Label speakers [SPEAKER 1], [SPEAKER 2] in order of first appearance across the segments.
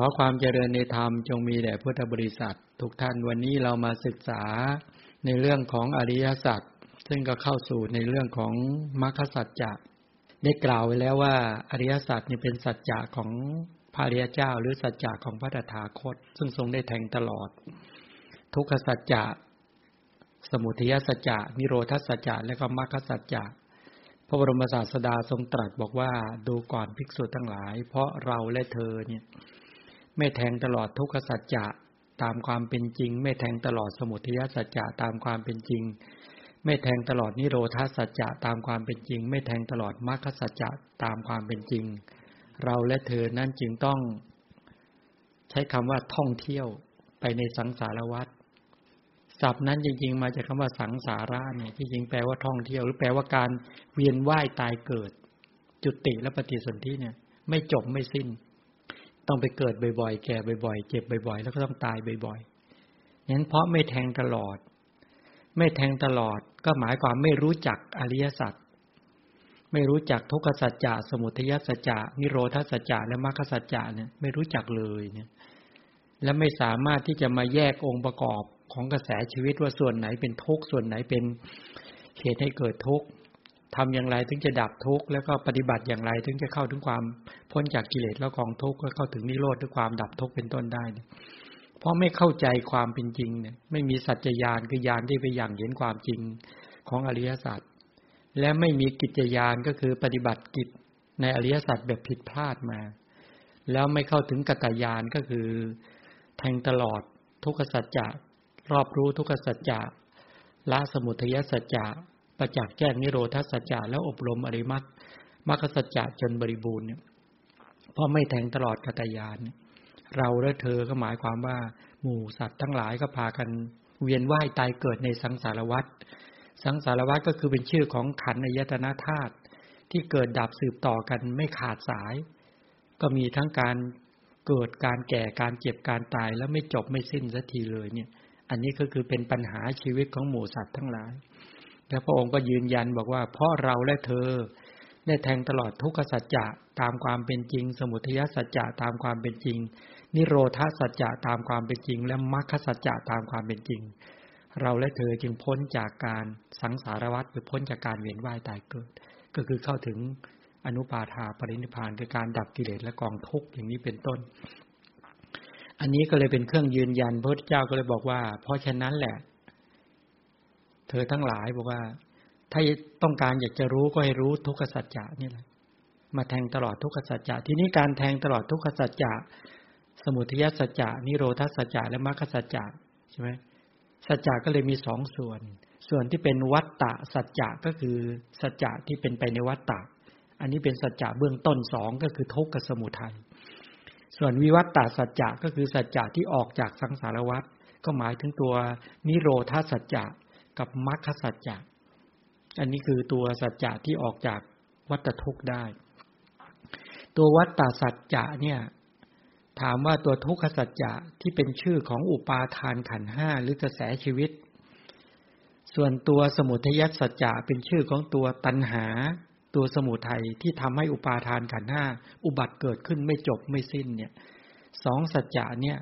[SPEAKER 1] ขอความเจริญในธรรมจงมีแด่พุทธบริษัท ทุกท่านวันนี้เรามาศึกษาในเรื่องของอริยสัจซึ่งก็เข้าสู่ในเรื่องของมรรคสัจจะได้กล่าวไว้แล้วว่า อริยสัจนี่เป็นสัจจะของพระริยเจ้า หรือสัจจะของพระตถาคต ซึ่งทรงได้แทงตลอด ทุกขสัจจะ สมุทัยสัจจะนิโรธสัจจะและก็มรรคสัจจะพระบรมศาสดาทรงตรัสบอกว่าดูก่อนภิกษุทั้งหลาย เพราะเราและเธอเนี่ย ไม่แทงตลอดทุกขสัจจะตามความเป็นจริง ไม่แทงตลอดสมุทัยสัจจะตามความเป็นจริง ไม่แทงตลอดนิโรธาสัจจะตามความเป็นจริง ไม่แทงตลอดมรรคสัจจะตามความเป็นจริง เราและเธอนั้นจึงต้อง ใช้คำว่าท่องเที่ยวไปในสังสารวัฏศัพท์นั้นจริงๆ มาจากคาว่าสังสาระเนี่ยที่จริงแปลว่าท่องเที่ยว หรือแปลว่าการเวียนว่ายตายเกิด จุติและปฏิสนธิเนี่ย ไม่จบไม่สิ้น ต้องไปเกิดบ่อยๆ แก่บ่อยๆ เจ็บบ่อยๆ แล้วก็ต้องตายบ่อยๆนั้นเพราะไม่แทงตลอด ไม่แทงตลอดก็หมายความไม่รู้จักอริยสัจ ไม่รู้จักทุกขสัจจะสมุทัยสัจจะนิโรธสัจจะและมรรคสัจจะเนี่ยไม่รู้จักเลยเนี่ย และไม่สามารถที่จะมาแยกองค์ประกอบของกระแสชีวิตว่าส่วนไหนเป็นทุกข์ส่วนไหนเป็นเหตุให้เกิดทุกข์ ทำอย่างไรถึงจะดับทุกข์แล้วก็ปฏิบัติอย่างไรถึงจะเข้าถึงความพ้นจากกิเลสแล้วกองทุกข์ก็เข้าถึงนิโรธด้วยความดับทุกข์เป็นต้นได้เพราะไม่เข้าใจความเป็นจริงเนี่ย ไม่มีสัจจญาณคือญาณที่ไปอย่างเห็นความจริงของอริยสัจและไม่มีกิจญาณก็คือปฏิบัติกิจในอริยสัจแบบผิดพลาดมา แล้วไม่เข้าถึงกัตยานก็คือ แทงตลอดทุกขสัจจะรอบรู้ทุกขสัจจะละสมุทัยสัจจะ ประจักษ์แจ้งนิโรธาสัจจะแล้วอบรมอริมัตมรรคสัจจะจนบริบูรณ์เนี่ยพราะไม่แทงตลอดกัตยาน เราและเธอก็หมายความว่า หมู่สัตว์ทั้งหลายก็พากันเวียนว่ายตายเกิดในสังสารวัฏสังสารวัฏก็คือเป็นชื่อของขันธ์ยตนาธาตุที่เกิดดับสืบต่อกันไม่ขาดสาย ก็มีทั้งการเกิดการแก่การเจ็บการตายแล้วไม่จบไม่สิ้นสักทีเลยเนี่ย อันนี้ก็คือเป็นปัญหาชีวิตของหมู่สัตว์ทั้งหลาย แล้วพระองค์ก็ยืนยันบอกว่า เพราะเราและเธอได้แทงตลอดทุกขสัจจะตามความเป็นจริง สมุทัยสัจจะตามความเป็นจริง นิโรธาสัจจะตามความเป็นจริง และมรรคสัจจะตามความเป็นจริง เราและเธอจึงพ้นจากการสังสารวัฏหรือพ้นจากการเวียนว่ายตายเกิด ก็คือเข้าถึงอนุปาทาปรินิพานคือการดับกิเลสและกองทุกข์อย่างนี้เป็นต้น อันนี้ก็เลยเป็นเครื่องยืนยันพระเจ้าก็เลยบอกว่า เพราะฉะนั้นแหละ เธอทั้งหลายบอกว่า ถ้าต้องการอยากจะรู้ก็ให้รู้ทุกขสัจจะนี่แหละ มาแทงตลอดทุกขสัจจะทีนี้การแทงตลอดทุกขสัจจะสมุทัยสัจจะนิโรธสัจจะและมรรคสัจจะใช่ไหมสัจจะก็เลยมีสองส่วน ส่วนที่เป็นวัตตะสัจจะก็คือสัจจะที่เป็นไปในวัตตะ อันนี้เป็นสัจจะเบื้องต้นสองก็คือทุกขสมุทัยส่วนวิวัตตาสัจจะก็คือสัจจะที่ออกจากสังสารวัฏก็หมายถึงตัวนิโรธาสัจจะ กับมรรคสัจจะอันนี้คือตัวสัจจะที่ออกจากวัตทุกข์ได้ ตัววัตตาสัจจะเนี่ย ถามว่าตัวทุกขสัจจะที่เป็นชื่อของอุปาทานขันห้าหรือกระแสชีวิต ส่วนตัวสมุทัยสัจจะเป็นชื่อของตัวตัณหา ตัวสมุทัยที่ทำให้อุปาทานขันห้าอุบัติเกิดขึ้นไม่จบไม่สิ้นเนี่ยสองสัจจะเนี่ย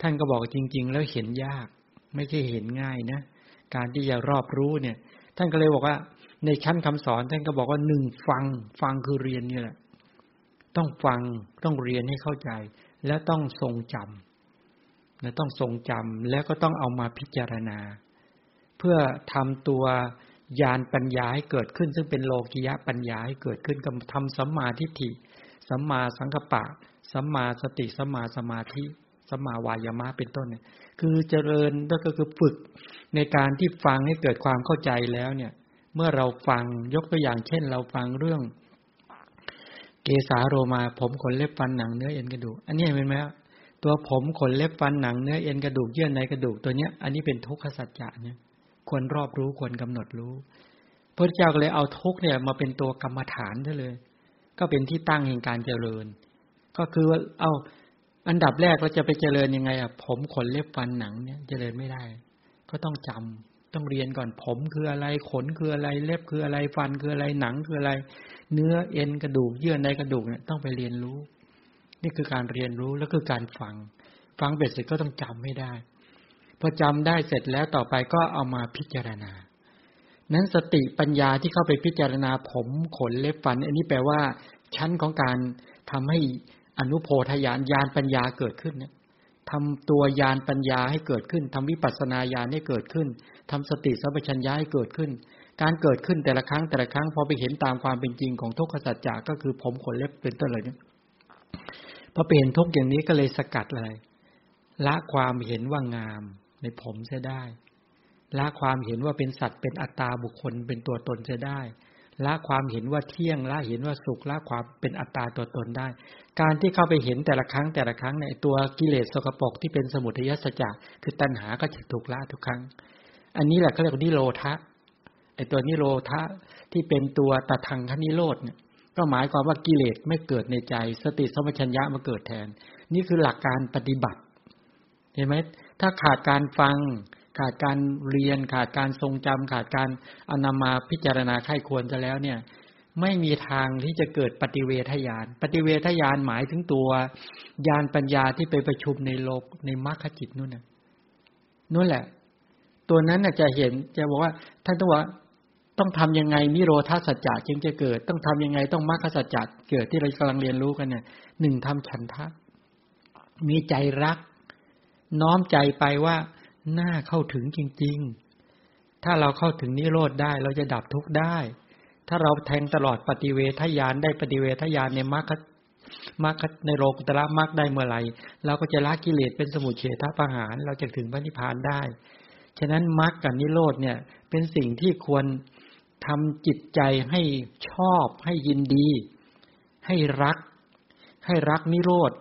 [SPEAKER 1] ท่านก็บอกจริง ๆ แล้วเห็นยาก ไม่ใช่เห็นง่ายนะ การที่จะรอบรู้เนี่ย ท่านก็เลยบอกว่า ในชั้นคำสอนท่านก็บอกว่าหนึ่งฟัง ฟังคือเรียนนี่แหละ ต้องฟังต้องเรียนให้เข้าใจ แล้วต้องทรงจำและต้องทรงจำแล้วก็ต้องเอามาพิจารณา เพื่อทำตัวญาณปัญญาให้เกิดขึ้น ซึ่งเป็นโลกิยะปัญญาให้เกิดขึ้นกับทำสัมมาทิฏฐิสัมมาสังกปะสัมมาสติสัมมาสมาธิ สมาวายามะเป็นต้นเนี่ย คือเจริญแล้วก็คือฝึกในการที่ฟังให้เกิดความเข้าใจแล้วเนี่ย เมื่อเราฟังยกตัวอย่างเช่น เราฟังเรื่อง เกสาโรมาผมขนเล็บฟันหนังเนื้อเอ็นกระดูก อันนี้เห็นไหมตัวผมขนเล็บฟันหนังเนื้อเอ็นกระดูกเยื่อในกระดูกตัวเนี้ยอันนี้เป็นทุกขสัจจะเนี่ยควรรอบรู้ควรกำหนดรู้พระเจ้าก็เลยเอาทุกเนี่ยมาเป็นตัวกรรมฐานได้เลย ก็เป็นที่ตั้งแห่งการเจริญ ก็คือว่าเอา อันดับแรกเราจะไปเจริญยังไงอะผมขนเล็บฟันหนังเนี่ยเจริญไม่ได้ ก็ต้องจำต้องเรียนก่อนผมคืออะไรขนคืออะไร เล็บคืออะไรฟันคืออะไรหนังคืออะไร เนื้อเอ็นกระดูกเยื่อในกระดูกเนี่ยต้องไปเรียนรู้ นี่คือการเรียนรู้แล้วคือการฟัง ฟังเบ็ดเสร็จก็ต้องจำไม่ได้พอจำได้เสร็จแล้วต่อไปก็เอามาพิจารณา นั้นสติปัญญาที่เข้าไปพิจารณาผมขนเล็บฟัน อันนี้แปลว่า ชั้นของการทำให้ อนุโพธญาณญาณปัญญาเกิดขึ้นเนี่ยทำตัวญาณปัญญาให้เกิดขึ้นทำวิปัสสนาญาณให้เกิดขึ้นทำสติสัพพัญญาให้เกิดขึ้น การเกิดขึ้นแต่ละครั้งแต่ละครั้งพอไปเห็นตามความเป็นจริงของทุกขสัจจะก็คือผมขนเล็บเป็นต้นเลยเนี่ยพอเปลี่ยนทุกอย่างนี้ก็เลยสกัดเลย ละความเห็นว่างามในผมเสียได้ละความเห็นว่าเป็นสัตว์เป็นอัตตาบุคคลเป็นตัวตนเสียได้ ละความเห็นว่าเที่ยงละเห็นว่าสุขละความเป็นอัตตาตัวตนได้ การที่เข้าไปเห็นแต่ละครั้งแต่ละครั้งในตัวกิเลสสกปรกที่เป็นสมุทัยสัจจะคือตัณหาก็จะถูกละทุกครั้ง อันนี้แหละเขาเรียกว่านิโรธะไอตัวนิโรธะที่เป็นตัวตะทังคนิโรธเนี่ยก็หมายความว่ากิเลสไม่เกิดในใจ สติสมัชัญญะมาเกิดแทน นี่คือหลักการปฏิบัติเห็นไหมถ้าขาดการฟัง ขาดการเรียนขาดการทรงจำขาดการอนามาพิจารณาไข้ควรจะแล้วเนี่ย ไม่มีทางที่จะเกิดปฏิเวทญาณปฏิเวทญาณหมายถึงตัวญาณปัญญาที่ไปประชุมในโลกในมรรคจิตนู่นน่ะนู่นแหละ ตัวนั้นน่ะจะเห็นจะบอกว่าท่านต้องว่าต้องทำยังไงนิโรธาสัจจะจึงจะเกิด ต้องทำยังไงต้องมรรคสัจจะเกิดที่เรากำลังเรียนรู้กันเนี่ยหนึ่งทำฉันทะมีใจรัก น้อมใจไปว่า น่าเข้าถึงจริง ๆ ถ้าเราเข้าถึงนิโรธได้เราจะดับทุกข์ได้ ถ้าเราแทงตลอดปฏิเวทญาณได้ปฏิเวทญาณในมรรคมรรคในโลกุตระมรรคได้เมื่อไหร่เราก็จะละกิเลสเป็นสมุทเฉทประหาร เราจะถึงพระนิพพานได้ ฉะนั้นมรรคกับนิโรธเนี่ย เป็นสิ่งที่ควรทำจิตใจให้ชอบให้ยินดี ให้รัก ให้รักนิโรธ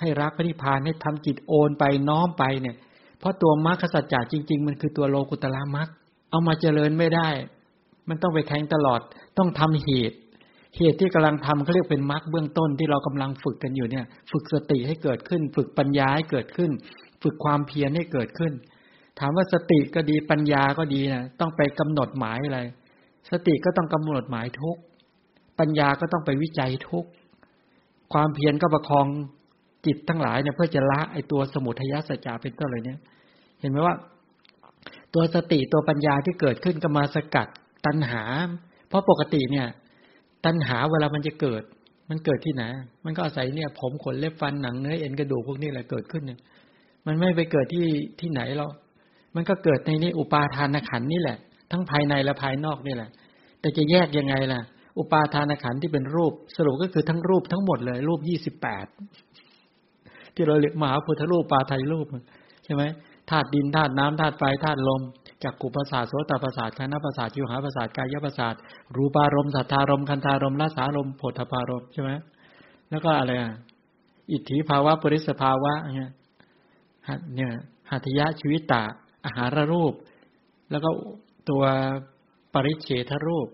[SPEAKER 1] ให้รักพระนิพพานให้ทำจิตโอนไปน้อมไปเนี่ย เพราะตัวมรรคสัจจะจริง ๆ มันคือตัวโลกุตละมรรคเอามาเจริญไม่ได้ มันต้องไปแทงตลอด ต้องทำเหตุ เหตุที่กำลังทำเขาเรียกเป็นมรรคเบื้องต้นที่เรากำลังฝึกกันอยู่เนี่ย ฝึกสติให้เกิดขึ้น ฝึกปัญญาให้เกิดขึ้น ฝึกความเพียรให้เกิดขึ้น ถามว่าสติก็ดีปัญญาก็ดีนะต้องไปกำหนดหมายอะไร สติก็ต้องกำหนดหมายทุกปัญญาก็ต้องไปวิจัยทุกความเพียรก็ประคองจิตทั้งหลายเนี่ยเพื่อจะละไอตัวสมุทัยสัจจะเป็นต้นเลยเนี่ย เห็นไหมว่า ตัวสติตัวปัญญาที่เกิดขึ้นก็มาสกัดตัณหา เพราะปกติเนี่ย ตัณหาเวลามันจะเกิด มันเกิดที่ไหน มันก็อาศัยเนี่ย ผมขนเล็บฟันหนังเนื้อเอ็นกระดูกพวกนี้แหละเกิดขึ้นเนี่ย มันไม่ไปเกิดที่ที่ไหนหรอกมันก็เกิดในนี้อุปาทานขันนี่แหละ ทั้งภายในและภายนอกนี่แหละ แต่จะแยกยังไงล่ะ อุปาทานขันที่เป็นรูป สรุปก็คือทั้งรูปทั้งหมดเลย รูปยี่สิบแปดที่เราเรียกมหาพุทธรูปปาไทยรูปใช่ไหม ธาตุดินธาตุน้ำธาตุไฟธาตุลมจากกุประสาทโสตประสาทคณะประสาทจิวหาประสาทกายประสาทรูปารมณ์สัทธารมณ์คันธารมณ์รสารมณ์โผฏฐารมณ์ใช่ไหมแล้วก็อะไรอะอิทธิภาวะปริสภาวะเนี่ยเนี่ยหัตถยะชีวิตตาอาหารรูป แล้วก็ตัวปริเฉทรูป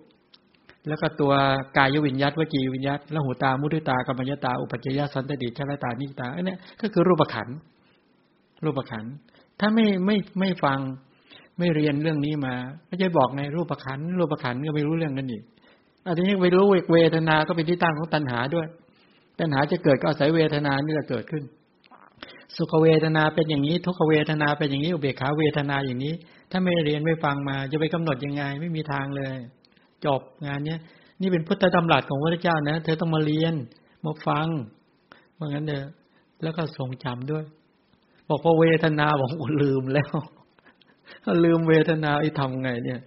[SPEAKER 1] แล้วก็ตัวกายวิญญาตวจีวิญญาตและหูตามุทิตากรรมยตา อุปจจยสันตติชลตานิตาอันนี้ก็คือรูปขันรูปขัน ถ้าไม่ไม่ไม่ฟัง ไม่เรียนเรื่องนี้มาก็จะบอกในรูปขันรูปขันก็ไม่รู้เรื่องนั้นอีกอันนี้ไปรู้เวทนาก็เป็นที่ตั้งของตัณหาด้วย ตัณหาจะเกิดก็อาศัยเวทนานี่จะเกิดขึ้น สุขเวทนาเป็นอย่างนี้ ทุกขเวทนาเป็นอย่างนี้อุเบกขาเวทนาอย่างนี้ ถ้าไม่เรียนไม่ฟังมา จะไปกำหนดยังไง ไม่มีทางเลย จบงานเนี้ยนี่เป็นพุทธธรรมหลักของพระเจ้านะ เธอต้องมาเรียนมาฟังเพราะงั้นเด้อแล้วก็ทรงจำด้วย บอกว่าเวทนาบอกลืมแล้วลืมเวทนาไอ้ทำไง เนี่ย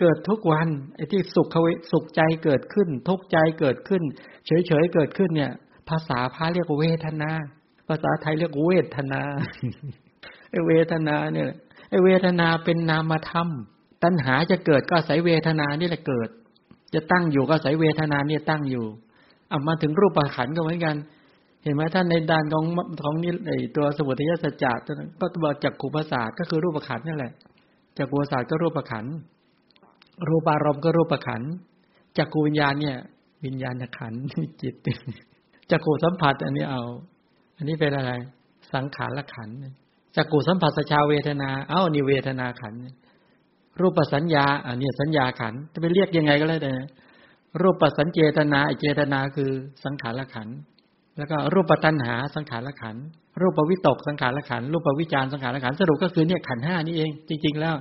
[SPEAKER 1] เกิดทุกวันไอ้ที่สุขเวสุขใจเกิดขึ้น ทุกใจเกิดขึ้น เฉยๆเกิดขึ้นเนี่ย ภาษาพาเรียกเวทนา ภาษาไทยเรียกเวทนาไอ้เวทนาเนี่ยไอ้เวทนาเป็นนามธรรม ตัณหาจะเกิดก็อาศัยเวทนานี่แหละเกิด จะตั้งอยู่ก็อาศัยเวทนาเนี่ยตั้งอยู่เอามาถึงรูปขันก็เหมือนกัน เห็นไหมท่านในด้านของของนี่ไอตัวสมุทัยสัจจะก็ตัวจักขุภาษาก็คือรูปขันนั่นแหละจักขุภาษาก็รูปขันรูปารมณ์ก็รูปขันจักขุวิญญาณเนี่ย วิญญาณขันจิตจักขุสัมผัส อันนี้เอา อันนี้เป็นอะไร สังขารละขันจักขุสัมผัสสชาเวทนา เอ้านี่เวทนาขันรูปสัญญาอันนี้สัญญาขันจะไปเรียกยังไงก็แล้วแต่รูปสัญเจตนาเจตนาคือสังขารละขัน แล้วก็รูปตัณหาสังขารขันรูปวิตกสังขารขันรูปวิจารสังขารขันสรุปก็คือเนี่ยขันห้านี่เอง จริง ๆ แล้ว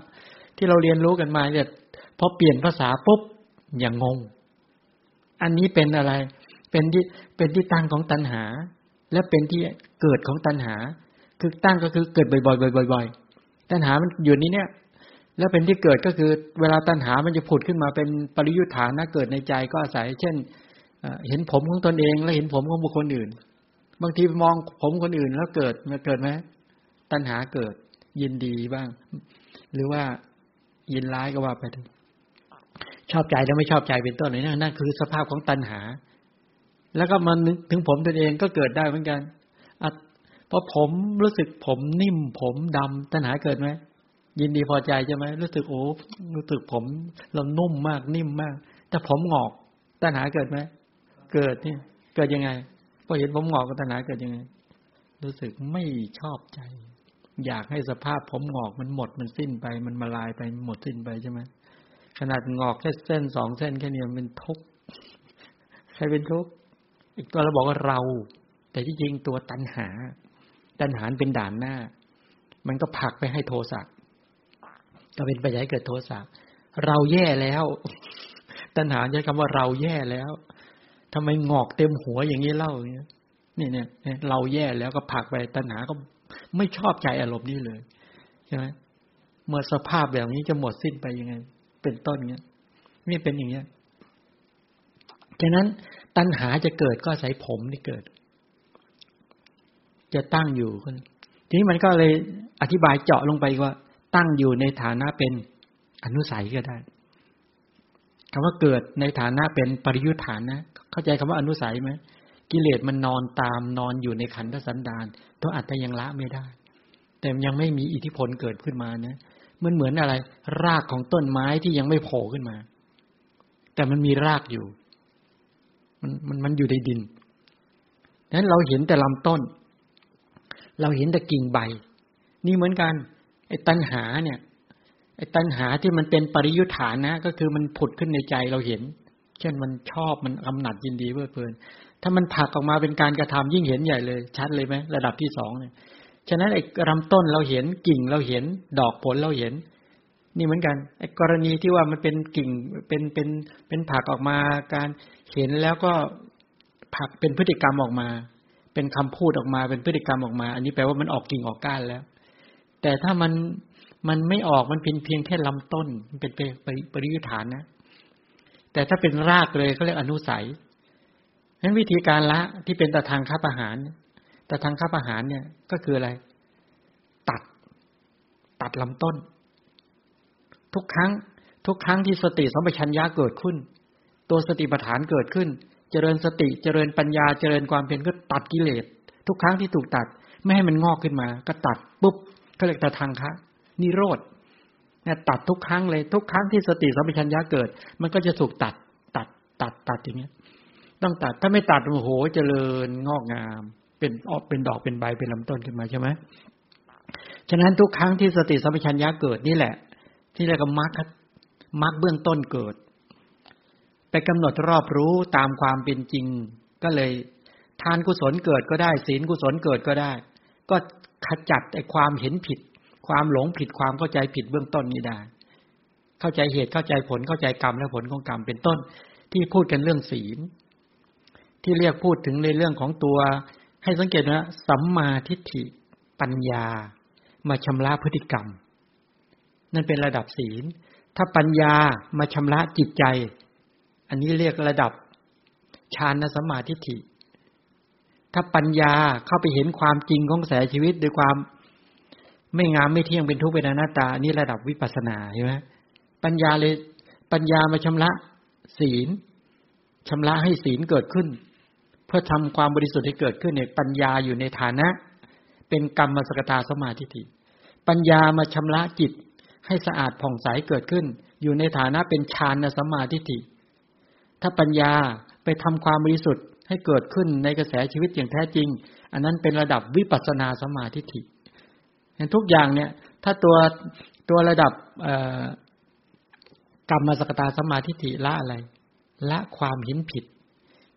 [SPEAKER 1] ที่เราเรียนรู้กันมาเนี่ยพอเปลี่ยนภาษาปุ๊บอย่างงง อันนี้เป็นอะไร เป็นที่เป็นที่ตั้งของตัณหา และเป็นที่เกิดของตัณหา คือตั้งก็คือเกิดบ่อยๆบ่อยๆตัณหามันอยู่นี้เนี่ย แล้วเป็นที่เกิดก็คือ เวลาตัณหามันจะผุดขึ้นมาเป็นปริยุทธานะเกิดในใจก็อาศัย เช่น เห็นผมของตนเอง แล้วเห็นผมของบุคคลอื่น บางทีมองผมคนอื่นแล้วเกิดมาเกิดไหมตัณหาเกิด ยินดีบ้าง หรือว่ายินร้ายก็ว่าไปชอบใจแล้วไม่ชอบใจเป็นต้นเลยนั่นนั่นคือสภาพของตัณหา แล้วก็มันถึงผมตนเองก็เกิดได้เหมือนกันเพราะผมรู้สึกผมนิ่มผมดำตัณหาเกิดไหมยินดีพอใจใช่ไหมรู้สึกโอ้รู้สึกผมเรานุ่มมากนิ่มมาก แต่ผมหงอกตัณหาเกิดไหม เกิดนี่เกิดยังไงพอเห็นผมหงอกก็ตัณหาเกิดยังไง รู้สึกไม่ชอบใจ อยากให้สภาพผมหงอกมันหมดมันสิ้นไป มันมาลายไปหมดสิ้นไปใช่ไหมขนาดงอกแค่เส้นสองเส้นแค่นี้มันทุกข์ใครเป็นทุกข์อีกตัวเราบอกว่าเรา แต่ที่จริงตัวตัณหา ตัณหาเป็นด่านหน้า มันก็ผลักไปให้โทสะก็เป็นปัจจัยเกิดโทสะเราแย่แล้ว ตัณหาใช้คำว่าเราแย่แล้ว ทำไมงอกเต็มหัวอย่างนี้เล่าเนี่ยนี่เนี่ยเราแย่แล้วก็ผักไปตัณหาก็ไม่ชอบใจอารมณ์นี้เลยใช่ไหมเมื่อสภาพแบบนี้จะหมดสิ้นไปยังไง เป็นต้นเงี้ยนี่เป็นอย่างเงี้ยฉะนั้นตัณหาจะเกิดก็ใส่ผมนี่เกิด จะตั้งอยู่ทีนี้มันก็เลยอธิบายเจาะลงไปว่า ตั้งอยู่ในฐานะเป็นอนุสัยก็ได้ คำว่าเกิดในฐานะเป็นปริยุทธานนะ เข้าใจคำว่าอนุสัยไหมกิเลสมันนอนตามนอนอยู่ในขันธสันดานตัวอาจจะยังละไม่ได้ แต่ยังไม่มีอิทธิพลเกิดขึ้นมานะมันเหมือนอะไร รากของต้นไม้ที่ยังไม่โผล่ขึ้นมา แต่มันมีรากอยู่ มันมันมันอยู่ในดินนั้นเราเห็นแต่ลำต้น เราเห็นแต่กิ่งใบ นี่เหมือนกันไอ้ตัณหาเนี่ย ไอ้ตัณหาที่มันเป็นปริยุทธานะ ก็คือมันผุดขึ้นในใจเราเห็น เช่นมันชอบมันกำหนัดยินดีเพื่อเพลิน ถ้ามันผักออกมาเป็นการกระทำยิ่งเห็นใหญ่เลย ชัดเลยไหมระดับที่สองเนี่ยฉะนั้นไอ้ลำต้นเราเห็นกิ่งเราเห็น ดอกผลเราเห็น นี่เหมือนกันไอ้กรณีที่ว่ามันเป็นกิ่งเป็นเป็นเป็นผักออกมาการเห็นแล้วก็ผักเป็นพฤติกรรมออกมา เป็นคำพูดออกมาเป็นพฤติกรรมออกมา อันนี้แปลว่ามันออกกิ่งออกก้านแล้ว แต่ถ้ามัน มันไม่ออกมันเป็นเพียงแค่ลำต้น มันเป็นไปปริยุทธานนะ แต่ถ้าเป็นรากเลยเขาเรียกอนุสัยนั้นวิธีการละที่เป็นตะทางคับอาหารแต่ทางข้าอาหารเนี่ยก็คืออะไร ตัด ตัดลำต้น ทุกครั้ง ทุกครั้งที่สติสัมปชัญญะเกิดขึ้น ตัวสติปัฏฐานเกิดขึ้น เจริญสติเจริญปัญญาเจริญความเพียรก็ตัดกิเลสทุกครั้งที่ถูกตัด ไม่ให้มันงอกขึ้นมา ก็ตัดปุ๊บก็เรียกแต่ทางคะ นิโรธเนี่ยตัดทุกครั้งเลยทุกครั้งที่สติสัมปชัญญะเกิด มันก็จะถูกตัดตัดตัดตัดอย่างเงี้ย ต้องตัดถ้าไม่ตัดโอ้โหเจริญงอกงาม เป็นออกเป็นดอกเป็นใบเป็นลำต้นขึ้นมาใช่ไหมฉะนั้นทุกครั้งที่สติสัมปชัญญะเกิดนี่แหละ ที่เรียกว่ามัรคมัรคเบื้องต้นเกิด ไปกำหนดรอบรู้ตามความเป็นจริง ก็เลย ทานกุศลเกิดก็ได้ ศีลกุศลเกิดก็ได้ ก็ขจัดไอ้ความเห็นผิด ความหลงผิดความเข้าใจผิดเบื้องต้นนี้ได้ เข้าใจเหตุเข้าใจผลเข้าใจกรรมและผลของกรรมเป็นต้น ที่พูดกันเรื่องศีล ที่เรียกพูดถึงในเรื่องของตัว ให้สังเกตนะสัมมาทิฏฐิ ปัญญา มาชำระพฤติกรรม นั่นเป็นระดับศีล ถ้าปัญญามาชำระจิตใจ อันนี้เรียกระดับฌานสัมมาทิฏฐิถ้าปัญญาเข้าไปเห็นความจริงของแสชีวิตด้วยความ ไม่งามไม่เที่ยงเป็นทุกข์เป็นอนัตตา นี่ระดับวิปัสสนาใช่ไหมปัญญาเลยปัญญามาชำระศีลชำระให้ศีลเกิดขึ้น เพื่อทำความบริสุทธิ์ให้เกิดขึ้นเนี่ยปัญญาอยู่ในฐานะ เป็นกรรมสกตาสมาธิิปัญญามาชำระจิตให้สะอาดผ่องใสเกิดขึ้น อยู่ในฐานะเป็นฌานสมาธิิถ้าปัญญาไปทำความบริสุทธิ์ให้เกิดขึ้นในกระแสชีวิตอย่างแท้จริง อันนั้นเป็นระดับวิปัสสนาสมาธิิ ทุกอย่างเนี่ย ถ้าตัวตัวระดับกรรมสกตาสมาธิิละอะไร ละความเห็นผิด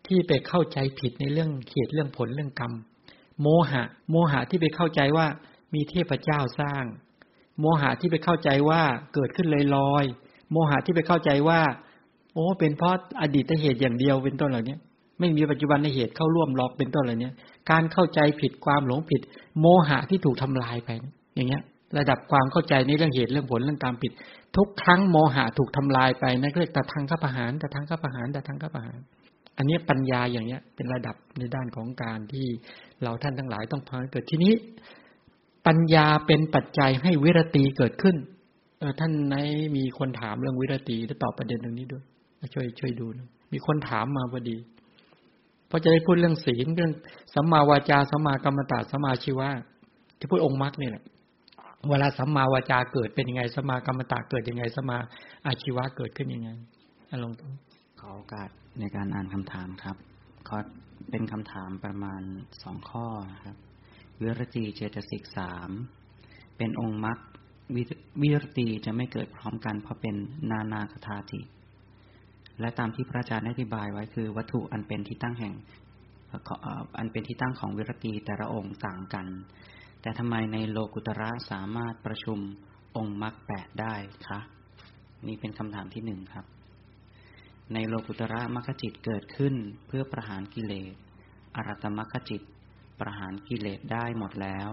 [SPEAKER 1] ที่ไปเข้าใจผิดในเรื่องเหตุเรื่องผลเรื่องกรรม โมหะ โมหะที่ไปเข้าใจว่ามีเทพเจ้าสร้าง โมหะที่ไปเข้าใจว่าเกิดขึ้นเลยลอยโมหะที่ไปเข้าใจว่า โอ้เป็นเพราะอดีตเหตุอย่างเดียวเป็นต้นเหล่านี้ไม่มีปัจจุบันในเหตุเข้าร่วมหลอกเป็นต้นเหล่านี้ การเข้าใจผิดความหลงผิด โมหะที่ถูกทำลายไป อย่างเงี้ย ระดับความเข้าใจในเรื่องเหตุเรื่องผลเรื่องกรรมผิด ทุกครั้งโมหะถูกทำลายไปนั่นเรียกแต่ทางข้าประหารแต่ทางข้าประหารแต่ทางข้าประหาร อันนี้ปัญญาอย่างเนี้ย เป็นระดับในด้านของการที่เราท่านทั้งหลายต้องพาเกิดทีนี้ ปัญญาเป็นปัจจัยให้วิรตีเกิดขึ้นเออท่านไหนมีคนถามเรื่องวิรตีจะตอบประเด็นตรงนี้ด้วยช่วยช่วยดูนะมีคนถามมาพอดี พราะจะได้พูดเรื่องศีลเรื่องสัมมาวาจาสัมมากรรมตาสัมมาชีวะที่พูดองค์มรรคนี่แหละเวลาสัมมาวาจาเกิดเป็นยังไงสัมมากรรมตาเกิดยังไงสัมมาอาชีวะเกิดขึ้นยังไงลองดู
[SPEAKER 2] ขอโอกาสในการอ่านคำถามครับขอเป็นคำถามประมาณสองข้อครับ วิรติเจตสิกสามเป็นองค์มรรควิรติจะไม่เกิดพร้อมกันเพราะเป็นนานาคทาติ และตามที่พระอาจารย์อธิบายไว้คือวัตถุอันเป็นที่ตั้งแห่งอันเป็นที่ตั้งของวิรตีแต่ละองค์ต่างกัน แต่ทำไมในโลกุตระสามารถประชุมองค์มรรคแปดได้คะนี่เป็นคำถามที่หนึ่งครับ ในโลกุตระมรรคจิตเกิดขึ้นเพื่อประหารกิเลสอรัตมรรคจิตประหารกิเลสได้หมดแล้ว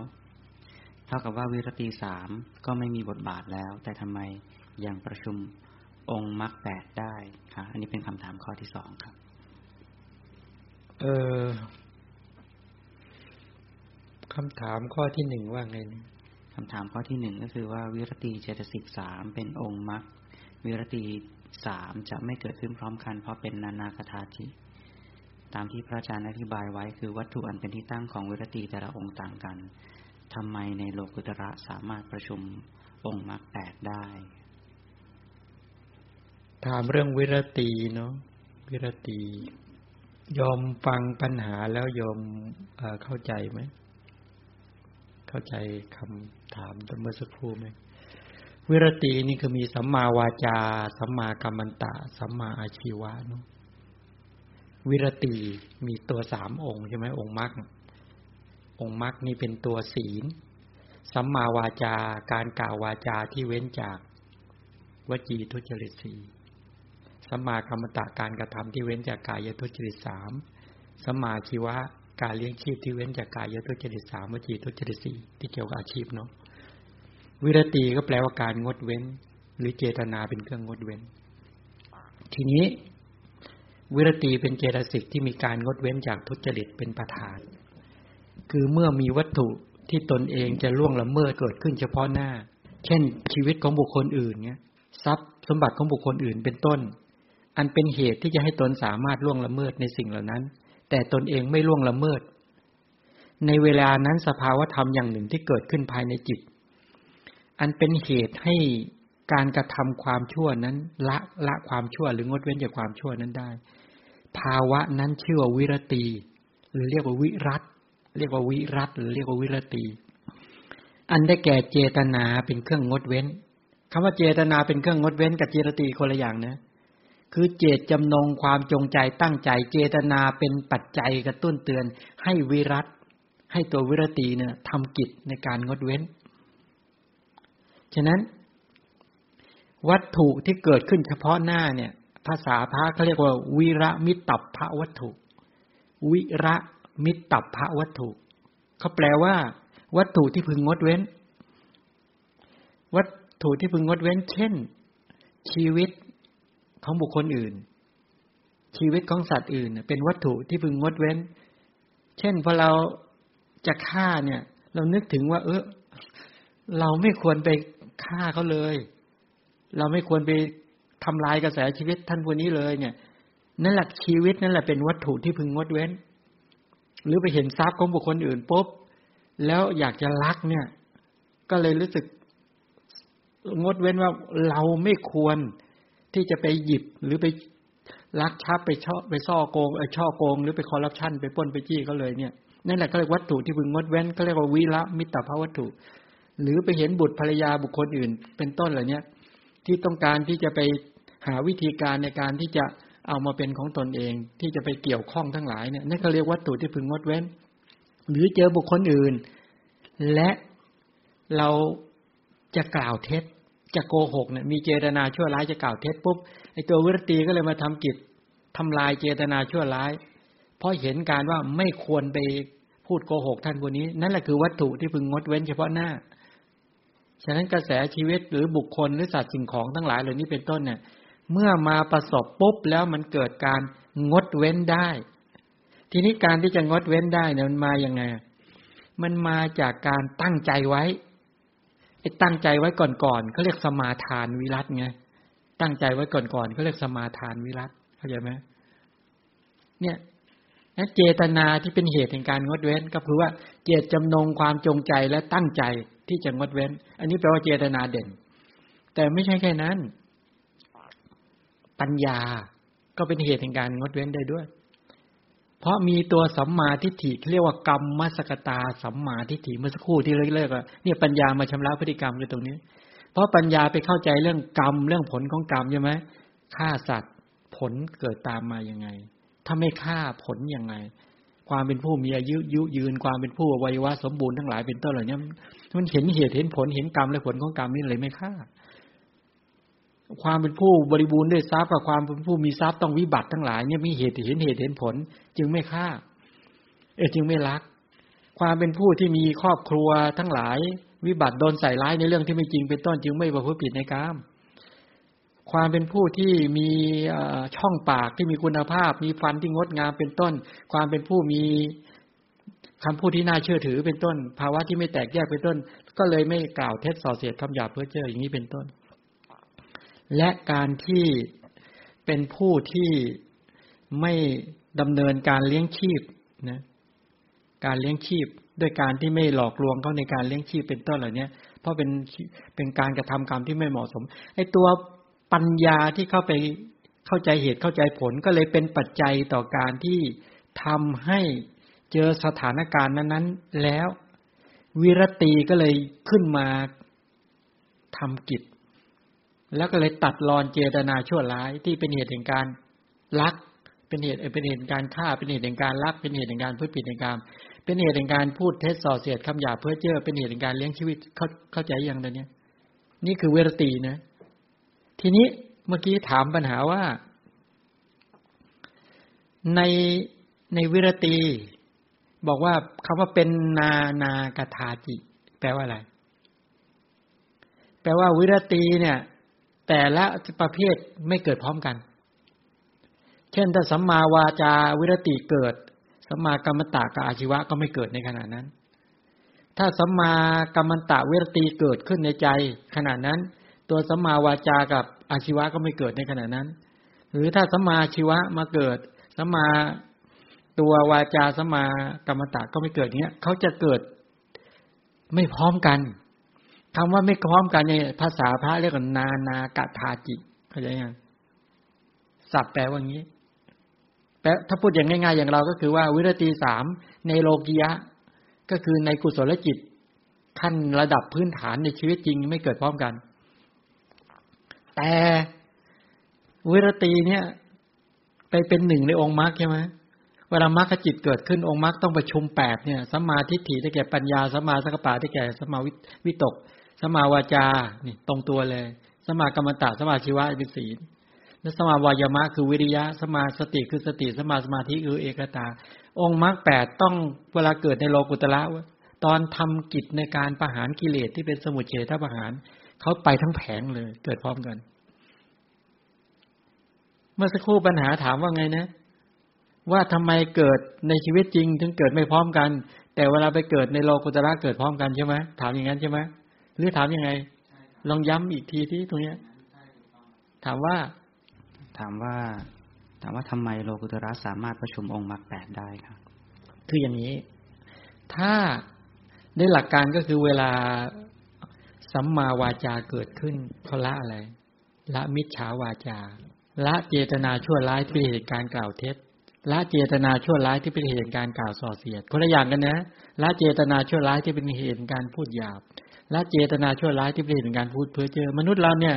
[SPEAKER 2] เท่ากับว่าวิรตีสามก็ไม่มีบทบาทแล้ว แต่ทำไมยังประชุม องค์มรรคแปดได้ครับอันนี้เป็นคำถามข้อที่สองครับ
[SPEAKER 1] เออคำถามข้อที่หนึ่งว่าไง
[SPEAKER 2] คำถามข้อที่หนึ่งก็คือว่าวิรติเจตสิกสามเป็นองค์มรรควิรติสามจะไม่เกิดขึ้นพร้อมกัน เพราะเป็นนานาคทาจิตามที่พระอาจารย์อธิบายไว้คือวัตถุอันเป็นที่ตั้งของวิรติแต่ละองค์ต่างกันทำไมในโลกุตระสามารถประชุมองค์มรรคแปดได้
[SPEAKER 1] ถามเรื่องวิรติเนาะวิรติยอมฟังปัญหาแล้วยอมเข้าใจไหม เข้าใจคำถามตเมื่อสักครู่ไหมวิรตินี่คือมีสัมมาวาจา สัมมากัมมันตะ สัมมาอาชีวะเนาะวิรติมีตัวสามองค์ใช่ไหมองค์มรรคองค์มรรคนี่เป็นตัวศีล สัมมาวาจาการกล่าววาจาที่เว้นจากวจีทุจริตสี สัมมากัมมันตะการกระทำที่เว้นจากกายทุจริตสามสัมมาชีวะการเลี้ยงชีพที่เว้นจากกายทุจริตสามวจีทุจริตสี่ที่เกี่ยวกับอาชีพเนาะวิรตีก็แปลว่าการงดเว้น หรือเจตนาเป็นเครื่องงดเว้น ทีนี้ วิรตีเป็นเจตสิกที่มีการงดเว้นจากทุจริตเป็นประธาน คือเมื่อมีวัตถุที่ตนเองจะล่วงละเมิดเกิดขึ้นเฉพาะหน้า เช่น ชีวิตของบุคคลอื่นเนี่ยทรัพย์สมบัติของบุคคลอื่นเป็นต้น อันเป็นเหตุที่จะให้ตนสามารถล่วงละเมิดในสิ่งเหล่านั้น แต่ตนเองไม่ล่วงละเมิด ในเวลานั้นสภาวธรรมอย่างหนึ่งที่เกิดขึ้นภายในจิต อันเป็นเหตุให้การกระทำความชั่วนั้น ละละความชั่วหรืองดเว้นจากความชั่วนั้นได้ ภาวะนั้นชื่อว่าวิรตี หรือเรียกว่าวิรัตเรียกว่าวิรัตหรือเรียกว่าวิรตี อันได้แก่เจตนาเป็นเครื่องงดเว้นคำว่าเจตนาเป็นเครื่องงดเว้นกับเจตตีคนละอย่างนะ คือเจตจำนงความจงใจตั้งใจเจตนาเป็นปัจจัยกระตุ้นเตือน ให้วิรัตให้ตัววิรตีเนี่ยทำกิจในการงดเว้น ฉะนั้น วัตถุที่เกิดขึ้นเฉพาะหน้าเนี่ย ภาษาพระเขาเรียกว่า วิระมิตับพระวัตถุ วิระมิตับพระวัตถุเขาแปลว่า วัตถุที่พึงงดเว้น วัตถุที่พึงงดเว้น เช่น ชีวิต ของบุคคลอื่น ชีวิตของสัตว์อื่น เป็นวัตถุที่พึงงดเว้น เช่นพอเราจะฆ่าเนี่ย เรานึกถึงว่า เออเราไม่ควรไปฆ่าเขาเลย เราไม่ควรไปทำลายกระแสชีวิตท่านผู้นี้เลย เนี่ยนั่นแหละชีวิตนั่นแหละเป็นวัตถุที่พึงงดเว้น หรือไปเห็นทรัพย์ของบุคคลอื่นปุ๊บแล้วอยากจะลักเนี่ย ก็เลยรู้สึกงดเว้นว่าเราไม่ควร ที่จะไปหยิบหรือไปลักชับไปช่อไปซ่อโกงไอช่อโกง หรือไปคอร์รัปชันไปป้นไปจี้เขาเลยเนี่ยนั่นแหละก็เรียกวัตถุที่พึงงดเว้นก็เรียกว่าวิระมิตรภาวัตถุ หรือไปเห็นบุตรภรรยาบุคคลอื่น เป็นต้นเหล่านี้ที่ต้องการที่จะไปหาวิธีการในการที่จะเอามาเป็นของตนเอง ที่จะไปเกี่ยวข้องทั้งหลายเนี่ยนั่นก็เรียกวัตถุที่พึงงดเว้น หรือเจอบุคคลอื่น และเราจะกล่าวเท็จ จะโกหกเนี่ยมีเจตนาชั่วร้ายจะกล่าวเท็จปุ๊บไอตัววิรตีก็เลยมาทำกิจทำลายเจตนาชั่วร้าย เพราะเห็นการว่าไม่ควรไปพูดโกหกท่านคนนี้ นั่นแหละคือวัตถุที่พึงงดเว้นเฉพาะหน้า ฉะนั้นกระแสชีวิตหรือบุคคลหรือสัตว์สิ่งของทั้งหลายเหล่านี้เป็นต้นเนี่ย เมื่อมาประสบปุ๊บแล้วมันเกิดการงดเว้นได้ ทีนี้การที่จะงดเว้นได้เนี่ยมันมาอย่างไง มันมาจากการตั้งใจไว้ ไอ้ตั้งใจไว้ก่อนๆเขาเรียกสมาทานวิรัตไงตั้งใจไว้ก่อนๆเขาเรียกสมาทานวิรัตเข้าใจไหมเนี่ยเจตนาที่เป็นเหตุแห่งการงดเว้น ก็คือว่าเจตจำนงความจงใจและตั้งใจที่จะงดเว้น อันนี้แปลว่าเจตนาเด่น แต่ไม่ใช่แค่นั้น ปัญญาก็เป็นเหตุแห่งการงดเว้นได้ด้วย เพราะมีตัวสัมมาทิฏฐิเรียกว่ากรรมมัสกตาสัมมาทิฏฐิเมื่อสักครู่ที่เลิกๆอะเนี่ยปัญญามาชำระพฤติกรรมอยู่ตรงนี้ เพราะปัญญาไปเข้าใจเรื่องกรรมเรื่องผลของกรรมใช่ไหมฆ่าสัตว์ผลเกิดตามมายังไง ถ้าไม่ฆ่าผลยังไง ความเป็นผู้มีอายุยุยืนความเป็นผู้วัยวะสมบูรณ์ทั้งหลายเป็นต้นเหล่านี้มันเห็นเหตุเห็นผลเห็นกรรมและผลของกรรมนี่เลยไม่ฆ่า ความเป็นผู้บริบูรณ์ด้วยทรัพย์กับความเป็นผู้มีทรัพย์ต้องวิบัติทั้งหลายเนี่ยมีเหตุเห็นเหตุเห็นผล จึงไม่ฆ่า เออจึงไม่รัก ความเป็นผู้ที่มีครอบครัวทั้งหลาย วิบัติโดนใส่ร้ายในเรื่องที่ไม่จริงเป็นต้นจึงไม่ประพฤติผิดในกรรมความเป็นผู้ที่มีช่องปากที่มีคุณภาพ มีฟันที่งดงามเป็นต้น ความเป็นผู้มีคำพูดที่น่าเชื่อถือเป็นต้น ภาวะที่ไม่แตกแยกเป็นต้น ก็เลยไม่กล่าวเท็จส่อเสียดคำหยาบเพื่อเจออย่างนี้เป็นต้น และการที่เป็นผู้ที่ไม่ดำเนินการเลี้ยงชีพนะการเลี้ยงชีพด้วยการที่ไม่หลอกลวงเขาในการเลี้ยงชีพเป็นต้นเหล่านี้เพราะเป็นเป็นการกระทำกรรมที่ไม่เหมาะสมไอ้ตัวปัญญาที่เข้าไปเข้าใจเหตุเข้าใจผลก็เลยเป็นปัจจัยต่อการที่ทำให้เจอสถานการณ์นั้นๆ แล้ววิรตีก็เลยขึ้นมาทำกิจ แล้วก็เลยตัดรอนเจตนาชั่วร้ายที่เป็นเหตุแห่งการลัก เป็นเหตุเป็นเหตุแห่งการฆ่าเป็นเหตุแห่งการลัก เป็นเหตุแห่งการพูดผิดในการเป็นเหตุแห่งการพูดเท็จส่อเสียดคำหยาเพื่อเจอเป็นเหตุแห่งการเลี้ยงชีวิตเข้าเข้าใจย่างเนี้ยนี่คือเวรตีนะ ทีนี้เมื่อกี้ถามปัญหาว่า ในในวิรตีบอกว่าคำว่าเป็นนานากทาจิ แปลว่าอะไร แปลว่าวิรตีเนี่ย แต่ละประเภทไม่เกิดพร้อมกัน เช่นถ้าสัมมาวาจาวิรติเกิด สัมมากรรมตะกับอาชีวะก็ไม่เกิดในขณะนั้น ถ้าสัมมากรรมตะวิรติเกิดขึ้นในใจ ขณะนั้น ตัวสัมมาวาจากับอาชีวะก็ไม่เกิดในขณะนั้น หรือถ้าสัมมาชีวะมาเกิดสัมมาตัววาจาสัมมากรรมตะก็ไม่เกิดเนี้ยเขาจะเกิดไม่พร้อมกัน คำว่าไม่พร้อมกันในภาษาพระเรียกว่านานากะทาจิเข้าใจยังสับแปลว่างี้แปลถ้าพูดอย่างง่ายๆอย่างเราก็คือว่าวิรตีสามในโลกียะ ก็คือในกุศลจิตขั้นระดับพื้นฐานในชีวิตจริงไม่เกิดพร้อมกัน แต่วิรตีเนี่ย ไปเป็นหนึ่งในองค์มรรคใช่ไหมเวลามรรคจิตเกิดขึ้นองค์มรรคต้องประชุมแปดเนี่ยสัมมาทิฏฐิได้แก่ปัญญาสัมมาสังกปะได้แก่สัมมาวิตก สมาวาจานี่ตรงตัวเลย สมากรรมตะสมาชีวะเป็นศีลและสมาวายามะคือวิริยะ สมาสติคือสติ สมาสมาธิคือเอกตา องค์มรรคแปดต้องเวลาเกิดในโลกุตระตอนทำกิจในการประหารกิเลสที่เป็นสมุทเฉทประหารเขาไปทั้งแผงเลย เกิดพร้อมกัน เมื่อสักครู่ปัญหาถามว่าไงนะ ว่าทำไมเกิดในชีวิตจริง ถึงเกิดไม่พร้อมกัน แต่เวลาไปเกิดในโลกุตระเกิดพร้อมกันใช่ไหมถามอย่างนั้นใช่ไหม หรือถามยังไง ลองย้ำอีกทีที่ตรงนี้ถามว่า
[SPEAKER 2] ถามว่า ถามว่าทำไมโลกุตระสามารถประชุมองค์มรรคแปดได้ครับ
[SPEAKER 1] คืออย่างนี้ ถ้าในหลักการก็คือเวลาสัมมาวาจาเกิดขึ้นเขาละอะไร ละมิจฉาวาจา ละเจตนาชั่วร้ายที่เป็นเหตุการกล่าวเท็จละเจตนาชั่วร้ายที่เป็นเหตุการกล่าวส่อเสียดคนละอย่างกันนะละเจตนาชั่วร้ายที่เป็นเหตุการพูดหยาบ และเจตนาชั่วร้ายที่เป็นเหตุการพูดเพ้อเจ้อมนุษย์เราเนี่ย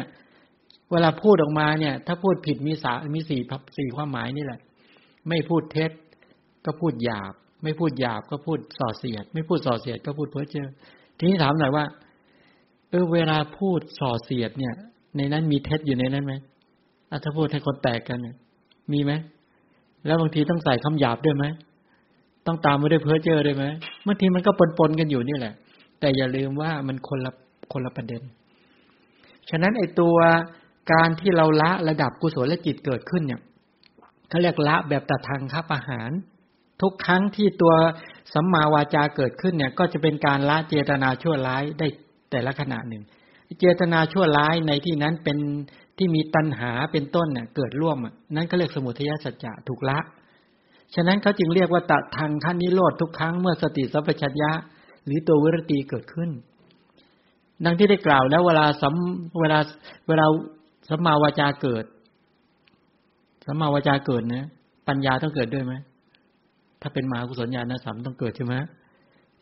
[SPEAKER 1] เวลาพูดออกมาเนี่ย ถ้าพูดผิดมีสามีสี่สี่ความหมายนี่แหละ ไม่พูดเท็จก็พูดหยาบ ไม่พูดหยาบก็พูดส่อเสียด ไม่พูดส่อเสียดก็พูดเพ้อเจ้อทีนี้ถามหน่อยว่าเออเวลาพูดส่อเสียดเนี่ย ในนั้นมีเท็จอยู่ในนั้นไหมถ้าพูดให้คนแตกกันเนี่ย มีไหมแล้วบางทีต้องใส่คำหยาบด้วยไหมต้องตามมาด้วยเพ้อเจ้อด้วยไหมบางทีมันก็ปนๆกันอยู่นี่แหละ แต่อย่าลืมว่ามันคนละคนละประเด็น ฉะนั้นไอตัวการที่เราละระดับกุศลและจิตเกิดขึ้นเนี่ยเขาเรียกละแบบตัดทางคับอาหาร ทุกครั้งที่ตัวสัมมาวาจาเกิดขึ้นเนี่ย ก็จะเป็นการละเจตนาชั่วร้ายได้แต่ละขณะหนึ่ง เจตนาชั่วร้ายในที่นั้นเป็นที่มีตัณหาเป็นต้นเนี่ยเกิดร่วมนั่นก็เรียกสมุทัยสัจจะถูกละ ฉะนั้นเขาจึงเรียกว่าตัดทางขั้นนิโรธทุกครั้งเมื่อสติสัพพัญญะ หรือตัววิรติเกิดขึ้น ดังที่ได้กล่าวแล้วเวลาสัมเวลาเวลาสัมมาวาจาเกิดสัมมาวาจาเกิดนะปัญญาต้องเกิดด้วยไหมถ้าเป็นมหากุศลญาณสัมต้องเกิดใช่ไหม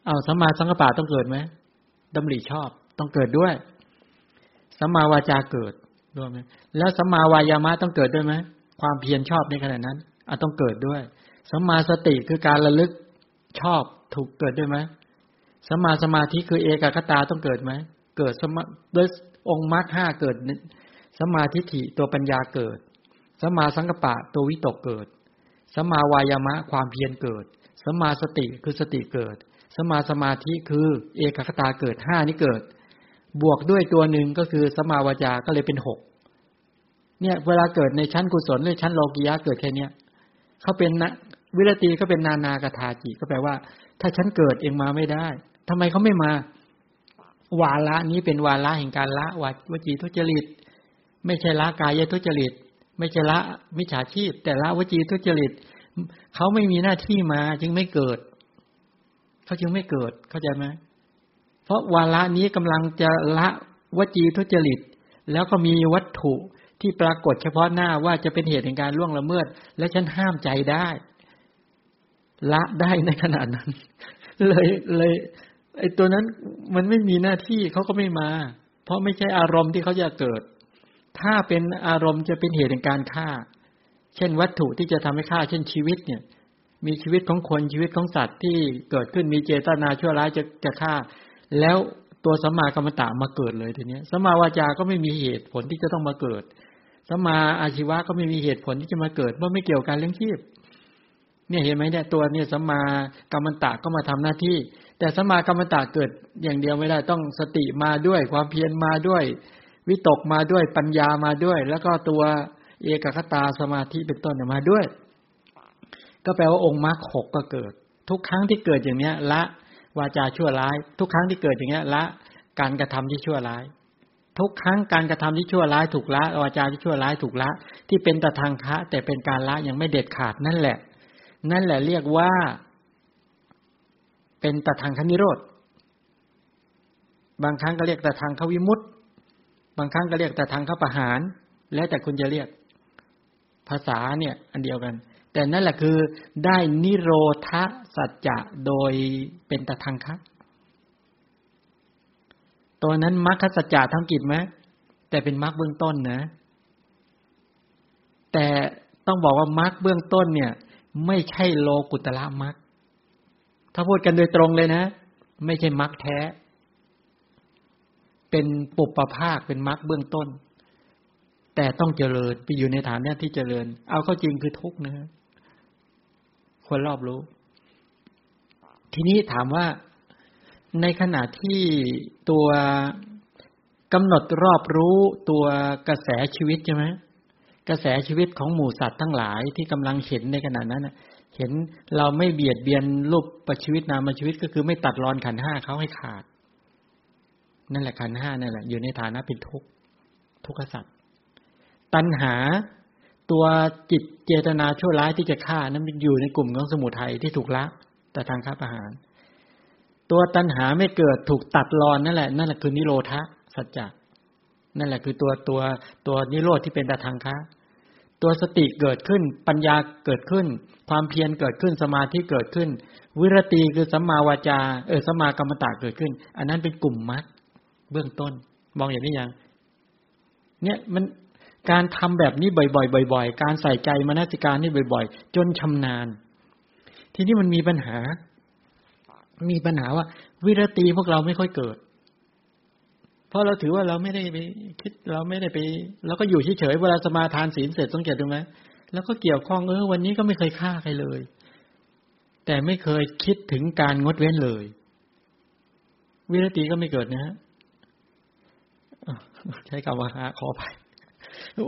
[SPEAKER 1] เอาสัมมาสังกปะต้องเกิดไหมดำริชอบต้องเกิดด้วยสัมมาวาจาเกิดด้วยไหมแล้วสัมมาวายามะต้องเกิดด้วยไหมความเพียรชอบในขณะนั้นอาต้องเกิดด้วยสัมมาสติคือการระลึกชอบถูกเกิดด้วยไหม สมาสมาธิคือเอกคตาต้องเกิดไหม เกิดสมาโดยองค์มรรคห้าเกิด สมาทิฐิตัวปัญญาเกิด สมาสังกปะตัววิตกเกิด สมาวายามะความเพียรเกิด สมาสติคือสติเกิด สมาสมาธิคือเอกคตาเกิดห้านี้เกิด บวกด้วยตัวหนึ่งก็คือสมมาวาจาก็เลยเป็นหกเนี่ยเวลาเกิดในชั้นกุศลหรือชั้นโลกียะเกิดแค่เนี้ยเขาเป็นนะวิรตีก็เป็นนานากถาจิก็แปลว่า ถ้าฉันเกิดเองมาไม่ได้ ทำไมเขาไม่มา วาระนี้เป็นวาระแห่งการละวัวจีทุจริต ไม่ใช่ละกายทุจริต ไม่ใช่ละมิจฉาชีพ แต่ละวจีทุจริตเขาไม่มีหน้าที่มา จึงไม่เกิดเขาจึงไม่เกิดเข้าใจไหมเพราะวาระนี้กำลังจะละวจีทุจริต แล้วก็มีวัตถุที่ปรากฏเฉพาะหน้าว่าจะเป็นเหตุแห่งการล่วงละเมิด และฉันห้ามใจได้ ละได้ในขนาดนั้น เลยเลย ไอ้ตัวนั้นมันไม่มีหน้าที่เขาก็ไม่มา เพราะไม่ใช่อารมณ์ที่เขาจะเกิด ถ้าเป็นอารมณ์จะเป็นเหตุแห่งการฆ่า เช่นวัตถุที่จะทำให้ฆ่า เช่นชีวิตเนี่ย มีชีวิตของคนชีวิตของสัตว์ที่เกิดขึ้นมีเจตนาชั่วร้ายจะจะฆ่า แล้วตัวสัมมากรรมตะมาเกิดเลยทีนี้สัมมาวาจาก็ไม่มีเหตุผลที่จะต้องมาเกิดสมาอาชีวะก็ไม่มีเหตุผลที่จะมาเกิดเพราะไม่เกี่ยวกันเรื่องชีพเนี่ยเห็นไหมเนี่ยตัวเนี่ยสมากรรมตะก็มาทำหน้าที่ แต่สมากรรมตะเกิดอย่างเดียวไม่ได้ต้องสติมาด้วย ความเพียรมาด้วย วิตกมาด้วยปัญญามาด้วย แล้วก็ตัวเอกคตาสมาธิเป็นต้นมาด้วย ก็แปลว่าองค์มรรคหกก็เกิด ทุกครั้งที่เกิดอย่างเนี้ย ละวาจาชั่วร้าย ทุกครั้งที่เกิดอย่างเนี้ย ละการกระทำที่ชั่วร้าย ทุกครั้งการกระทำที่ชั่วร้ายถูกละวาจาที่ชั่วร้ายถูกละ ที่เป็นตะทางคะ แต่เป็นการละยังไม่เด็ดขาดนั่นแหละ นั่นแหละเรียกว่า เป็นตทางคนิโรธ บางครั้งก็เรียกตทางขวิมุตบางครั้งก็เรียกตทางขประหาร แล้วแต่คุณจะเรียกภาษาเนี่ย อันเดียวกัน แต่นั่นแหละคือได้นิโรธสัจจะโดยเป็นตทางคะตัวนั้นมรรคสัจจะทำกิจไหมแต่เป็นมรรคเบื้องต้นนะ แต่ต้องบอกว่ามรรคเบื้องต้นเนี่ย ไม่ใช่โลกุตละมรรค ถ้าพูดกันโดยตรงเลยนะ ไม่ใช่มรรคแท้ เป็นปุปปภาคเป็นมรรคเบื้องต้น แต่ต้องเจริญไปอยู่ในฐานนี้ที่เจริญ เอาเข้าจริงคือทุกนะควรรอบรู้ ทีนี้ถามว่าในขณะที่ตัวกำหนดรอบรู้ตัวกระแสชีวิตใช่ไหมกระแสชีวิตของหมู่สัตว์ทั้งหลายที่กำลังเห็นในขณะนั้น เห็นเราไม่เบียดเบียนรูปประชีวิตนามชีวิตก็คือไม่ตัดรอนขันห้าเขาให้ขาด นั่นแหละขันห้านั่นแหละ อยู่ในฐานะเป็นทุกข์ทุกขสัตว์ตัณหาตัวจิตเจตนาชั่วร้ายที่จะฆ่านั้นอยู่ในกลุ่มของสมุทัยที่ถูกละแต่ทางค้าประหาร ตัวตัณหาไม่เกิดถูกตัดรอนนั่นแหละ นั่นแหละคือนิโรธสัจจะนั่นแหละคือตัวตัวตัวนิโรธที่เป็นตาทางคะ ตัวสติเกิดขึ้น ปัญญาเกิดขึ้น ความเพียรเกิดขึ้นสมาธิเกิดขึ้น วิรติคือสัมมาวาจาเออสัมมากรรมตะเกิดขึ้น อันนั้นเป็นกลุ่มมรรคเบื้องต้น มองอย่างนี้ยังเนี่ยมันการทำแบบนี้บ่อยๆบ่อยๆ การใส่ใจมนสิการนี่บ่อย ๆ จนชำนาญ ทีนี้มันมีปัญหา มีปัญหาว่า วิรตีพวกเราไม่ค่อยเกิด เพราะเราถือว่าเราไม่ได้ไปคิดเราไม่ได้ไปเราก็อยู่เฉยๆเวลาสมาทานศีลเสร็จต้องเก็บตรงไหมแล้วก็เกี่ยวข้องเออวันนี้ก็ไม่เคยฆ่าใครเลย แต่ไม่เคยคิดถึงการงดเว้นเลย วิรติก็ไม่เกิดนะฮะใช้คำว่าขอไป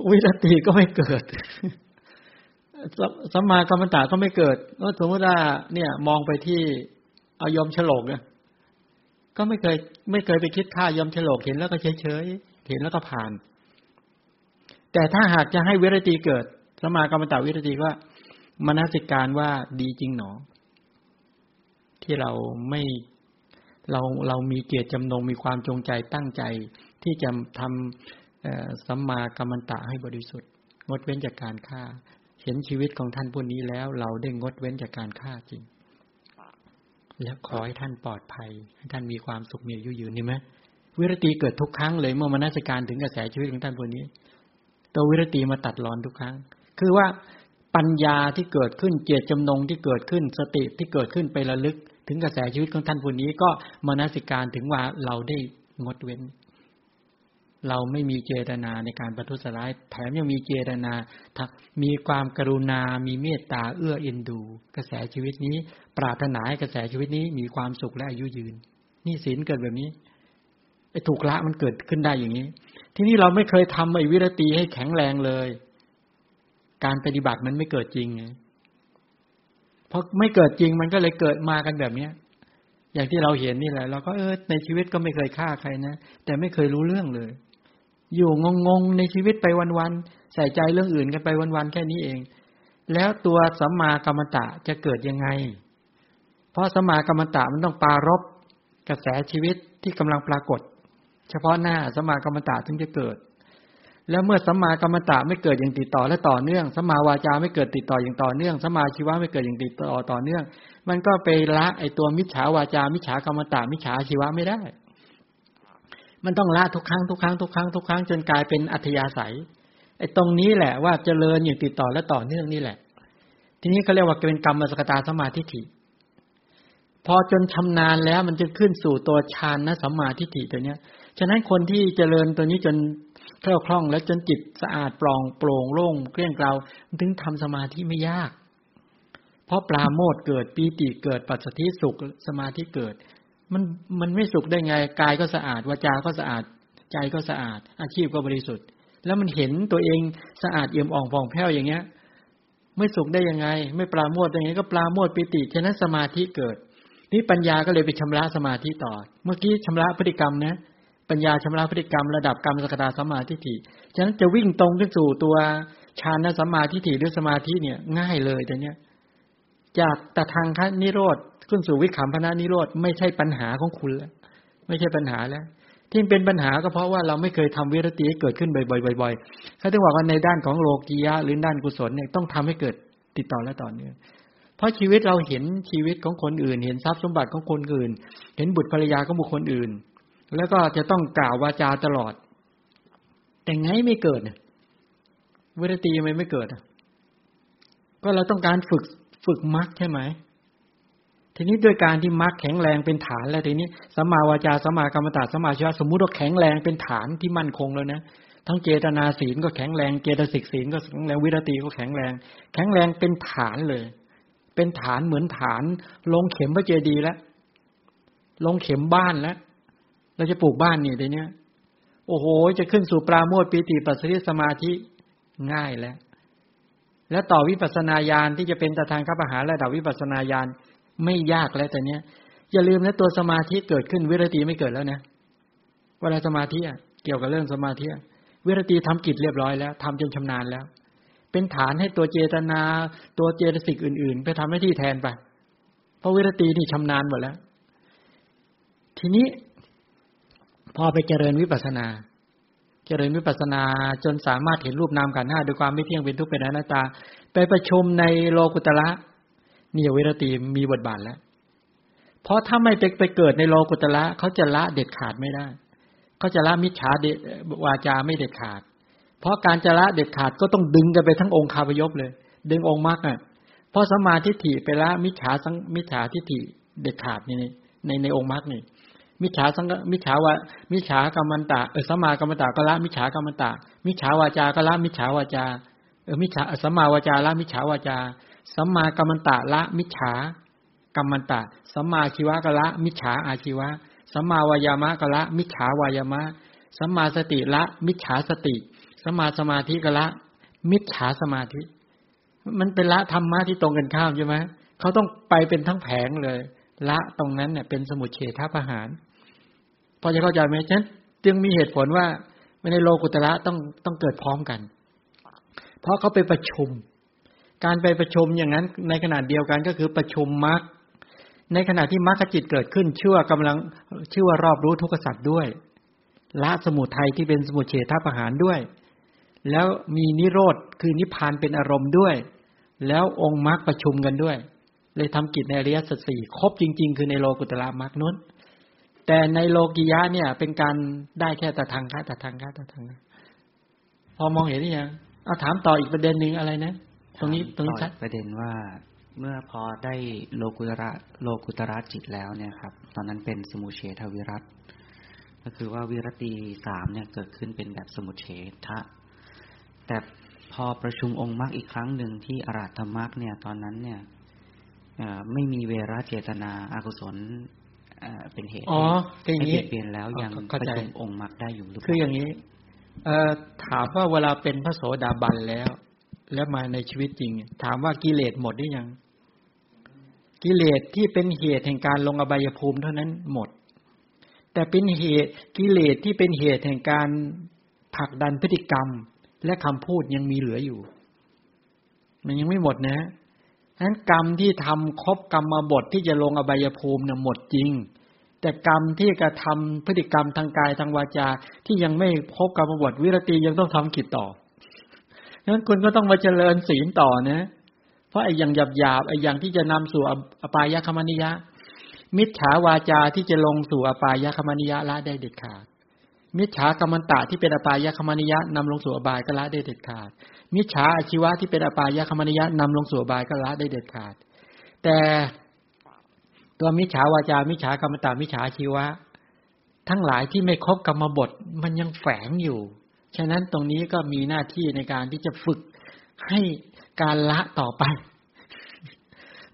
[SPEAKER 1] วิรติก็ไม่เกิดสัมมากรรมตาก็ไม่เกิดก็สมมติว่าเนี่ย มองไปที่เอายอมฉลกเนี่ย ก็ไม่เคย ไม่เคยไปคิดฆ่ายอมฉลกเห็นแล้วก็เฉยเฉยเห็นแล้วก็ผ่าน แต่ถ้าหากจะให้วิรติเกิดสมากรรมตาวิรติว่ามนสิการว่าดีจริงหนอ ที่เราไม่เราเรามีเกียรติจำนงมีความจงใจตั้งใจ ที่จะทำสัมมากรรมตะให้บริสุทธิ์ งดเว้นจากการฆ่า เห็นชีวิตของท่านผู้นี้แล้ว เราได้งดเว้นจากการฆ่าจริง และขอให้ท่านปลอดภัยให้ท่านมีความสุขมีอายุยืนนี่ไหมวิรติเกิดทุกครั้งเลยเมื่อมานาสการถึงกระแสชีวิตของท่านตัวนี้ ตัววิรติมาตัดรอนทุกครั้ง คือว่าปัญญาที่เกิดขึ้นเจตจำนงที่เกิดขึ้นสติที่เกิดขึ้นไประลึก ถึงกระแสชีวิตของท่านผู้นี้ก็มานาสิการถึงว่าเราได้งดเว้น เราไม่มีเจตนาในการประทุษร้ายแถมยังมีเจตนาทักมีความกรุณา มีเมตตาเอื้อเอ็นดู กระแสชีวิตนี้ ปรารถนาให้กระแสชีวิตนี้มีความสุขและอายุยืน นี่ศีลเกิดแบบนี้ไอ้ถูกละมันเกิดขึ้นได้อย่างนี้ ที่นี่เราไม่เคยทำไอ้วิรตีให้แข็งแรงเลย การปฏิบัติมันไม่เกิดจริงไงพราะไม่เกิดจริงมันก็เลยเกิดมากันแบบเนี้ยอย่างที่เราเห็นนี่แหละเราก็เออในชีวิตก็ไม่เคยฆ่าใครนะแต่ไม่เคยรู้เรื่องเลย อยู่งงๆในชีวิตไปวันๆใส่ใจเรื่องอื่นกันไปวันๆแค่นี้เอง แล้วตัวสัมมากรรมตะจะเกิดยังไง เพราะสัมมากรรมตะมันต้องปารบกระแสชีวิตที่กำลังปรากฏ เฉพาะหน้าสัมมากรรมตะถึงจะเกิด แล้วเมื่อสัมมากรรมตะไม่เกิดอย่างติดต่อและต่อเนื่องสัมมาวาจาไม่เกิดติดต่ออย่างต่อเนื่องสัมมาชีวะไม่เกิดอย่างติดต่อต่อเนื่อง มันก็ไปละไอตัวมิจฉาวาจา มิจฉากรรมตะมิจฉาชีวะไม่ได้ มันต้องละทุกครั้งทุกครั้งทุกครั้งทุกครั้งจนกลายเป็นอัธยาศัยไอตรงนี้แหละว่าเจริญอย่างติดต่อและต่อเนื่องนี่แหละ ทีนี้เขาเรียกว่าเป็นกรรมสกตาสมาธิฐิพอจนชำนาญแล้วมันจะขึ้นสู่ตัวฌานนะสัมมาทิฏฐิตัวเนี้ย ฉะนั้นคนที่เจริญตัวนี้จนแคล่วคล่อง แล้วจนจิตสะอาดปลองโปร่งโล่งเกลี้ยงเกลาถึงทำสมาธิไม่ยาก เพราะปลาโมดเกิดปีติเกิดปัจสติสุขสมาธิเกิด มันมันไม่สุขได้ไงกายก็สะอาดวาจา ก็สะอาด ใจก็สะอาด อาชีพก็บริสุทธิ์ แล้วมันเห็นตัวเองสะอาดเอี่ยมอ่องผ่องแผ้วอย่างเงี้ย ไม่สุขได้ยังไง ไม่ปลาโมดยังไง ก็ปลาโมดปีติฉะนั้นสมาธิเกิด นี่ปัญญาก็เลยไปชำระสมาธิต่อ เมื่อกี้ชำระพฤติกรรมนะปัญญาชำระพฤติกรรมระดับกรรมสกตาสัมมาทิฏฐิฉะนั้นจะวิ่งตรงขึ้นสู่ตัวฌานสัมมาทิฏฐิหรือสมาธิเนี่ย ง่ายเลยแต่เนี้ยจากตะทางคันิโรธ ขึ้นสู่วิขำพนานิโรธไม่ใช่ปัญหาของคุณแล้ว ไม่ใช่ปัญหาแล้ว ที่เป็นปัญหาก็เพราะว่าเราไม่เคยทำวิรติให้เกิดขึ้นบ่อยๆเขาถึงบอกว่าในด้านของโลกียะหรือด้านกุศลเนี่ยต้องทำให้เกิดติดต่อและต่อเนื่องเพราะชีวิตเราเห็นชีวิตของคนอื่น เห็นทรัพย์สมบัติของคนอื่น เห็นบุตรภรรยาของบุคคลอื่น แล้วก็จะต้องกล่าววาจาตลอด แต่ไงไม่เกิดวิรตีมันไม่เกิดก็เราต้องการฝึกฝึกมักใช่ไหม ทีนี้ด้วยการที่มักแข็งแรงเป็นฐานแล้วทีนี้สัมมาวาจาสัมมากรรมตาสัมมาชีวะสมมุติว่าแข็งแรงเป็นฐานที่มั่นคงแล้วนะทั้งเจตนาศีลก็แข็งแรงเจตสิกศีลก็แข็งแรงวิรตีก็แข็งแรง แข็งแรงเป็นฐานเลย เป็นฐานเหมือนฐาน ลงเข็มพระเจดีย์แล้วลงเข็มบ้านแล้วเราจะปลูกบ้านนี่ยเดี๋ยวนี้โอ้โห จะขึ้นสู่ปราโมทปีติปัสสติสมาธิง่ายแล้ว แล้วต่อวิปัสนาญาณที่จะเป็นตทางข้าพหาระดับวิปัสนาญาณ ไม่ยากแล้วแต่เนี้ยอย่าลืมนะตัวสมาธิเกิดขึ้นวิรติไม่เกิดแล้วนะเวลาสมาธิเกี่ยวกับเรื่องสมาธิวิรติทำกิจเรียบร้อยแล้วทำจนชำนาญแล้ว เป็นฐานให้ตัวเจตนา ตัวเจตสิกอื่น ๆ ไปทำหน้าที่แทนไปเพราะวิรตินี่ชำนาญหมดแล้ว ทีนี้พอไปเจริญวิปัสนา เจริญวิปัสนาจนสามารถเห็นรูปนามขันธ์ห้าด้วยความไม่เที่ยงเป็นทุกข์เป็นอนัตตา ไปประชุมในโลกุตระ นี่วิรติมีบทบาทแล้ว เพราะถ้าไม่ไปไปเกิดในโลกุตระเขาจะละเด็ดขาดไม่ได้ เขาจะละมิจฉาวาจาไม่เด็ดขาด เพราะการจะละเด็ดขาดก็ต้องดึงกันไปทั้งองค์คาพยพเลย ดึงองค์มรรคอะเพราะสมาธิฐิไปละมิจฉาสังมิจฉาทิฏฐิเด็ดขาดนี่ในในองค์มรรคนี่มิจฉาสังมิจฉาวามิจฉากรรมันตะเออสมากรรมตะก็ละมิจฉากรรมตะ มิจฉาวาจาก็ละมิจฉาวาจาเออมิจฉาสมาวาจาละมิจฉาวาจา สัมมากรรมันตะละมิจฉากรรมันตะ สัมมาชีวะกละ มิจฉาอาชีวะ สัมมาวายามะกละ มิจฉาวายามะ สัมมาสติละ มิจฉาสติ สัมมาสมาธิกละ มิจฉาสมาธิ มันเป็นละธรรมะที่ตรงกันข้ามใช่ไหมเขาต้องไปเป็นทั้งแผงเลย ละตรงนั้นเนี่ยเป็นสมุทเฉทประหารพอจะเข้าใจไหมฉะนั้นจึงมีเหตุผลว่าไม่ในโลกุตระต้องต้องเกิดพร้อมกัน เพราะเขาไปประชุม การไปประชุมอย่างนั้นในขนาดเดียวกันก็คือประชุมมรรคในขณะที่มรรคจิตเกิดขึ้นชื่อว่ากำลังชื่อว่ารอบรู้ทุกขสัตว์ด้วย ละสมุทัยที่เป็นสมุทเฉทประหารด้วย แล้วมีนิโรธคือนิพพานเป็นอารมณ์ด้วย แล้วองค์มรรคประชุมกันด้วย เลยทำกิจในอริยสัจสี่ครบจริง ๆ คือในโลกุตละมรรคนู้นแต่ในโลกิยะเนี่ย เป็นการได้แค่ตะทางคะตะทางคะตะทางพอมองเห็นหรือยังเอาถามต่ออีกประเด็นหนึ่งอะไรนะ ตรงนี้ตรงนี้ชัด
[SPEAKER 2] ประเด็นว่าเมื่อพอได้โลกุตระโลกุตระจิตแล้วเนี่ยครับ ตอนนั้นเป็นสมุเฉทวิรัตก็คือว่าวิรตีสามเนี่ยเกิดขึ้นเป็นแบบสมุเฉทะ แต่พอประชุมองค์มรรคอีกครั้งหนึ่งที่อราธมรรคเนี่ยตอนนั้นเนี่ยไม่มีเวรเจตนาอากุศลเป็นเหตุ
[SPEAKER 1] อ๋อ
[SPEAKER 2] คือ
[SPEAKER 1] อย่างนี้
[SPEAKER 2] เปลี่ยนแล้วยังประชุมองค์มรรคได้อยู่หรือ
[SPEAKER 1] คืออย่างนี้เอ่อถามว่าเวลาเป็นพระโสดาบันแล้ว แล้วมาในชีวิตจริง ถามว่ากิเลสหมดหรือยัง กิเลสที่เป็นเหตุแห่งการลงอบายภูมิเท่านั้นหมด แต่เป็นเหตุกิเลสที่เป็นเหตุแห่งการผลักดันพฤติกรรม และคำพูดยังมีเหลืออยู่ มันยังไม่หมดนะนั้นกรรมที่ทำครบกรรมมาบทที่จะลงอบายภูมินี่ยหมดจริง แต่กรรมที่กระทาพฤติกรรมทางกายทางวาจา ที่ยังไม่ครบกรรมบทวิรติยังต้องทำกิจต่อ นั้นคุณก็ต้องมาเจริญศีลต่อนะ เพราะไอ้อย่างหยาบหยาบไอ้อย่างที่จะนำสู่อปายคมนิยะ มิจฉาวาจาที่จะลงสู่อปายคมนิยะละได้เด็ดขาด มิจฉากรรมตะที่เป็นอปายคมนิยะนำลงสู่อบายก็ละได้เด็ดขาด มิจฉาอาชีวะที่เป็นอปายคมนิยะนำลงสู่อบายก็ละได้เด็ดขาด แต่ตัวมิจฉาวาจา มิจฉากรรมตะมิจฉาอาชีวะ ทั้งหลายที่ไม่ครบกรรมบทมันยังแฝงอยู่ ฉะนั้นตรงนี้ก็มีหน้าที่ในการที่จะฝึกให้การละต่อไป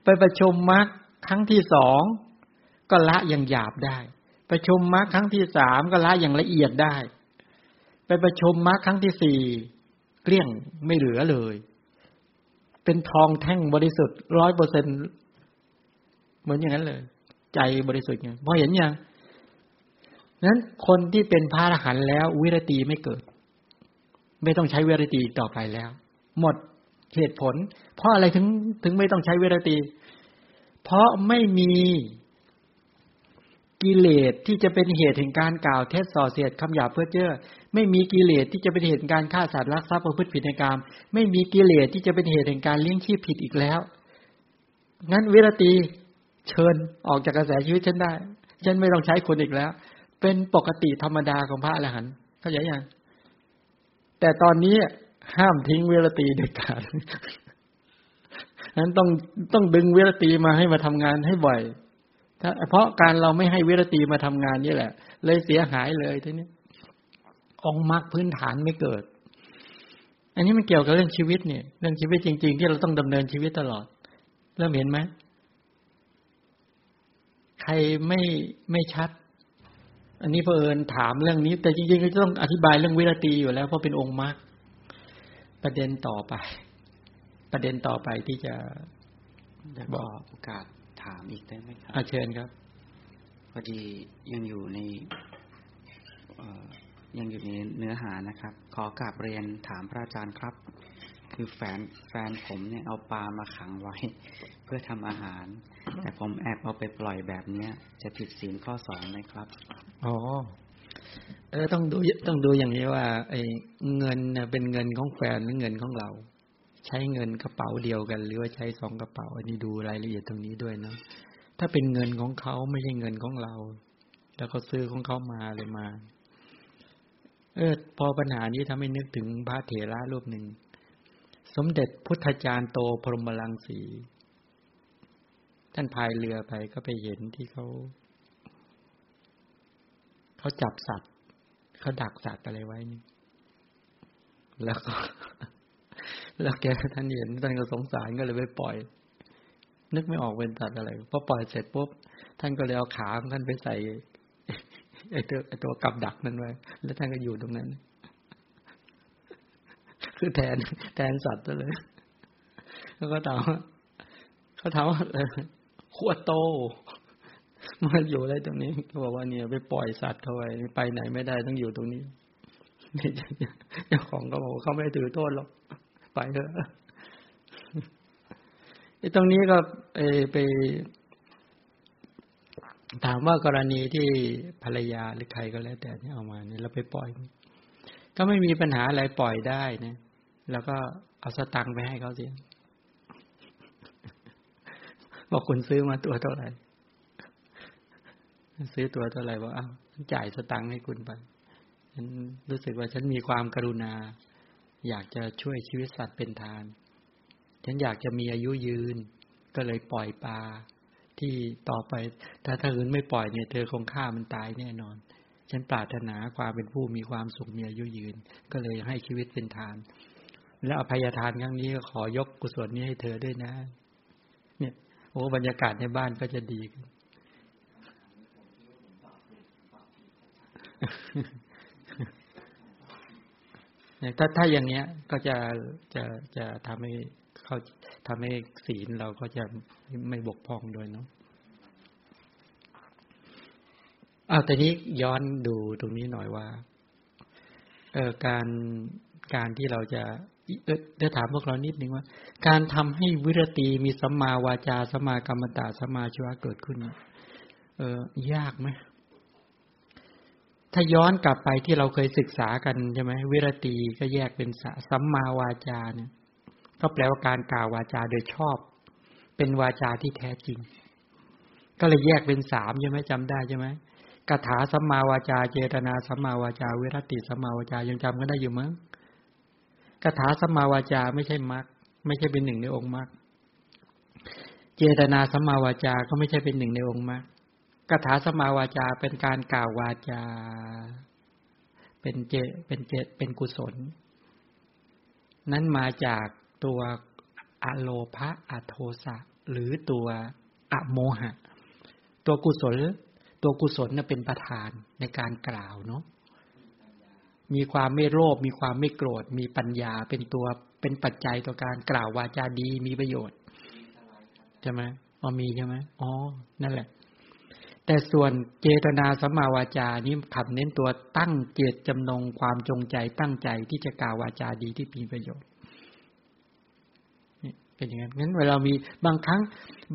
[SPEAKER 1] ไปประชุมมรรคครั้งที่สองก็ละอย่างหยาบได้ ประชุมมรรคครั้งที่สามก็ละอย่างละเอียดได้ ไปประชุมมรรคครั้งที่สี่เกลี้ยงไม่เหลือเลย เป็นทองแท่งบริสุทธิ์ร้อยเปอร์เซ็นเหมือนอย่างนั้นเลย ใจบริสุทธิ์ไงพอเห็นยังนั้นคนที่เป็นพระอรหันต์แล้ววิรตีไม่เกิด ไม่ต้องใช้เวรตีต่อไปแล้ว หมดเหตุผล เพราะอะไรถึงถึงไม่ต้องใช้เวรตี เพราะไม่มีกิเลสที่จะเป็นเหตุแห่งการกล่าวเท็จส่อเสียดคำหยาเพื่อเจ้อไม่มีกิเลสที่จะเป็นเหตุการฆ่าสัตว์รักทรัพย์ประพฤติผิดในกรรมไม่มีกิเลสที่จะเป็นเหตุแห่งการเลี้ยงชีพผิดอีกแล้วงั้นเวรตีเชิญออกจากกระแสชีวิตฉันได้ ฉันไม่ต้องใช้คนอีกแล้ว เป็นปกติธรรมดาของพระอรหันต์เข้าใจยัง แต่ตอนนี้ห้ามทิ้งเวรตีเด็ดขาดนั้นต้องต้องดึงเวรตีมาให้มาทำงานให้บ่อยถ้าเพราะการเราไม่ให้เวรตีมาทำงานนี่แหละ เลยเสียหายเลยทีนี้องมรรคพื้นฐานไม่เกิด อันนี้มันเกี่ยวกับเรื่องชีวิตเนี่ย เรื่องชีวิตจริง ๆ ที่เราต้องดำเนินชีวิตตลอด เริ่มเห็นไหมใครไม่ไม่ชัด อันนี้เพอเอิญถามเรื่องนี้ แต่จริงๆก็ต้องอธิบายเรื่องวิรตีอยู่แล้วเพราะเป็นองค์มรรคประเด็นต่อไป ประเด็นต่อไปที่จะ
[SPEAKER 2] บอกโอกาสถามอีกได้ไหมครับ
[SPEAKER 1] เชิญครับ
[SPEAKER 2] พอดียังอยู่ในยังอยู่ในเนื้อหานะครับ ขอกราบเรียนถามพระอาจารย์ครับ คือแฟนแฟนผมเนี่ยเอาปลามาขังไว้ เพื่อทำอาหาร แต่ผมแอบเอาไปปล่อยแบบเนี้ย จะผิดศีลข้อสองไหมครับ
[SPEAKER 1] อ๋อเออต้องดูต้องดูอย่างนี้ว่าไอ้เงินเป็นเงินของแฟนหรือเงินของเรา ใช้เงินกระเป๋าเดียวกัน หรือว่าใช้สองกระเป๋า อันนี้ดูรายละเอียดตรงนี้ด้วยนะถ้าเป็นเงินของเขาไม่ใช่เงินของเรา แล้วเขาซื้อของเขามาเลยมา เออ พอปัญหานี้ทำให้นึกถึงพระเถระรูปหนึ่ง สมเด็จพุทธจารย์โตพรหมลังสี ท่านพายเรือไปก็ไปเห็นที่เขา เขาจับสัตว์เขาดักสัตว์อะไรไว้นี่แล้วก็ แล้วแกท่านเห็นท่านก็สงสารก็เลยไปปล่อย นึกไม่ออกเป็นสัตว์อะไรพอปล่อยเสร็จปุ๊บท่านก็เลยเอาขาของท่านไปใส่ไอ้ตัวไอ้ตัวกับดักนั้นไว้ แล้วท่านก็อยู่ตรงนั้น คือแทนแทนสัตว์เลย แล้วก็ถามเขาถามว่าขวดโต มาอยู่อะไรตรงนี้เขาบอกว่าเนี่ย ไปปล่อยสัตว์เขาไว้ไปไหนไม่ได้ต้องอยู่ตรงนี้เจ้าของก็บอกเขาไม่ถือโทษหรอกไปเถอะไอ้ตรงนี้ก็ไปถามว่ากรณีที่ภรรยาหรือใครก็แล้ว แต่ที่เอามาเนี่ยเราไปปล่อย ก็ไม่มีปัญหาอะไรปล่อยได้นะแล้วก็เอาสตังค์ไปให้เขาเสียบอกคุณซื้อมาตัวเท่าไหร่ ซื้อตัวเท่าไหร่บอกอ้าวจ่ายสตังค์ให้คุณไปฉันรู้สึกว่าฉันมีความกรุณา อยากจะช่วยชีวิตสัตว์เป็นทาน ฉันอยากจะมีอายุยืน ก็เลยปล่อยปลาที่ต่อไป ถ้าถ้าอื่นไม่ปล่อยเนี่ยเธอคงฆ่ามันตายแน่นอน ฉันปรารถนาความเป็นผู้มีความสุขมีอายุยืน ก็เลยให้ชีวิตเป็นทาน แล้วอภัยทานครั้งนี้ก็ขอยกกุศลนี้ให้เธอด้วยนะ เนี่ย โอ้บรรยากาศในบ้านก็จะดีขึ้น ถ้าถ้าอย่างเนี้ย ก็จะจะจะทำให้เขาทำให้ศีลเราก็จะไม่บกพร่องโดยเนาะอ้าวแต่นี้ย้อนดูตรงนี้หน่อยว่า เออการการที่เราจะเออจะถามพวกเรานิดนึงว่า การทำให้วิรตีมีสัมมาวาจาสัมมากรรมตาสัมมาชีวะเกิดขึ้น เออยากไหม ถ้าย้อนกลับไปที่เราเคยศึกษากันใช่ไหมวิรตีก็แยกเป็นสัมมาวาจาเนี่ยก็แปลว่าการกล่าววาจาโดยชอบ เป็นวาจาที่แท้จริง ก็เลยแยกเป็นสามใช่ไหมจำได้ใช่ไหมกถาสัมมาวาจา เจตนาสัมมาวาจา วิรติสัมมาวาจายังจำกันได้อยู่มั้งกถาสัมมาวาจาไม่ใช่มรรคไม่ใช่เป็นหนึ่งในองค์มรรคเจตนาสัมมาวาจาก็ไม่ใช่เป็นหนึ่งในองค์มรรค กถาสมาวาจาเป็นการกล่าววาจา เป็นเจเป็นเจเป็นกุศล นั้นมาจากตัวอะโลภะอะโทสะ หรือตัวอะโมหะ ตัวกุศล ตัวกุศลเนี่ยเป็นประธานในการกล่าวเนาะมีความไม่โลภมีความไม่โกรธ มีปัญญาเป็นตัวเป็นปัจจัยต่อการกล่าววาจาดีมีประโยชน์ใช่ไหมอ๋อมีใช่ไหมอ๋อนั่นแหละ แต่ส่วนเจตนาสัมมาวาจานี้ขับเน้นตัวตั้งเจตจำนงความจงใจตั้งใจที่จะกล่าววาจาดีที่มีประโยชน์เป็นอย่างนั้นงั้นเวลามีบางครั้ง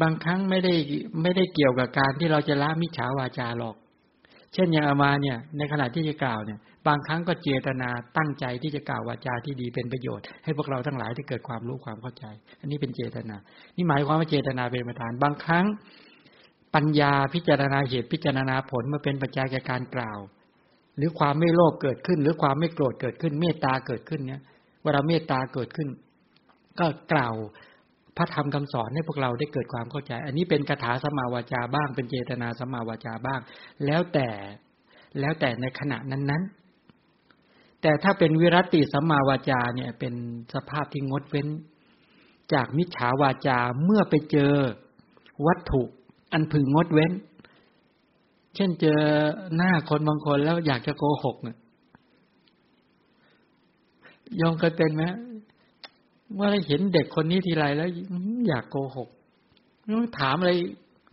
[SPEAKER 1] บางครั้งไม่ได้ไม่ได้เกี่ยวกับการที่เราจะละมิจฉาวาจาหรอก เช่นอย่างอามาเนี่ย ในขณะที่จะกล่าวเนี่ย บางครั้งก็เจตนาตั้งใจที่จะกล่าววาจาที่ดีเป็นประโยชน์ ให้พวกเราทั้งหลายได้เกิดความรู้ความเข้าใจ อันนี้เป็นเจตนา นี่หมายความว่าเจตนาเป็นประธาน บางครั้ง ปัญญาพิจารณาเหตุพิจารณาผลมาเป็นปัจจัยแก่การกล่าว หรือความไม่โลภเกิดขึ้น หรือความไม่โกรธเกิดขึ้น เมตตาเกิดขึ้นเนี่ยเวลาเมตตาเกิดขึ้น ก็กล่าวพระธรรมคำสอนให้พวกเราได้เกิดความเข้าใจ อันนี้เป็นคาถาสมาวาจาบ้าง เป็นเจตนาสมาวาจาบ้าง แล้วแต่แล้วแต่ในขณะนั้นๆ แต่ถ้าเป็นวิรติสมาวาจาเนี่ยเป็นสภาพที่งดเว้น จากมิจฉาวาจาเมื่อไปเจอวัตถุ อันพึงงดเว้น เช่นเจอหน้าคนบางคนแล้วอยากจะโกหกเนี่ยยองเคยเป็นไหมว่าเห็นเด็กคนนี้ทีไรแล้วอยากโกหกถามอะไร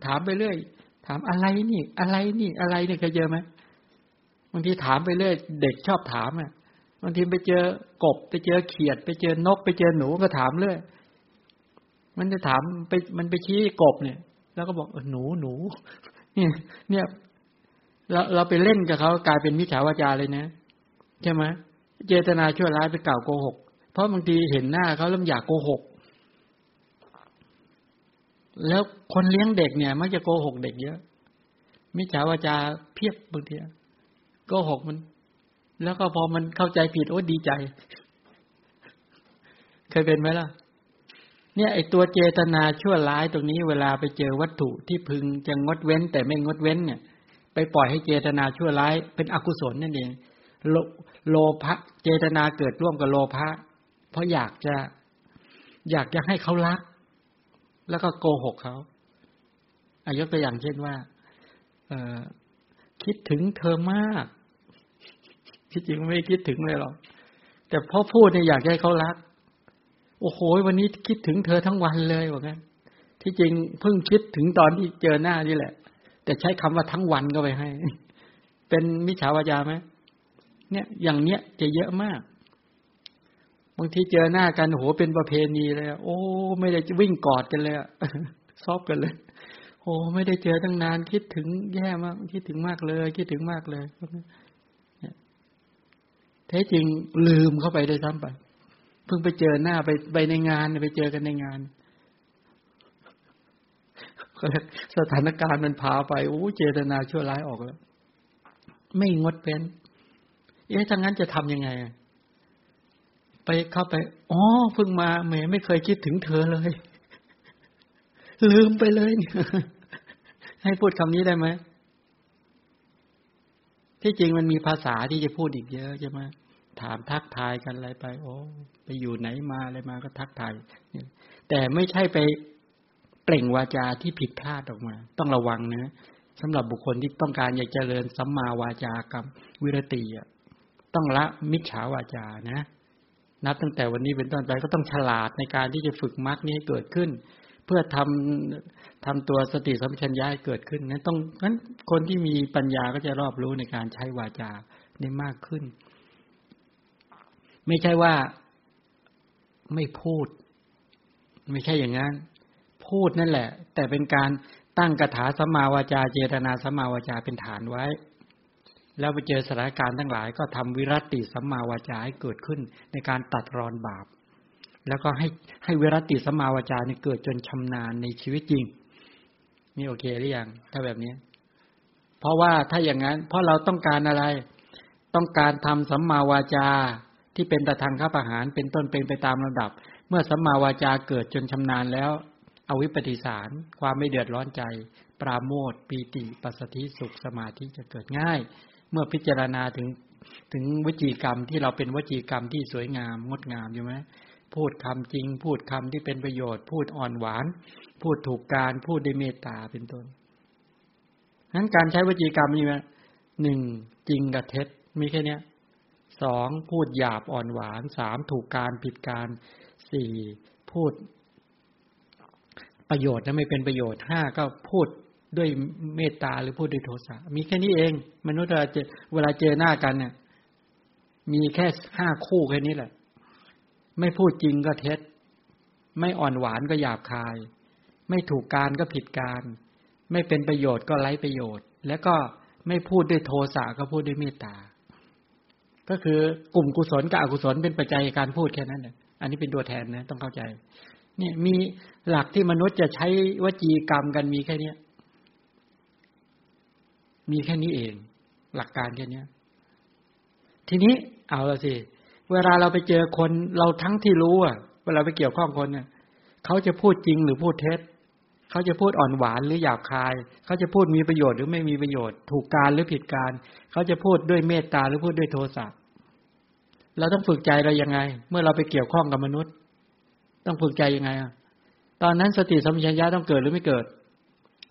[SPEAKER 1] ถามไปเรื่อย ถามอะไรนี่ อะไรนี่ อะไรนี่เคยเจอไหมบางทีถามไปเรื่อย เด็กชอบถามอะบางทีไปเจอกบไปเจอเขียด ไปเจอนก ไปเจอหนูก็ถามเรื่อย มันจะถามไปมันไปชี้กบเนี่ย แล้วก็บอกหนูหนูเนี่ยเนี่ยเราเราไปเล่นกับเขากลายเป็นมิจฉาวาจาเลยนะใช่ไหมเจตนาชั่วร้ายไปกล่าวโกหก เพราะบางทีเห็นหน้าเขาแล้วอยากโกหก แล้วคนเลี้ยงเด็กเนี่ยมักจะโกหกเด็กเยอะมิจฉาวาจาเพียบบางทีโกหกมัน แล้วก็พอมันเข้าใจผิดโอ้ดีใจ เคยเป็นไหมล่ะ เนี่ยไอตัวเจตนาชั่วร้ายตรงนี้เวลาไปเจอวัตถุที่พึงจะงดเว้น แต่ไม่งดเว้นเนี่ย ไปปล่อยให้เจตนาชั่วร้ายเป็นอกุศลนั่นเองโลโลภะเจตนาเกิดร่วมกับโลภะเพราะอยากจะอยากจะให้เขารัก แล้วก็โกหกเขาอายกตัวอย่างเช่นว่า เออคิดถึงเธอมากที่จริงไม่คิดถึงเลยหรอกแต่พอพูดเนี่ยอยากให้เขารัก โอ้โหวันนี้คิดถึงเธอทั้งวันเลยว่างั้น ที่จริงเพิ่งคิดถึงตอนที่เจอหน้านี่แหละ แต่ใช้คำว่าทั้งวันก็ไปให้ เป็นมิจฉาวาจาไหมเนี่ย อย่างเนี้ยจะเยอะมากบางทีเจอหน้ากันโหเป็นประเพณีเลยโอ้ไม่ได้วิ่งกอดกันเลยซอบกันเลยโอ้ไม่ได้เจอตั้งนาน คิดถึงแย่มาก คิดถึงมากเลย คิดถึงมากเลยแท้จริงลืมเข้าไปได้ซ้ำไป พิ่งไปเจอหน้าไปไปในงานไปเจอกันในงานสถานการณ์มันพาไปโอ้เจตนาชั่วร้ายออกแล้ว ไม่งดเป็น เอ๊ะถ้างั้นจะทํำยังไง ไปเข้าไปอ๋อเพิ่งมาแหมไม่เคยคิดถึงเธอเลย ลืมไปเลยให้พูดคำนี้ได้ไหมที่จริงมันมีภาษาที่จะพูดอีกเยอะใช่ไหม ถามทักทายกันอะไรไป โอ้ไปอยู่ไหนมาอะไรมาก็ทักทายแต่ไม่ใช่ไปเปล่งวาจาที่ผิดพลาดออกมา ต้องระวังนะสำหรับบุคคลที่ต้องการอยากเจริญสัมมาวาจากัรวิรติอะต้องละมิจฉาวาจานะ นับตั้งแต่วันนี้เป็นต้นไปก็ต้องฉลาดในการที่จะฝึกมรรคนี้ให้เกิดขึ้น เพื่อทำทำตัวสติสัมปชัญญะให้เกิดขึ้นนั้นต้องนั้นคนที่มีปัญญาก็จะรอบรู้ในการใช้วาจาได้มากขึ้น ไม่ใช่ว่าไม่พูด ไม่ใช่อย่างนั้น พูดนั่นแหละ แต่เป็นการตั้งกถาสมาวาจา เจตนาสมาวาจาเป็นฐานไว้ แล้วไปเจอสถานการณ์ทั้งหลาย ก็ทำวิรัติสัมมาวาจาให้เกิดขึ้นในการตัดรอนบาป แล้วก็ให้ให้วิรัติสัมมาวาจาเนี่ยเกิดจนชำนาญในชีวิตจริง นี่โอเคหรือยังถ้าแบบนี้ เพราะว่าถ้าอย่างนั้น เพราะเราต้องการอะไร ต้องการทำสัมมาวาจา ที่เป็นตะทางข้าประหารเป็นต้นเป็นไปตามลำดับ เมื่อสัมมาวาจาเกิดจนชำนาญแล้ว อวิปปิสาร ความไม่เดือดร้อนใจ ปราโมทปีติปัสสติสุขสมาธิจะเกิดง่าย เมื่อพิจารณาถึงถึงวจีกรรมที่เราเป็นวจีกรรมที่สวยงามงดงามอยู่ไหมพูดคำจริง พูดคำที่เป็นประโยชน์ พูดอ่อนหวาน พูดถูกการพูดด้วยเมตตาเป็นต้นนั้นการใช้วจีกรรมนี่ไหมหนึ่งจริงกับเท็จมีแค่นี้ สองพูดหยาบอ่อนหวานสามถูกการผิดการสี่พูดประโยชน์นะไม่เป็นประโยชน์ห้าก็พูดด้วยเมตตาหรือพูดด้วยโทสะมีแค่นี้เอง มนุษย์เราจะเวลาเจอหน้ากันเนี่ย มีแค่ห้าคู่แค่นี้แหละ ไม่พูดจริงก็เท็จ ไม่อ่อนหวานก็หยาบคาย ไม่ถูกการก็ผิดการ ไม่เป็นประโยชน์ก็ไร้ประโยชน์ แล้วก็ไม่พูดด้วยโทสะก็พูดด้วยเมตตา ก็คือกลุ่มกุศลกับอกุศลเป็นปัจจัยการพูดแค่นั้นแหละอันนี้เป็นตัวแทนนะต้องเข้าใจ เนี่ยมีหลักที่มนุษย์จะใช้วจีกรรมกันมีแค่เนี้ย มีแค่นี้เอง หลักการแค่นี้ทีนี้เอาละสิ เวลาเราไปเจอคนเราทั้งที่รู้อะ เวลาไปเกี่ยวข้องคนเนี่ยเขาจะพูดจริงหรือพูดเท็จเขาจะพูดอ่อนหวานหรือหยาบคาย เขาจะพูดมีประโยชน์หรือไม่มีประโยชน์ ถูกการหรือผิดการ เขาจะพูดด้วยเมตตาหรือพูดด้วยโทสะ เราต้องฝึกใจเรายังไง เมื่อเราไปเกี่ยวข้องกับมนุษย์ ต้องฝึกใจยังไงอะตอนนั้นสติสัมปชัญญะต้องเกิดหรือไม่เกิด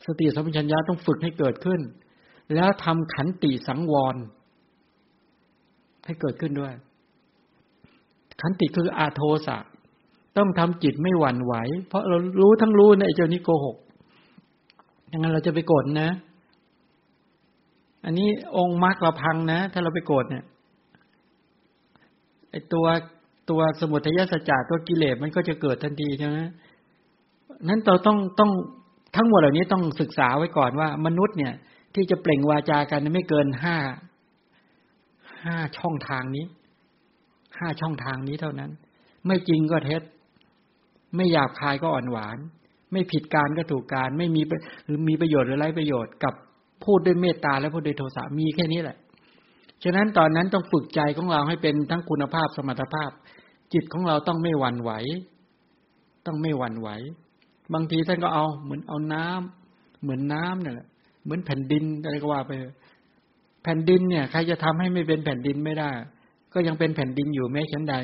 [SPEAKER 1] สติสัมปชัญญะต้องฝึกให้เกิดขึ้น แล้วทำขันติสังวร ให้เกิดขึ้นด้วย ขันติคืออาโทสะต้องทำจิตไม่หวั่นไหว เพราะเรารู้ทั้งรู้ในเจ้านี้โกหกดังนั้นเราจะไปโกรธนะ อันนี้องค์มรรคเราพังนะ ถ้าเราไปโกรธเนี่ย ไอตัวตัวสมุทัยสัจจะตัวกิเลสมันก็จะเกิดทันทีใช่ไหมนั้นเราต้องต้องทั้งหมดเหล่านี้ต้องศึกษาไว้ก่อนว่า มนุษย์เนี่ย ที่จะเปล่งวาจากันไม่เกินห้าห้าช่องทางนี้ห้าช่องทางนี้เท่านั้น ไม่จริงก็เท็จ ไม่หยาบคายก็อ่อนหวาน ไม่ผิดการก็ถูกการ ไม่มีหรือมีประโยชน์หรือไร้ประโยชน์กับพูดด้วยเมตตาและพูดด้วยโทสะมีแค่นี้แหละ ฉะนั้นตอนนั้นต้องฝึกใจของเราให้เป็นทั้งคุณภาพสมรรถภาพ จิตของเราต้องไม่หวั่นไหว ต้องไม่หวั่นไหว บางทีท่านก็เอาเหมือนเอาน้ำเหมือนน้ำเนี่ยแหละเหมือนแผ่นดินอะไรก็ว่าไป แผ่นดินเนี่ย ใครจะทำให้ไม่เป็นแผ่นดินไม่ได้ ก็ยังเป็นแผ่นดินอยู่แม้ชั้นใด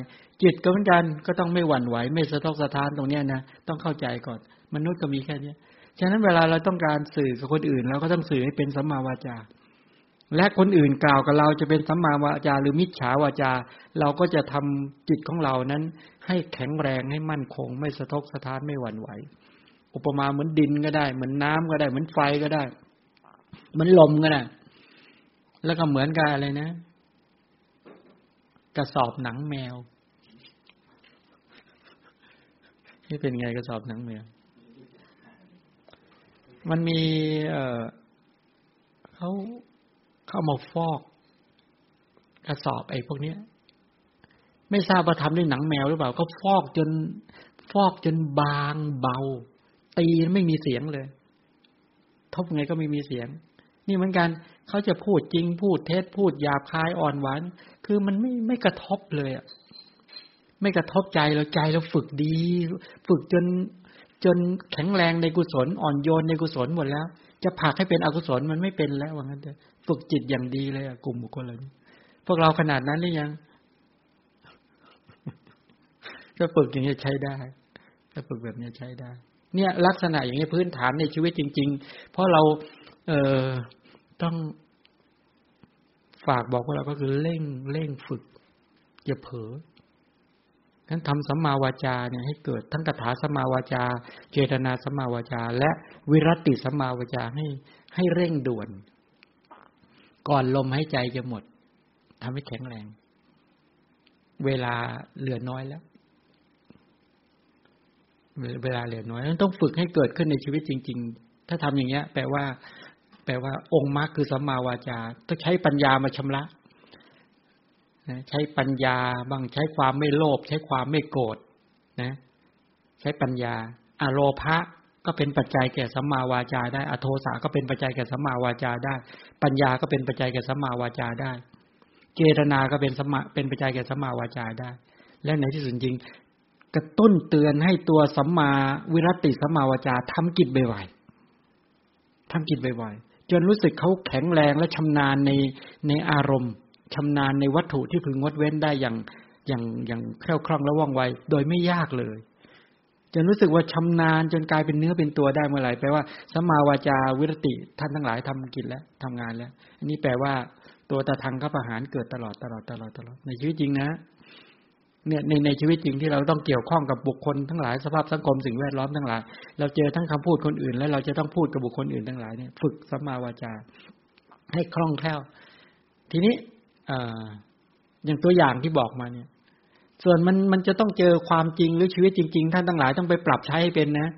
[SPEAKER 1] จิตก็เหมือนกันก็ต้องไม่หวั่นไหว ไม่สะทกสะท้านตรงเนี้ยนะต้องเข้าใจก่อน มนุษย์ก็มีแค่เนี้ยฉะนั้นเวลาเราต้องการสื่อกับคนอื่นเราก็ต้องสื่อให้เป็นสัมมาวาจา และคนอื่นกล่าวกับเราจะเป็นสัมมาวาจาหรือมิจฉาวาจา เราก็จะทำจิตของเรานั้น ให้แข็งแรงให้มั่นคง ไม่สะทกสะท้านไม่หวั่นไหว อุปมาเหมือนดินก็ได้ เหมือนน้ำก็ได้ เหมือนไฟก็ได้ เหมือนลมก็ได้ แล้วก็เหมือนกับอะไรนะ กระสอบหนังแมวนี่เป็นไงกระสอบหนังแมวมันมี เออเขา เข้ามาฟอกกระสอบไอ้พวกนี้ไม่ทราบว่าทำด้วยหนังแมวหรือเปล่า ก็ฟอกจน ฟอกจนบางเบา ตีไม่มีเสียงเลยทบไงก็ไม่มีเสียง นี่เหมือนกันเขาจะพูดจริงพูดเท็จพูดหยาบคายอ่อนหวาน คือมันไม่ไม่กระทบเลยอะไม่กระทบใจเราใจเราฝึกดี ฝึกจนจนแข็งแรงในกุศลอ่อนโยนในกุศลหมดแล้ว จะผลักให้เป็นอกุศลมันไม่เป็นแล้วว่างั้นเถอะ ฝึกจิตอย่างดีเลยอะกลุ่มบุคคลเหล่านี้พวกเราขนาดนั้นหรือยังก็ฝึกอย่างนี้ใช้ได้ก็ฝึกแบบนี้ใช้ได้ เนี่ย ลักษณะอย่างนี้พื้นฐานในชีวิตจริง ๆ เพราะเรา เอ่อต้องฝากบอกว่าเราก็คือเร่งเร่งฝึกอย่าเผลอนั้นทำสัมมาวาจาเนี่ยให้เกิดทั้งคาถาสัมมาวาจา เจตนาสัมมาวาจา และวิรติสัมมาวาจาให้ให้เร่งด่วน ก่อนลมหายใจจะหมดทำให้แข็งแรง เวลาเหลือน้อยแล้ว เวลาเหลือน้อยต้องฝึกให้เกิดขึ้นในชีวิตจริง ๆ ถ้าทำอย่างเงี้ย แปลว่า แปลว่า องค์มรรคคือสัมมาวาจา ต้องใช้ปัญญามาชำระใช้ปัญญาบางใช้ความไม่โลภใช้ความไม่โกรธนะ ใช้ปัญญา อโลภะ ก็เป็นปัจจัยแก่สัมมาวาจาได้ อโทสาก็เป็นปัจจัยแก่สัมมาวาจาได้ ปัญญาก็เป็นปัจจัยแก่สัมมาวาจาได้ เจตนาก็เป็นสมาเป็นปัจจัยแก่สัมมาวาจาได้ และในที่สุดจริง กระตุ้นเตือนให้ตัวสัมมาวิรติสัมมาวาจาทำกิจบ่อยๆทำกิจบ่อยๆจนรู้สึกเขาแข็งแรงและชำนาญในในอารมณ์ชำนาญในวัตถุที่พึงงดเว้นได้อย่างอย่างอย่างแคล่วคล่องและว่องไว โดยไม่ยากเลย จนรู้สึกว่าชำนาญจนกลายเป็นเนื้อเป็นตัวได้เมื่อไหร่แปลว่าสัมมาวาจาวิรติท่านทั้งหลายทำกิจแล้วทำงานแล้ว อันนี้แปลว่าตัวตาทางข้าประหารเกิดตลอดตลอดตลอดตลอดในชีวิตจริงนะเนี่ยในในชีวิตจริงที่เราต้องเกี่ยวข้องกับบุคคลทั้งหลายสภาพสังคมสิ่งแวดล้อมทั้งหลาย เราเจอทั้งคำพูดคนอื่น แล้วเราจะต้องพูดกับบุคคลอื่นทั้งหลายเนี่ยฝึกสัมมาวาจา ให้คล่องแคล่ว ทีนี้ออย่างตัวอย่างที่บอกมาเนี่ย ส่วนมันมันจะต้องเจอความจริงหรือชีวิตจริง ๆ ท่านทั้งหลายต้องไปปรับใช้ให้เป็นนะ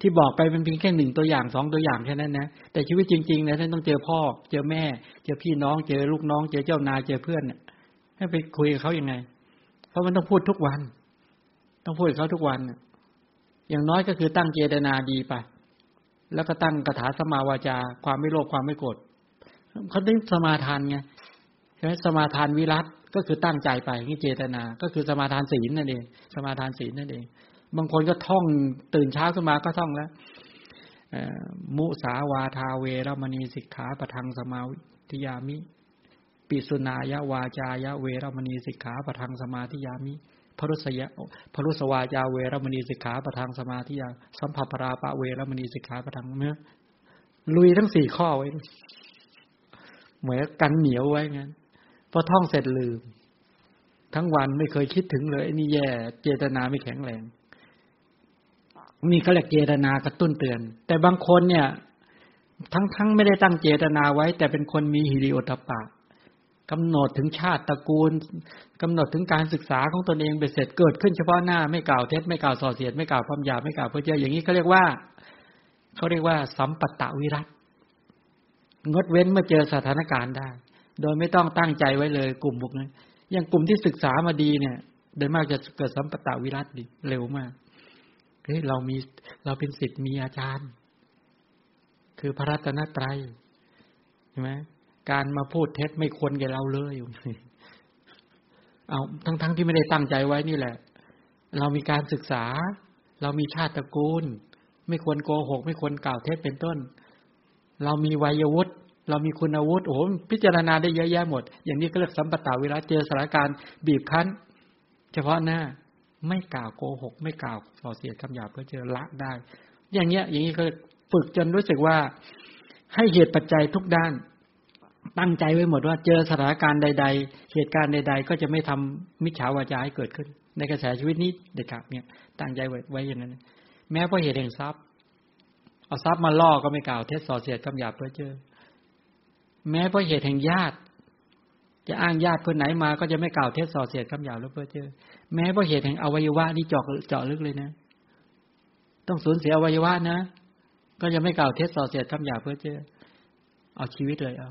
[SPEAKER 1] ที่บอกไปเป็นเพียงแค่หนึ่งตัวอย่างสองตัวอย่างแค่นั้นนะแต่ชีวิตจริงๆนะท่านต้องเจอพ่อ เจอแม่ เจอพี่น้องเจอลูกน้อง เจอเจ้านายเจอเพื่อนให้ไปคุยกับเขายังไง เพราะมันต้องพูดทุกวัน ต้องพูดกับเขาทุกวันอย่างน้อยก็คือตั้งเจตนาดีไปแล้วก็ตั้งคาถาสมาวาจา ความไม่โลภความไม่โกรธเขาต้องสมาทานไงใช่ไหมสมาทานวิรัต ก็คือตั้งใจไปนี่เจตนา ก็คือสมาทานศีลนั่นเอง สมาทานศีลนั่นเอง บางคนก็ท่องตื่นเช้าขึ้นมาก็ท่องแล้วมุสาวาทาเวรมณีสิกขาปทังสมาธิยามิ ปิสุนายะวาจายะเวรมณีสิกขาปทังสมาธิยามิพรุสยะพรุสวาจาเวรมณีสิกขาปทังสมาธิยาสัมภปราปะเวรมณีสิกขาปทังเมื่อลุยทั้งสี่ข้อไว้เหมือนกันเหนียวไว้งั้น อท่องเสร็จลืม ทั้งวันไม่เคยคิดถึงเลยนี่แย่ เจตนาไม่แข็งแรงมีเขาเรียกเจตนากระตุ้นเตือน แต่บางคนเนี่ย ทั้งทั้งไม่ได้ตั้งเจตนาไว้ แต่เป็นคนมีฮิริโอตปะกำหนดถึงชาติตระกูลกำหนดถึงการศึกษาของตนเองไปเสร็จเกิดขึ้นเฉพาะหน้าไม่กล่าวเท็จไม่กล่าวส่อเสียดไม่กล่าวความหยาบไม่กล่าวเพื่อเจ้าอย่างนี้เขาเรียกว่าเขาเรียกว่า สัมปตตวิรัตงดเว้นเมื่อเจอสถานการณ์ได้ โดยไม่ต้องตั้งใจไว้เลยกลุ่มพวกนั้นอย่างกลุ่มที่ศึกษามาดีเนี่ย โดยมากจะเกิดสัมปตะวิรัตดีเร็วมากเฮ้ยเรามีเราเป็นสิทธิ์มีอาจารย์ คือพระรัตนตรัยใช่ไหมการมาพูดเท็จไม่ควรแก่เราเลยเอาทั้งๆทที่ไม่ได้ตั้งใจไว้นี่แหละ เรามีการศึกษา เรามีชาติตระกูล ไม่ควรโกหก ไม่ควรกล่าวเท็จเป็นต้น เรามีวัยวุฒิ เรามีคุณอาวุฒิโอ้โหพิจารณาได้เยอะแยะหมด อย่างนี้ก็เรียกสัมปตาเวลาเจอสถานการณ์บีบคั้น เฉพาะหน้าไม่กล่าวโกหก ไม่กล่าวส่อเสียดคำหยาบก็เจอละได้ อย่างเงี้ย อย่างนี้ก็ฝึกจนรู้สึกว่าให้เหตุปัจจัยทุกด้าน ตั้งใจไว้หมดว่าเจอสถานการณ์ใด ๆ เหตุการณ์ใด ๆ ก็จะไม่ทำมิจฉาวาจาให้เกิดขึ้น ในกระแสชีวิตนี้เด็ดขาดเนี่ย ตั้งใจไว้ไว้อย่างนั้น แม้เพราะเหตุแห่งทรัพย์ เอาทรัพย์มาล่อก็ไม่กล่าวเท็จส่อเสียดคำหยาบเพื่อเจอ แม้เพราะเหตุแห่งญาติ จะอ้างญาติคนไหนมาก็จะไม่กล่าวเท็จส่อเสียดคำหยาบแล้วเพื่อเจอ แม้เพราะเหตุแห่งอวัยวะนี่เจาะเจาะลึกเลยนะ ต้องสูญเสียอวัยวะนะ ก็จะไม่กล่าวเท็จส่อเสียดคำหยาบเพื่อเจอ เอาชีวิตเลยเอา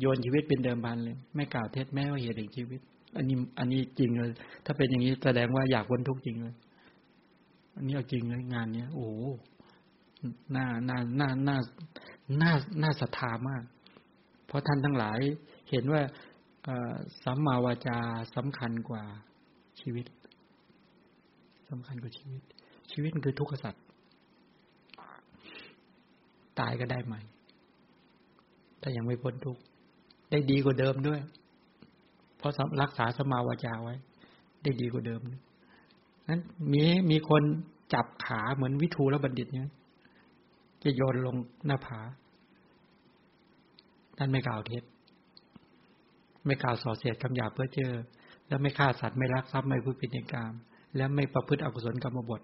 [SPEAKER 1] โยนชีวิตเป็นเดิมพันเลย ไม่กล่าวเท็จแม้ว่าเหตุแห่งชีวิต อันนี้ อันนี้จริงเลย ถ้าเป็นอย่างนี้แสดงว่าอยากพ้นทุกข์จริงเลยอันนี้เอาจริงเลยงานเนี้ยโอ้น่าน่าน่าน่าน่าน่าศรัทธามาก เพราะท่านทั้งหลายเห็นว่าสัมมาวาจาสำคัญกว่าชีวิตสำคัญกว่าชีวิต ชีวิตคือทุกข์สัตว์ตายก็ได้ใหม่ถ้ายังไม่พ้นทุกข์ได้ดีกว่าเดิมด้วย เพราะรักษาสมาวาจาไว้ ได้ดีกว่าเดิมนั้นมีมีคนจับขาเหมือนวิทูลบัณฑิตเนี่ยจะโยนลงหน้าผา ท่านไม่กล่าวเท็จ ไม่กล่าวส่อเสียดคำหยาเพื่อเจอ แล้วไม่ฆ่าสัตว์ไม่รักทรัพย์ไม่พูดปิณิกรรมและไม่ประพฤติอกุศลกรรมบท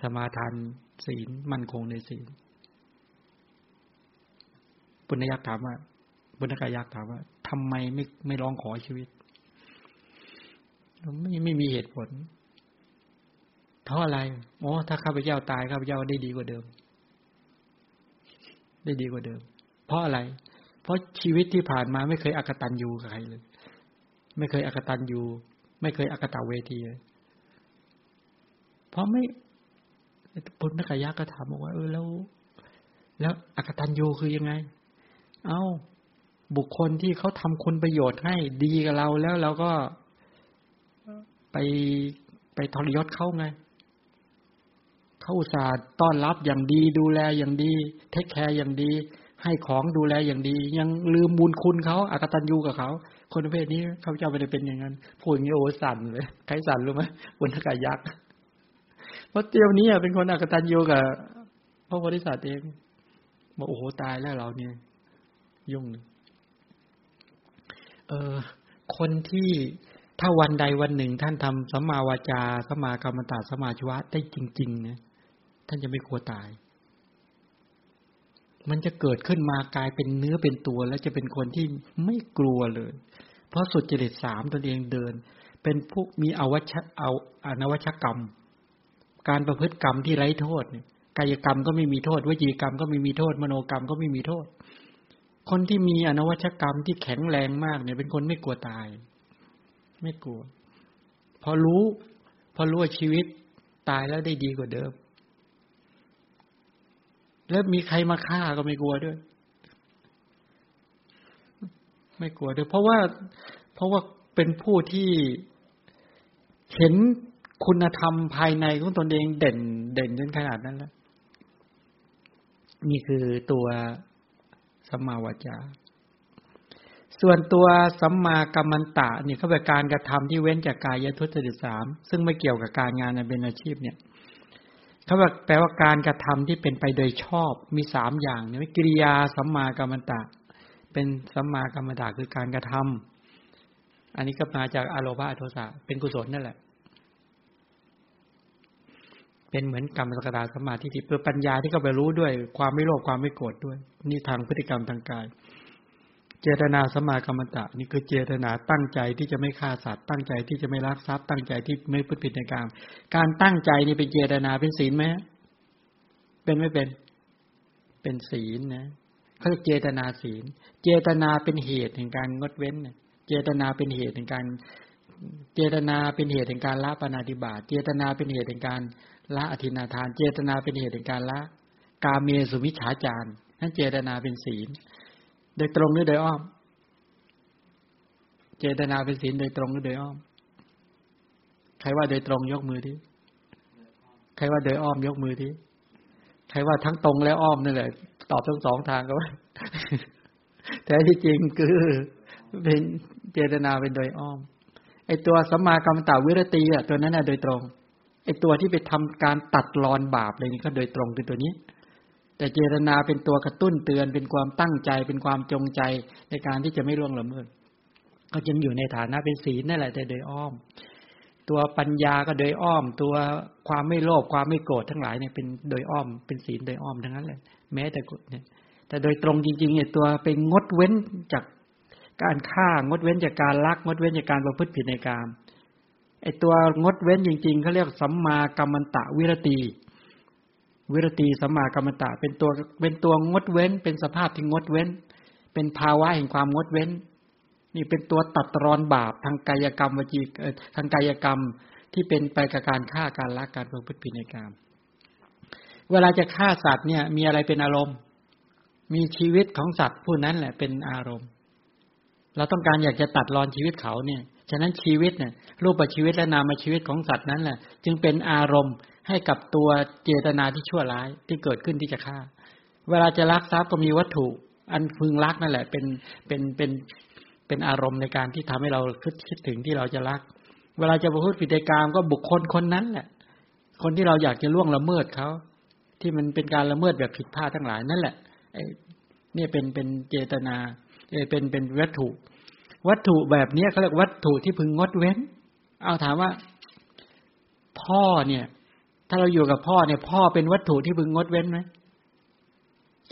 [SPEAKER 1] สมาทานศีลมั่นคงในศีลปุณยักษ์ถามว่าปุณกายักษ์ถามว่าทำไมไม่ไม่ร้องขอชีวิตไม่ไม่มีเหตุผลเพราะอะไรโอ้ถ้าข้าพเจ้าตายข้าพเจ้าได้ดีกว่าเดิม ได้ดีกว่าเดิม เพราะอะไร เพราะชีวิตที่ผ่านมาไม่เคยอักตันยูกับใครเลย ไม่เคยอักตันยูไม่เคยอักตาเวทีเลยเพราะไม่ปุณณกายะก็ถามบอกว่าเออแล้ว แล้วอักตันยูคือยังไง เอา้าบุคคลที่เขาทำคุณประโยชน์ให้ดีกับเราแล้วเราก็ไปไปทรยศเขาไงเขาอุตส่าห์ต้อนรับอย่างดีดูแลอย่างดี เทคแคร์อย่างดี ให้ของดูแลอย่างดี ยังลืมบุญคุณเขาอากตันยูกับเขาคนประเภทนี้เขาเจ้าไม่ได้เป็นอย่างนั้นพูดอย่างนี้โอ้สั่นเลยใครสั่นรู้ไหมบุญทกายักษ์เพราะเตียวนี้เป็นคนอากตันยูกับพระโพธิสัตว์เองบอกโอ้โหตายแล้วเราเนี่ยยุ่งเออคนที่ถ้าวันใดวันหนึ่ง ท่านทำสัมมาวาจาสัมมากรรมตาสัมมาชวะได้จริงๆนี่ยท่านจะไม่กลัวตาย มันจะเกิดขึ้นมากลายเป็นเนื้อเป็นตัว แล้วจะเป็นคนที่ไม่กลัวเลย เพราะสุดจริตสามตนเองเดิน เป็นพวกมีอวัชเอาอนวัชกรรม การประพฤติกรรมที่ไร้โทษกายกรรมก็ไม่มีโทษวจีกรรมก็ไม่มีโทษ มโนกรรมก็ไม่มีโทษ คนที่มีอนวัชกรรมที่แข็งแรงมากเนี่ย เป็นคนไม่กลัวตาย ไม่กลัว พอรู้ พอรู้ว่าชีวิตตายแล้วได้ดีกว่าเดิม แล้วมีใครมาฆ่าก็ไม่กลัวด้วย ไม่กลัวด้วย เพราะว่า เพราะว่าเป็นผู้ที่เห็นคุณธรรมภายในของตนเองเด่น เด่นจนขนาดนั้นแล้ว นี่คือตัวสัมมาวาจา ส่วนตัวสัมมากัมมันตะนี่เขาเป็นการกระทำที่เว้นจากกายทุจริตสามซึ่งไม่เกี่ยวกับการงานในเป็นอาชีพเนี่ย เขาบอกแปลว่าการกระทำที่เป็นไปโดยชอบมีสามอย่างเนี่ยกิริยาสัมมากัมมันตะ เป็นสัมมากัมมันตะคือการกระทำอันนี้ก็มาจากอารมณ์โทสะเป็นกุศลนั่นแหละ เป็นเหมือนกรรมสกตาสมาธิที่เพื่อปัญญาที่เขาไปรู้ด้วยความไม่โลภความไม่โกรธด้วย นี่ทางพฤติกรรมทางกาย เจตนาสมากรรมตะนี่คือเจตนาตั้งใจที่จะไม่ฆ่าสัตว์ตั้งใจที่จะไม่ลักทรัพย์ตั้งใจที่ไม่พูดผิดในกรรมการตั้งใจนี่เป็นเจตนาเป็นศีลไหมเป็นไม่เป็นเป็นศีลนะเขาเรียกเจตนาศีล เจตนาเป็นเหตุแห่งการงดเว้นเจตนาเป็นเหตุแห่งการ เจตนาเป็นเหตุแห่งการละปณาติบาตเจตนาเป็นเหตุแห่งการละอธินาทาน เจตนาเป็นเหตุแห่งการละ กาเมสุมิฉาจารนั่นเจตนาเป็นศีล โดยตรงหรือโดยอ้อม เจตนาเป็นศีลโดยตรงหรือโดยอ้อม ใครว่าโดยตรงยกมือทีใครว่าโดยอ้อมยกมือทีใครว่าทั้งตรงและอ้อมนั่นแหละ ตอบทั้งสองทางก็ว่าแต่ที่จริงคือเป็นเจตนาเป็นโดยอ้อม ไอตัวสัมมากรรมตาวิรตีอะตัวนั้นน่ะโดยตรง ไอตัวที่ไปทำการตัดรอนบาปเลยนี่ก็โดยตรงคือตัวนี้ แต่เจตนาเป็นตัวกระตุ้นเตือนเป็นความตั้งใจ เป็นความจงใจในการที่จะไม่ล่วงละเมิดก็จึงอยู่ในฐานะเป็นศีลนั่นแหละแต่โดยอ้อม ตัวปัญญาก็โดยอ้อม ตัวความไม่โลภความไม่โกรธทั้งหลายเนี่ยเป็นโดยอ้อมเป็นศีลโดยอ้อมทั้งนั้นเลยแม้แต่เนี่ยแต่โดยตรงจริงๆเนี่ยตัวเป็นงดเว้นจากการฆ่างดเว้นจากการลักงดเว้นจากการประพฤติผิดในกามไอตัวงดเว้นจริงๆเขาเรียกสัมมากรรมันตะวิรตี วิรตีสัมมากรรมตะ เป็นตัวเป็นตัวงดเว้น เป็นสภาพที่งดเว้น เป็นภาวะแห่งความงดเว้น นี่เป็นตัวตัดรอนบาปทางกายกรรมวจีทางกายกรรมที่เป็นไปกับการฆ่าการลักการประพฤติผิดในกามเวลาจะฆ่าสัตว์เนี่ย มีอะไรเป็นอารมณ์ มีชีวิตของสัตว์ผู้นั้นแหละเป็นอารมณ์ เราต้องการอยากจะตัดรอนชีวิตเขาเนี่ย ฉะนั้นชีวิตเนี่ยรูปชีวิตและนามชีวิตของสัตว์นั้นแหละ จึงเป็นอารมณ์ ให้กับตัวเจตนาที่ชั่วร้ายที่เกิดขึ้นที่จะฆ่า เวลาจะรักทรัพย์ก็มีวัตถุ อันพึงรักนั่นแหละ เป็นเป็นเป็นเป็นอารมณ์ในการที่ทำให้เราคิดคิดถึงที่เราจะรัก เวลาจะประพฤติผิดกรรมก็บุคคลคนนั้นแหละ คนที่เราอยากจะล่วงละเมิดเขาที่มันเป็นการละเมิดแบบผิดพลาดทั้งหลายนั่นแหละไอ้นี่ยเป็นเป็นเจตนาเป็นเป็นวัตถุ วัตถุแบบนี้เขาเรียกวัตถุที่พึงงดเว้น เอาถามว่า พ่อเนี่ย ถ้าเราอยู่กับพ่อเนี่ย พ่อเป็นวัตถุที่พึงงดเว้นไหม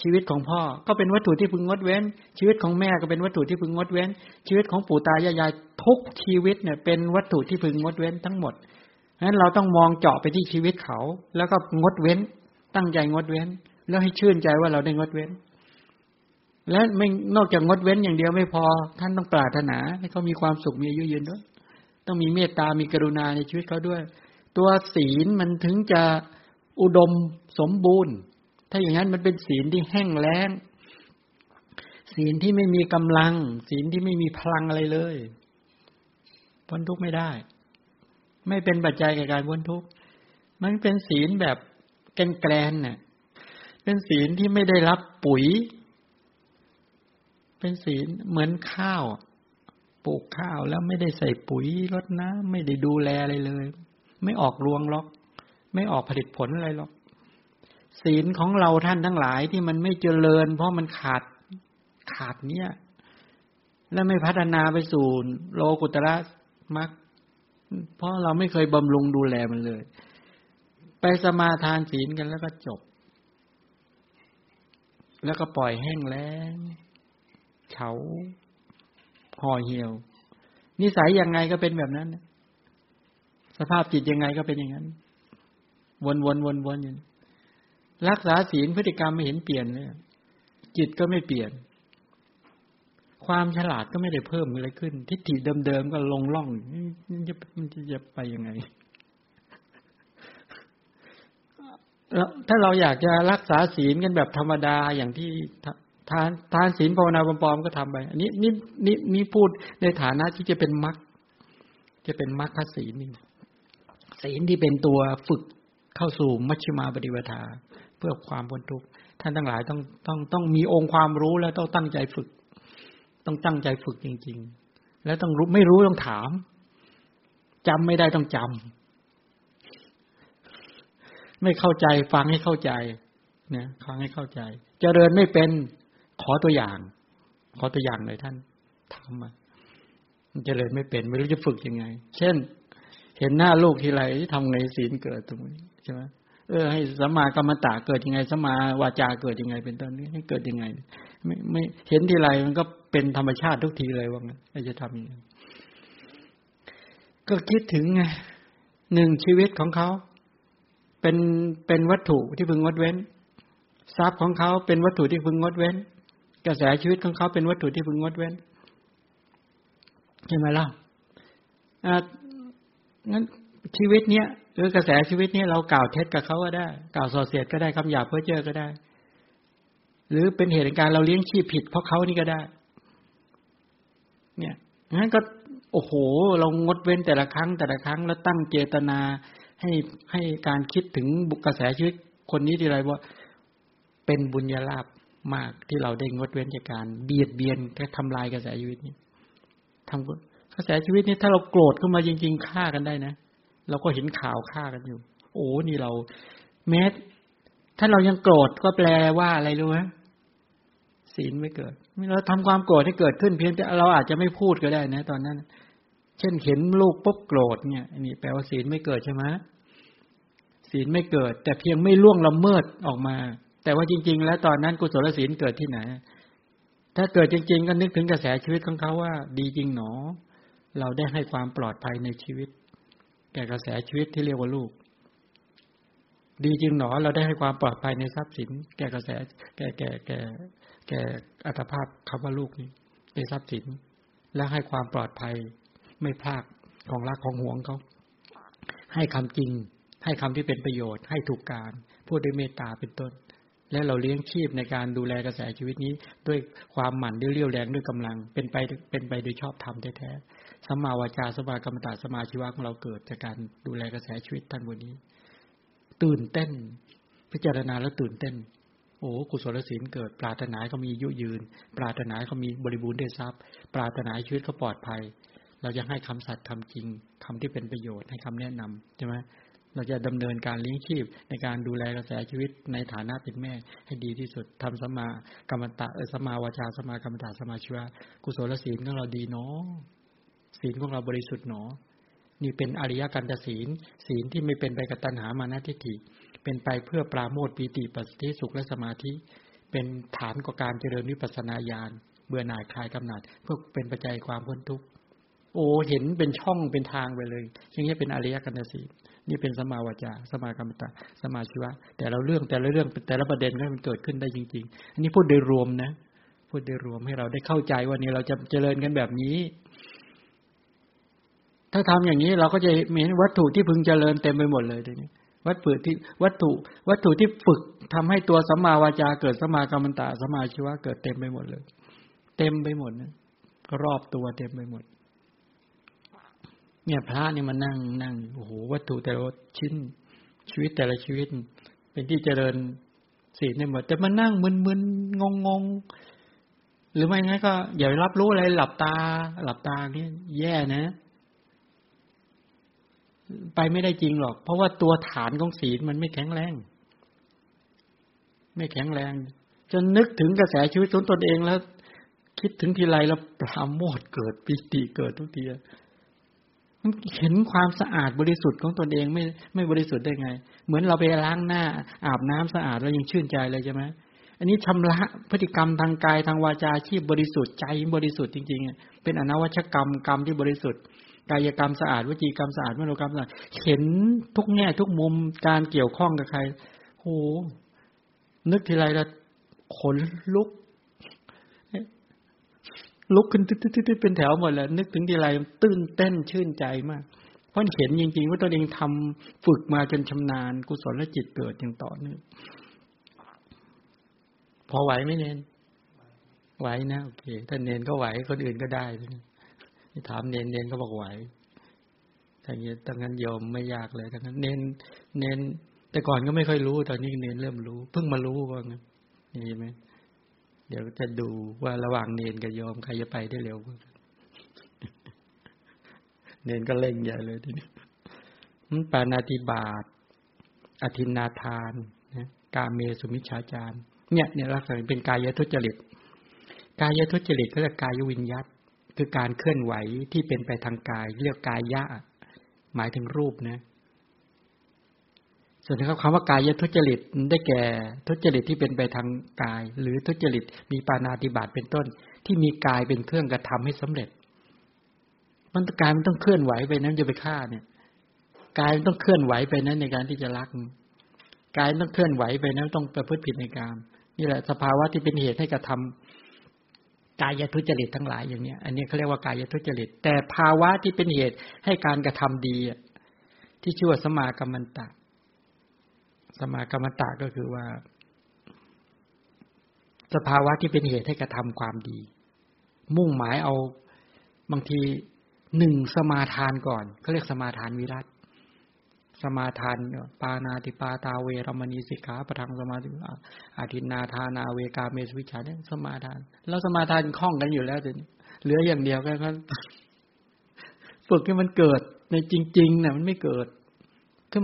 [SPEAKER 1] ชีวิตของพ่อก็เป็นวัตถุที่พึงงดเว้น ชีวิตของแม่ก็เป็นวัตถุที่พึงงดเว้น ชีวิตของปู่ตายายายทุกชีวิตเนี่ย เป็นวัตถุที่พึงงดเว้นทั้งหมดนั้นเราต้องมองเจาะไปที่ชีวิตเขา แล้วก็งดเว้น ตั้งใจงดเว้น แล้วให้ชื่นใจว่าเราได้งดเว้น และไม่นอกจากงดเว้นอย่างเดียวไม่พอ ท่านต้องปรารถนาให้เขามีความสุขมีอายุยืนด้วย ต้องมีเมตตามีกรุณาในชีวิตเขาด้วย ตัวศีลมันถึงจะอุดมสมบูรณ์ ถ้าอย่างนั้นมันเป็นศีลที่แห้งแล้ง ศีลที่ไม่มีกำลัง ศีลที่ไม่มีพลังอะไรเลยพ้นทุกข์ไม่ได้ ไม่เป็นปัจจัยแก่การพ้นทุกข์มันเป็นศีลแบบแกนแกลนเนี่ยเป็นศีลที่ไม่ได้รับปุ๋ย เป็นศีลเหมือนข้าว ปลูกข้าวแล้วไม่ได้ใส่ปุ๋ยรดน้ำไม่ได้ดูแลอะไรเลย ไม่ออกรวงหรอก ไม่ออกผลิตผลอะไรหรอก ศีลของเราท่านทั้งหลายที่มันไม่เจริญ เพราะมันขาดขาดเนี้ยและไม่พัฒนาไปสู่โลกุตระมักเพราะเราไม่เคยบำรุงดูแลมันเลย ไปสมาทานศีลกันแล้วก็จบ แล้วก็ปล่อยแห้งแล้งเฉาห่อเหี่ยว นิสัยยังไงก็เป็นแบบนั้นส ภาพจิตยังไงก็เป็นอย่างนั้น วนวนวนวนอย่างรักษาศีลพฤติกรรมไม่เห็นเปลี่ยนเลยจิตก็ไม่เปลี่ยน ความฉลาดก็ไม่ได้เพิ่มอะไรขึ้น ทิฏฐิเดิมๆก็ลงล่องจะมันจะไปยังไงแล้วถ้าเราอยากจะรักษาศีลกันแบบธรรมดาอย่างที่ทานทานศีลภาวนาปลอมๆก็ทำไป อันนี้นี่นี่นี่พูดในฐานะที่จะเป็นมรรคจะเป็นมรรคศีลนี่ ศีลที่เป็นตัวฝึกเข้าสู่มัชฌิมาปฏิปทา เพื่อความพ้นทุกข์ท่านทั้งหลายต้องต้องต้องมีองค์ความรู้แล้วต้องตั้งใจฝึก ต้องตั้งใจฝึกจริง ๆ แล้วต้องรู้ไม่รู้ต้องถามจำไม่ได้ต้องจำไม่เข้าใจฟังให้เข้าใจเนี่ยฟังให้เข้าใจ เจริญไม่เป็นขอตัวอย่าง ขอตัวอย่างหน่อยท่านทำมามันจะเลยไม่เป็น ไม่รู้จะฝึกยังไง เช่น เห็นหน้าลูกทีไรทำไงศีลเกิดตรงนี้ใช่ไหมเออให้สัมมากรรมตาเกิดยังไงสัมมาวาจาเกิดยังไง เป็นต้นนี้ให้เกิดยังไง ไม่ไม่เห็นทีไรมันก็เป็นธรรมชาติทุกทีเลยว่างั้นจะทำยังไงก็คิดถึงไงหนึ่งชีวิตของเขาเป็นเป็นวัตถุที่พึงงดเว้น ทรัพย์ของเขาเป็นวัตถุที่พึงงดเว้น กระแสชีวิตของเขาเป็นวัตถุที่พึงงดเว้นใช่ไหมล่ะอ่า งั้นชีวิตเนี้ยหรือกระแสชีวิตเนี้ยเรากล่าวเท็จกับเขาก็ได้ กล่าวส่อเสียดก็ได้คำหยาบเพื่อเจอก็ได้ หรือเป็นเหตุการณ์เราเลี้ยงชีพผิดเพราะเขานี่ก็ได้ เนี่ยงั้นก็โอ้โห เรางดเว้นแต่ละครั้ง แต่ละครั้งแล้วตั้งเจตนาให้ให้การคิดถึงบุกระแสชีวิตคนนี้ที่ไรว่าเป็นบุญญาลาภมากที่เราได้งดเว้นจากการเบียดเบียนแค่ทำลายกระแสชีวิตนี้ทำ กระแสชีวิตนี้ถ้าเราโกรธขึ้นมาจริง ๆฆ่ากันได้นะเราก็เห็นข่าวฆ่ากันอยู่ โอ้นี่เรา แม้ ถ้าเรายังโกรธก็แปลว่าอะไรรู้ไหมศีลไม่เกิดเราทำความโกรธให้เกิดขึ้นเพียงแต่เราอาจจะไม่พูดก็ได้นะ ตอนนั้น เช่นเห็นลูกปุ๊บโกรธเนี่ยนี่แปลว่าศีลไม่เกิดใช่ไหมศีลไม่เกิด แต่เพียงไม่ล่วงละเมิดออกมา แต่ว่าจริง ๆ แล้วตอนนั้นกุศลศีลเกิดที่ไหน ถ้าเกิดจริง ๆ ก็นึกถึงกระแสชีวิตของเขาว่า ดีจริงหนอ เราได้ให้ความปลอดภัยในชีวิต แก่กระแสชีวิตที่เรียกว่าลูก ดีจริงหนอเราได้ให้ความปลอดภัยในทรัพย์สิน แก่กระแส แก่แก่แก่แก่อัตภาพคำว่าลูกนี้ในทรัพย์สิน และให้ความปลอดภัยไม่พลาดของรักของห่วงเขาให้คำจริง ให้คำที่เป็นประโยชน์ ให้ถูกการพูดด้วยเมตตาเป็นต้น และเราเลี้ยงชีพในการดูแลกระแสชีวิตนี้ ด้วยความหมั่นด้วยเรี่ยวแรงด้วยกำลัง เป็นไปเป็นไปโดยชอบธรรมแท้ๆ สมาวาจาสมากรรมตาสมาชีวะของเราเกิดจากการดูแลกระแสชีวิตท่านวันนี้ ตื่นเต้น พิจารณาแล้วตื่นเต้น โอ้กุศลศีลเกิด ปรารถนาเขามียุยืน ปรารถนาเขามีบริบูรณ์ได้ทรัพย์ ปรารถนาชีวิตเขาปลอดภัย เราจะให้คำสัตย์คาจริงคำที่เป็นประโยชน์ให้คำแนะนำใช่ไหมเราจะดำเนินการเลี้ยงชีพในการดูแลกระแสชีวิตในฐานะเป็นแม่ ให้ดีที่สุดทำสมากรรมตะเออสมาวาจาสมากรรมตะสมาชีวะกุศลศีลของเราดีเนาะ ศีลของเราบริสุทธิ์เนาะนี่เป็นอริยกันตศีล ศีลที่ไม่เป็นไปกับตัณหามานะทิฏฐิ เป็นไปเพื่อปราโมทปีติปัสสติสุขและสมาธิ เป็นฐานก่อการเจริญวิปัสสนาญาณเบื่อหน่ายคลายกำหนัดเพื่อเป็นปัจจัยความพ้นทุกข์โอ้เห็นเป็นช่องเป็นทางไปเลยอย่างนี้เป็นอริยกันตศีลนี่เป็นสมาวจาสมากรรมตะสมาชีวะ แต่เราเรื่องแต่ละเรื่องแต่ละประเด็นก็มันเกิดขึ้นได้จริง ๆ อันนี้พูดโดยรวมนะพูดโดยรวมให้เราได้เข้าใจว่านี่เราจะเจริญกันแบบนี้ ถ้าทำอย่างนี้เราก็จะเห็นวัตถุที่พึงเจริญเต็มไปหมดเลยทีนี้วัตถุที่วัตถุวัตถุที่ฝึกทำให้ตัวสัมมาวาจาเกิดสัมมากรรมตะสัมมาชีวะเกิดเต็มไปหมดเลย เต็มไปหมดนะรอบตัวเต็มไปหมด เนี่ยพระเนี่ยมานั่งนั่งโอ้โหวัตถุแต่ละชิ้นชีวิตแต่ละชีวิต เป็นที่เจริญศีลในหมด แต่มานั่งมึนๆงงงหรือไม่งั้นก็อย่ารับรู้อะไรหลับตา หลับตาเนี่ยแย่นะ ไปไม่ได้จริงหรอก เพราะว่าตัวฐานของศีลมันไม่แข็งแรง ไม่แข็งแรง จนนึกถึงกระแสชีวิตของตนเองแล้ว คิดถึงทีไรแล้วปราโมทเกิดปิติเกิดทุกทีเห็นความสะอาดบริสุทธิ์ของตนเองไม่ไม่บริสุทธิ์ได้ไง เหมือนเราไปล้างหน้า อาบน้ำสะอาดแล้วยังชื่นใจเลยใช่ไหมอันนี้ชำระพฤติกรรมทางกายทางวาจาที่บริสุทธิ์ใจบริสุทธิ์จริงๆเป็นอนวัชกรรมกรรมที่บริสุทธิ์ กายกรรมสะอาดวจีกรรมสะอาดมโนกรรมสะอาดเห็นทุกแง่ทุกมุมการเกี่ยวข้องกับใครโหนึกทีไรละขนลุก ลุกขึ้นตึ๊ดๆเป็นแถวหมดแล้วนึกถึงทีไรตื่นเต้นชื่นใจมากเพราะเห็นจริงๆว่าตัวเองทำฝึกมาจนชำนาญ กุศลและจิตเกิดอย่างต่อเนื่องพอไหวไหมเนนไหวนะโอเคถ้าเนนก็ไหวคนอื่นก็ได้ ถามเน้นเน้นก็บอกไหวถ้างี้ตั้งนั้นยอมไม่ยากเลยทั้งนั้น เน้น เน้น แต่ก่อนก็ไม่ค่อยรู้ ตอนนี้เน้นเริ่มรู้ เพิ่งมารู้ว่างั้นนี่ไหมเดี๋ยวจะดูว่าระหว่างเน้นกับยอมใครจะไปได้เร็วกว่าเน้นก็เล่งใหญ่เลยทีนี้มันปานาติบาตอธินาทานนะกาเมสุมิชฌาจารเนี่ยเนี่ยลักษณะเป็นกายทุจริต กายทุจริตก็เรียกกายวิญญาต คือการเคลื่อนไหวที่เป็นไปทางกาย เรียกกายยะ หมายถึงรูปนะ ส่วนนะครับคำว่ากายยทุจริตได้แก่ทุจริตที่เป็นไปทางกาย หรือทุจริตมีปานาติบาตเป็นต้น ที่มีกายเป็นเครื่องกระทำให้สำเร็จ มันกายมันต้องเคลื่อนไหวไปนั้นจะไปฆ่าเนี่ยกายมันต้องเคลื่อนไหวไปนั้นในการที่จะรักกายต้องเคลื่อนไหวไปนั้นต้องประพฤติผิดในการนี่แหละสภาวะที่เป็นเหตุให้กระทำ กายทุจริตทั้งหลายอย่างเนี้ย อันนี้เขาเรียกว่ากายทุจริต แต่ภาวะที่เป็นเหตุให้การกระทำดีที่ชื่อว่าสมากรรมันตะ สมากรรมตะก็คือว่า สภาวะที่เป็นเหตุให้กระทำความดี มุ่งหมายเอาบางทีหนึ่งสมาทานก่อนเขาเรียกสมาทานวิรัต สมาทาน ปานาติปาตาเวรมณีสิกขาประทังสมาธิอาทินนาทานาเวกาเมสวิชาเนี่ยสมาทาน แล้วสมาทานคล่องกันอยู่แล้วจนเหลืออย่างเดียวก็ฝึกให้มันเกิดในจริงๆเนี่ยมันไม่เกิด คือ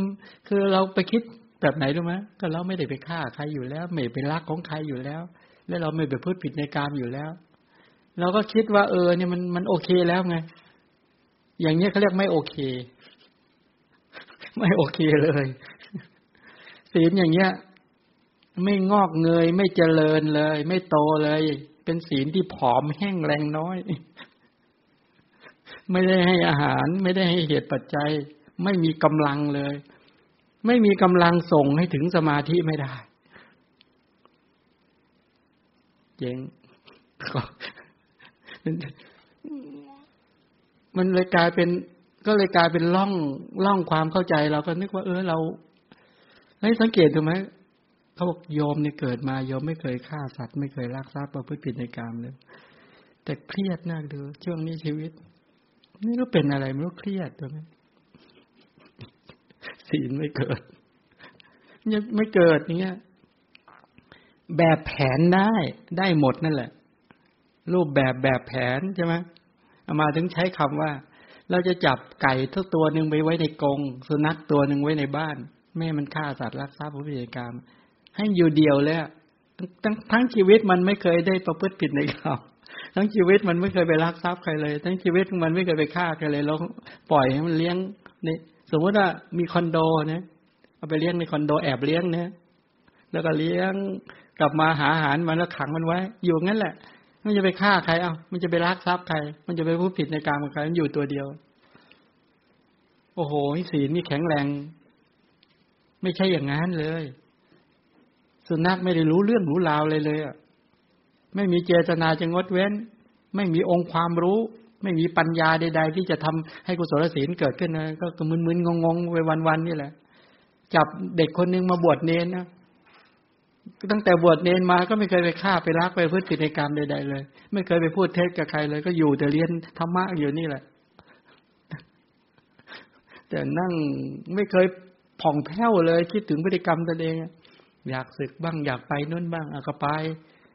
[SPEAKER 1] คือเราไปคิดแบบไหนรู้ไหมก็เราไม่ได้ไปฆ่าใครอยู่แล้ว ไม่ไปรักของใครอยู่แล้ว แล้วเราไม่ไปพูดผิดในกามอยู่แล้ว เราก็คิดว่าเออเนี่ยมันมันโอเคแล้วไง อย่างเนี้ยเขาเรียกไม่โอเค ไม่โอเคเลยศีลอย่างเงี้ย ไม่งอกเงย ไม่เจริญเลย ไม่โตเลย เป็นศีลที่ผอมแห้งแรงน้อย ไม่ได้ให้อาหาร ไม่ได้ให้เหตุปัจจัย ไม่มีกำลังเลย ไม่มีกำลังส่งให้ถึงสมาธิไม่ได้เจ๊งมันเลยกลายเป็น ก็เลยกลายเป็นล่องล่องความเข้าใจเราก็นึกว่า เออเราให้สังเกตดูไหมเขาบอกโยมเนี่ยเกิดมาโยมไม่เคยฆ่าสัตว์ไม่เคยลักทรัพย์ประพฤติผิดในกรรมเลยแต่เครียดนักดูช่วงนี้ชีวิตไม่รู้เป็นอะไรไม่รู้เครียดตัวไหมศีลไม่เกิดยังไม่เกิดเนี้ยแบบแผนได้ได้หมดนั่นแหละ รูปแบบแบบแผนใช่ไหมเอามาถึงใช้คำว่า เราจะจับไก่ทุกตัวหนึ่งไปไว้ในกรงสุนัขตัวหนึ่งไว้ในบ้าน แม่มันฆ่าสัตว์รักทรัพย์ผู้พิจาร ให้อยู่เดียวเลยทั้งทั้งชีวิตมันไม่เคยได้ประพฤติผิดในกรรมทั้งชีวิตมันไม่เคยไปรักทรัพย์ใครเลย ทั้งชีวิตมันไม่เคยไปฆ่าใครเลยเราปล่อยให้มันเลี้ยงในสมมติว่ามีคอนโดนะเอาไปเลี้ยงในคอนโดแอบเลี้ยงนะแล้วก็เลี้ยงกลับมาหาอาหารมันแล้วขังมันไว้ อยู่งั้นแหละ มันจะไปฆ่าใครเอ้ามันจะไปลักทรัพย์ใคร มันจะไปพูดผิดในการของใครมันอยู่ตัวเดียว โอ้โหศีลนี่แข็งแรง ไม่ใช่อย่างนั้นเลย สุนัขไม่ได้รู้เรื่องรู้ราวเลยเลยอะไม่มีเจตนาจะงดเว้น ไม่มีองค์ความรู้ ไม่มีปัญญาใด ๆ ที่จะทำให้กุศลศีลเกิดขึ้นนะก็มึนๆงงๆไปวันๆนี่แหละ จับเด็กคนนึงมาบวชเนนนะ ตั้งแต่บวชเนนมาก็ไม่เคยไปฆ่าไปรักไปพฤติในกรรมใดๆเลย ไม่เคยไปพูดเท็จกับใครเลย ก็อยู่แต่เรียนธรรมะอยู่นี่แหละ แต่นั่งไม่เคยผ่องแผ้วเลย คิดถึงพฤติกรรมตัวเอง อยากศึกบ้างอยากไปนู่นบ้างอาก็ไป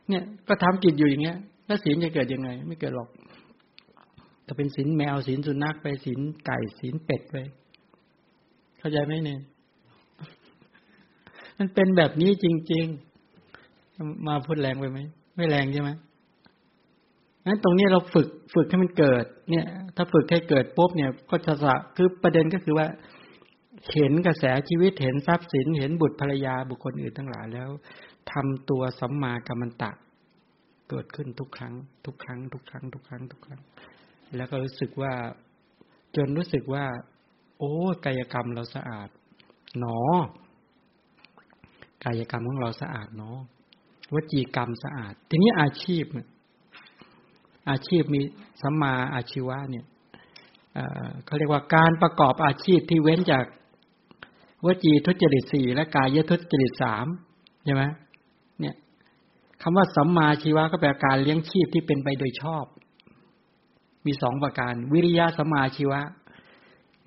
[SPEAKER 1] เนี่ยก็ทำกิจอยู่อย่างเงี้ย แล้วศีลจะเกิดยังไง ไม่เกิดหรอกถ้าเป็นศีลแมวศีลสุนัขไปศีลไก่ศีลเป็ดไป เข้าใจไหมเนี่ย มันเป็นแบบนี้จริง ๆ มาพูดแรงไปไหมไม่แรงใช่ไหมงั้นตรงนี้เราฝึกฝึกให้มันเกิด เนี่ย ถ้าฝึกให้เกิดปุ๊บเนี่ย ก็จะสะคือประเด็นก็คือว่า เห็นกระแสชีวิตเห็นทรัพย์สิน เห็นบุตรภรรยาบุคคลอื่นทั้งหลายแล้วทำตัวสัมมากัมมันตะ เกิดขึ้นทุกครั้ง ทุกครั้ง ทุกครั้ง ทุกครั้ง ทุกครั้ง แล้วก็รู้สึกว่าจนรู้สึกว่า โอ้กายกรรมเราสะอาด หนอ กายกรรมของเราสะอาดเนาะวจีกรรมสะอาด ทีนี้อาชีพอาชีพมีสัมมาอาชีวะเนี่ยเขาเรียกว่าการประกอบอาชีพที่เว้นจากวจีทุจริตสี่และกายทุจริตสามใช่ไหมเนี่ยคำว่าสัมมาชีวะก็แปลการเลี้ยงชีพที่เป็นไปโดยชอบ มีสองประการ วิริยะสัมาชีวะ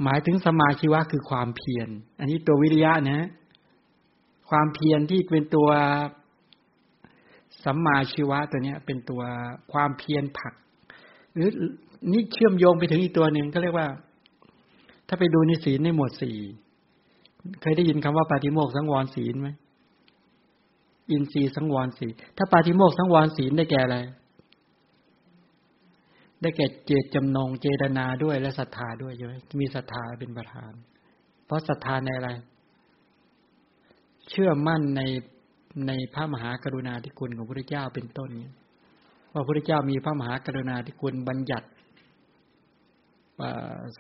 [SPEAKER 1] หมายถึงสมาชีวะคือความเพียร อันนี้ตัววิริยะนะ ความเพียรที่เป็นตัวสัมมาชีวะตัวเนี้ย เป็นตัวความเพียรผัก หรือนี่เชื่อมโยงไปถึงอีกตัวหนึ่งก็เรียกว่า ถ้าไปดูในศีลในหมวดสี่เคยได้ยินคำว่าปาฏิโมกสังวรศีลไหมอินทรีย์สังวรศีลถ้าปาฏิโมกสังวรศีลได้แก่อะไร ได้แก่เจตจำนงเจตนาด้วยและศรัทธาด้วยใช่ไหมมีศรัทธาเป็นประธาน เพราะศรัทธาในอะไร เชื่อมั่นในในพระมหากรุณาธิคุณของพระเจ้าเป็นต้นว่าพระเจ้ามีพระมหากรุณาธิคุณบัญญัติ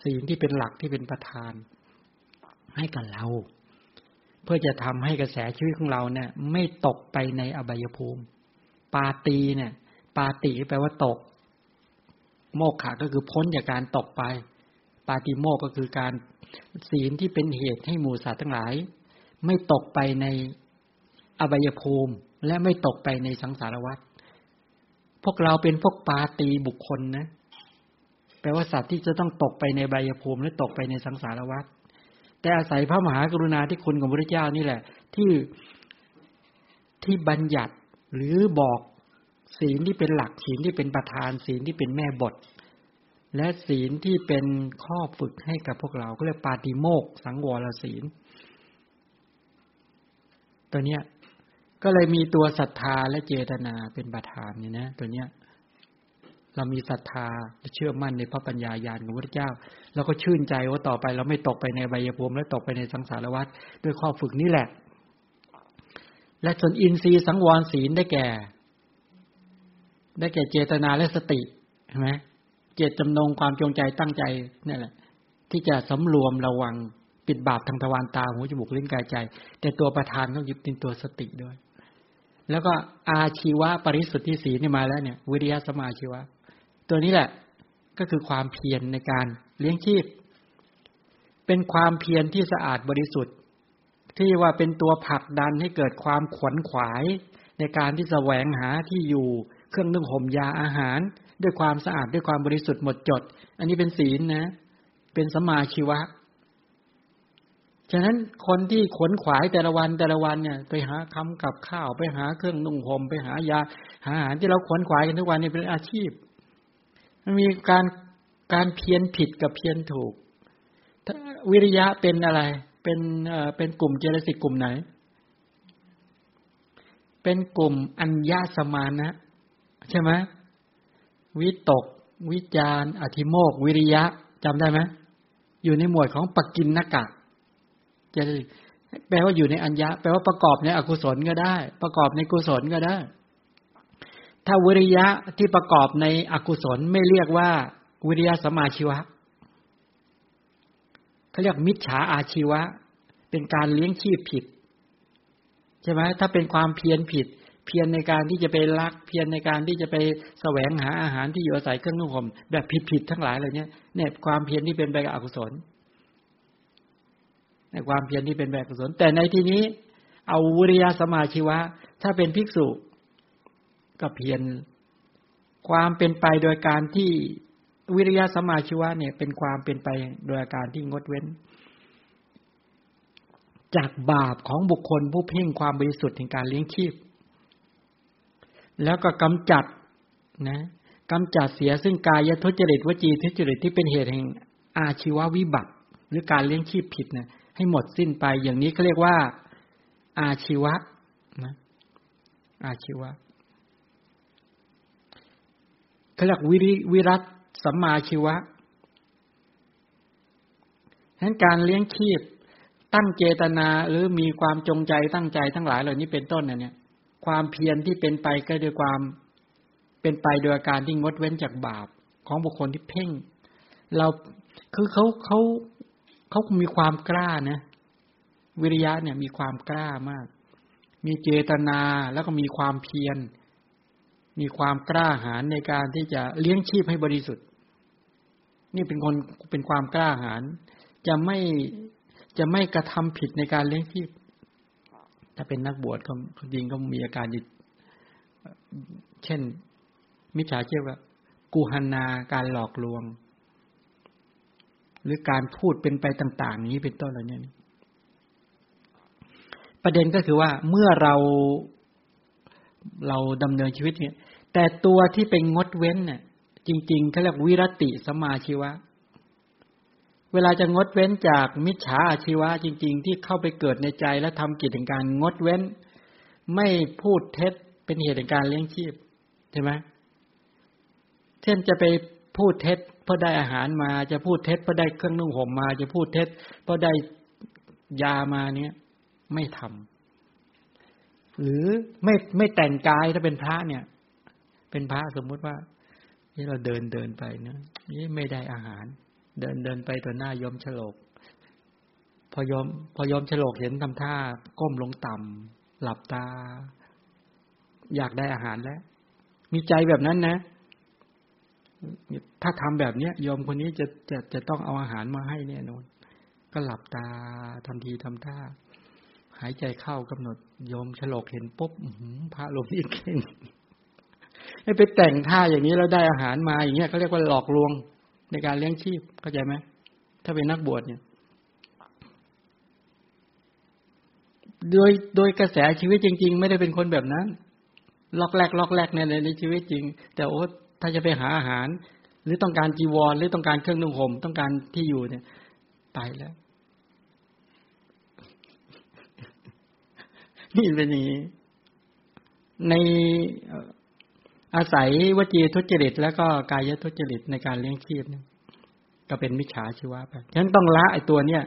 [SPEAKER 1] ศีลที่เป็นหลักที่เป็นประธาน ให้กับเรา เพื่อจะทำให้กระแสชีวิตของเราเนี่ย ไม่ตกไปในอบายภูมิ ปาตีเนี่ย ปาติแปลว่าตก โมกขะก็คือพ้นจากการตกไป ปาติโมกก็คือการศีลที่เป็นเหตุให้หมู่สัตว์ทั้งหลาย ไม่ตกไปในอบายภูมิ และไม่ตกไปในสังสารวัฏพวกเราเป็นพวกปาตีบุคคลนะ แปลว่าสัตว์ที่จะต้องตกไปในใบยภูมิ และตกไปในสังสารวัฏแต่อาศัยพระมหากรุณาที่คุณของพระเจ้านี่แหละ ที่ที่บัญญัติหรือบอกศีลที่เป็นหลักศีลที่เป็นประธานศีลที่เป็นแม่บท และศีลที่เป็นข้อฝึกให้กับพวกเราก็เรียกปาติโมกสังวรศีล ตัวเนี้ย ก็เลยมีตัวศรัทธาและเจตนาเป็นประธานนี่ยนะ ตัวเนี้ย เรามีศรัทธาเชื่อมั่นในพระปัญญาญาณของพระเจ้า แล้วก็ชื่นใจว่าต่อไปเราไม่ตกไปในใบยภูมิและตกไปในสังสารวัฏด้วยข้อฝึกนี้แหละ และส่วนอินทรีย์สังวรศีลได้แก่ ได้แก่เจตนาและสติใช่ไหมเจตจำนงความจงใจตั้งใจนั่แหละ ที่จะสำรวมระวัง ปิดบาปทางทวารตาหูจมูกลิ้นกายใจ แต่ตัวประธานต้องยึดเป็นตัวสติด้วย แล้วก็อาชีวะปริสุทธิสีนี่มาแล้วเนี่ยวิริยะสมาชีวะ ตัวนี้แหละก็คือความเพียรในการเลี้ยงชีพ เป็นความเพียรที่สะอาดบริสุทธิ์ ที่ว่าเป็นตัวผลักดันให้เกิดความขวนขวาย ในการที่แสวงหาที่อยู่เครื่องนึ่งห่มยาอาหาร ด้วยความสะอาดด้วยความบริสุทธิ์หมดจด อันนี้เป็นศีลนะ เป็นสมาชีวะ ฉะนั้นคนที่ขนขวายแต่ละวันแต่ละวันเนี่ย ไปหาคำกับข้าวไปหาเครื่องนุ่งห่มไปหายาหาอาหารที่เราขนขวายกันทุกวันนี่เป็นอาชีพ มันมีการการเพียนผิดกับเพียนถูกวิริยะเป็นอะไร เป็นเอ่อเป็นกลุ่มเจริสิกกลุ่มไหน เป็นกลุ่มอัญญาสมานะ ใช่ไหมวิตก วิจารอธิโมก วิริยะจำได้ไหมอยู่ในหมวดของปกินนกะ จะแปลว่าอยู่ในอัญญะแปลว่าประกอบในอกุศลก็ได้ ประกอบในกุศลก็ได้ ถ้าวิริยะที่ประกอบในอกุศลไม่เรียกว่า วิริยะสมาชีวะเขาเรียกมิจฉาอาชีวะ เป็นการเลี้ยงชีพผิดใช่ไหมถ้าเป็นความเพียรผิด เพียรในการที่จะไปลัก เพียรในการที่จะไปแสวงหาอาหารที่อยู่อาศัยเครื่องนุ่งห่มแบบผิดๆทั้งหลายเหล่านี้เนี่ยความเพียรที่เป็นไปกับอกุศล ในความเพียรที่เป็นแบบกุศล แต่ในที่นี้ เอาวิริยะสมาชีวะ ถ้าเป็นภิกษุก็เพียรความเป็นไปโดยการที่วิริยะสมาชีวะเนี่ย เป็นความเป็นไปโดยการที่งดเว้น จากบาปของบุคคลผู้เพ่งความบริสุทธิ์ในการเลี้ยงชีพ แล้วก็กำจัดนะกำจัดเสียซึ่งกายทุจริตวจีทุจริตที่เป็นเหตุแห่งอาชีววิบัติ หรือการเลี้ยงชีพผิดนะ ให้หมดสิ้นไป อย่างนี้เขาเรียกว่า อาชีวะนะอาชีวะเขาเรียกวิริวิรัตสัมมาชีวะฉะนั้นการเลี้ยงชีพ ตั้งเจตนาหรือมีความจงใจตั้งใจทั้งหลายเหล่านี้เป็นต้นเนี่ย ความเพียรที่เป็นไปก็ด้วยความเป็นไปโดยการที่งดเว้นจากบาปของบุคคลที่เพ่ง เราคือเขาเขา เขามีความกล้านะวิริยะเนี่ยมีความกล้ามาก มีเจตนาแล้วก็มีความเพียร มีความกล้าหาญในการที่จะเลี้ยงชีพให้บริสุทธิ์ นี่เป็นคนเป็นความกล้าหาญจะไม่จะไม่กระทำผิดในการเลี้ยงชีพ ถ้าเป็นนักบวชก็จริงก็มีอาการเช่น มิจฉาเชื่อว่ากูหันนาการหลอกลวง หรือการพูดเป็นไปต่าง ๆ นี้เป็นต้นอะไรเนี่ยประเด็นก็คือว่าเมื่อเราเราดำเนินชีวิตเนี่ย แต่ตัวที่เป็นงดเว้นเนี่ย จริงๆเขาเรียกวิรติสมาชีวะ เวลาจะงดเว้นจากมิจฉาอาชีวะ จริง ๆ ที่เข้าไปเกิดในใจและทำกิจแห่งการงดเว้น ไม่พูดเท็จเป็นเหตุแห่งการเลี้ยงชีพใช่ไหมเช่นจะไป พูดเท็จเพราะได้อาหารมา จะพูดเท็จเพราะได้เครื่องนุ่งห่มมา จะพูดเท็จเพราะได้ยามาเนี้ยไม่ทำหรือไม่ไม่แต่งกายถ้าเป็นพระเนี่ย เป็นพระสมมุติว่านี่เราเดินเดินไปนะนี่ไม่ได้อาหาร เดินเดินไปต่อหน้ายมฉลก พอยม พอยมฉลกเห็นทำท่าก้มลงต่ำหลับตา อยากได้อาหารแล้ว มีใจแบบนั้นนะ ถ้าทำแบบเนี้ยยอมคนนี้จะจะจะต้องเอาอาหารมาให้แน่นอน ก็หลับตาทันทีทำท่า หายใจเข้ากำหนดโยมฉลกเห็นปุ๊บพระลมนี่เก่งให้ไปแต่งท่าอย่างนี้แล้วได้อาหารมาอย่างเงี้ยเขาเรียกว่าหลอกลวงในการเลี้ยงชีพเข้าใจไหมถ้าเป็นนักบวชเนี่ย โดยโดยกระแสชีวิตจริง ๆ ไม่ได้เป็นคนแบบนั้น ล็อกแรกล็อกแรกเนี่ยในชีวิตจริง แต่โอ้ ถ้าจะไปหาอาหาร หรือต้องการจีวร หรือต้องการเครื่องนุ่งห่มต้องการที่อยู่เนี่ยตายแล้ว นี่เป็นอย่างนี้ ในอาศัยวจีทุจริต แล้วก็กายทุจริตในการเลี้ยงชีพเนี่ยก็เป็นมิจฉาชีวะไปฉะนั้นต้องละไอ้ตัวเนี้ย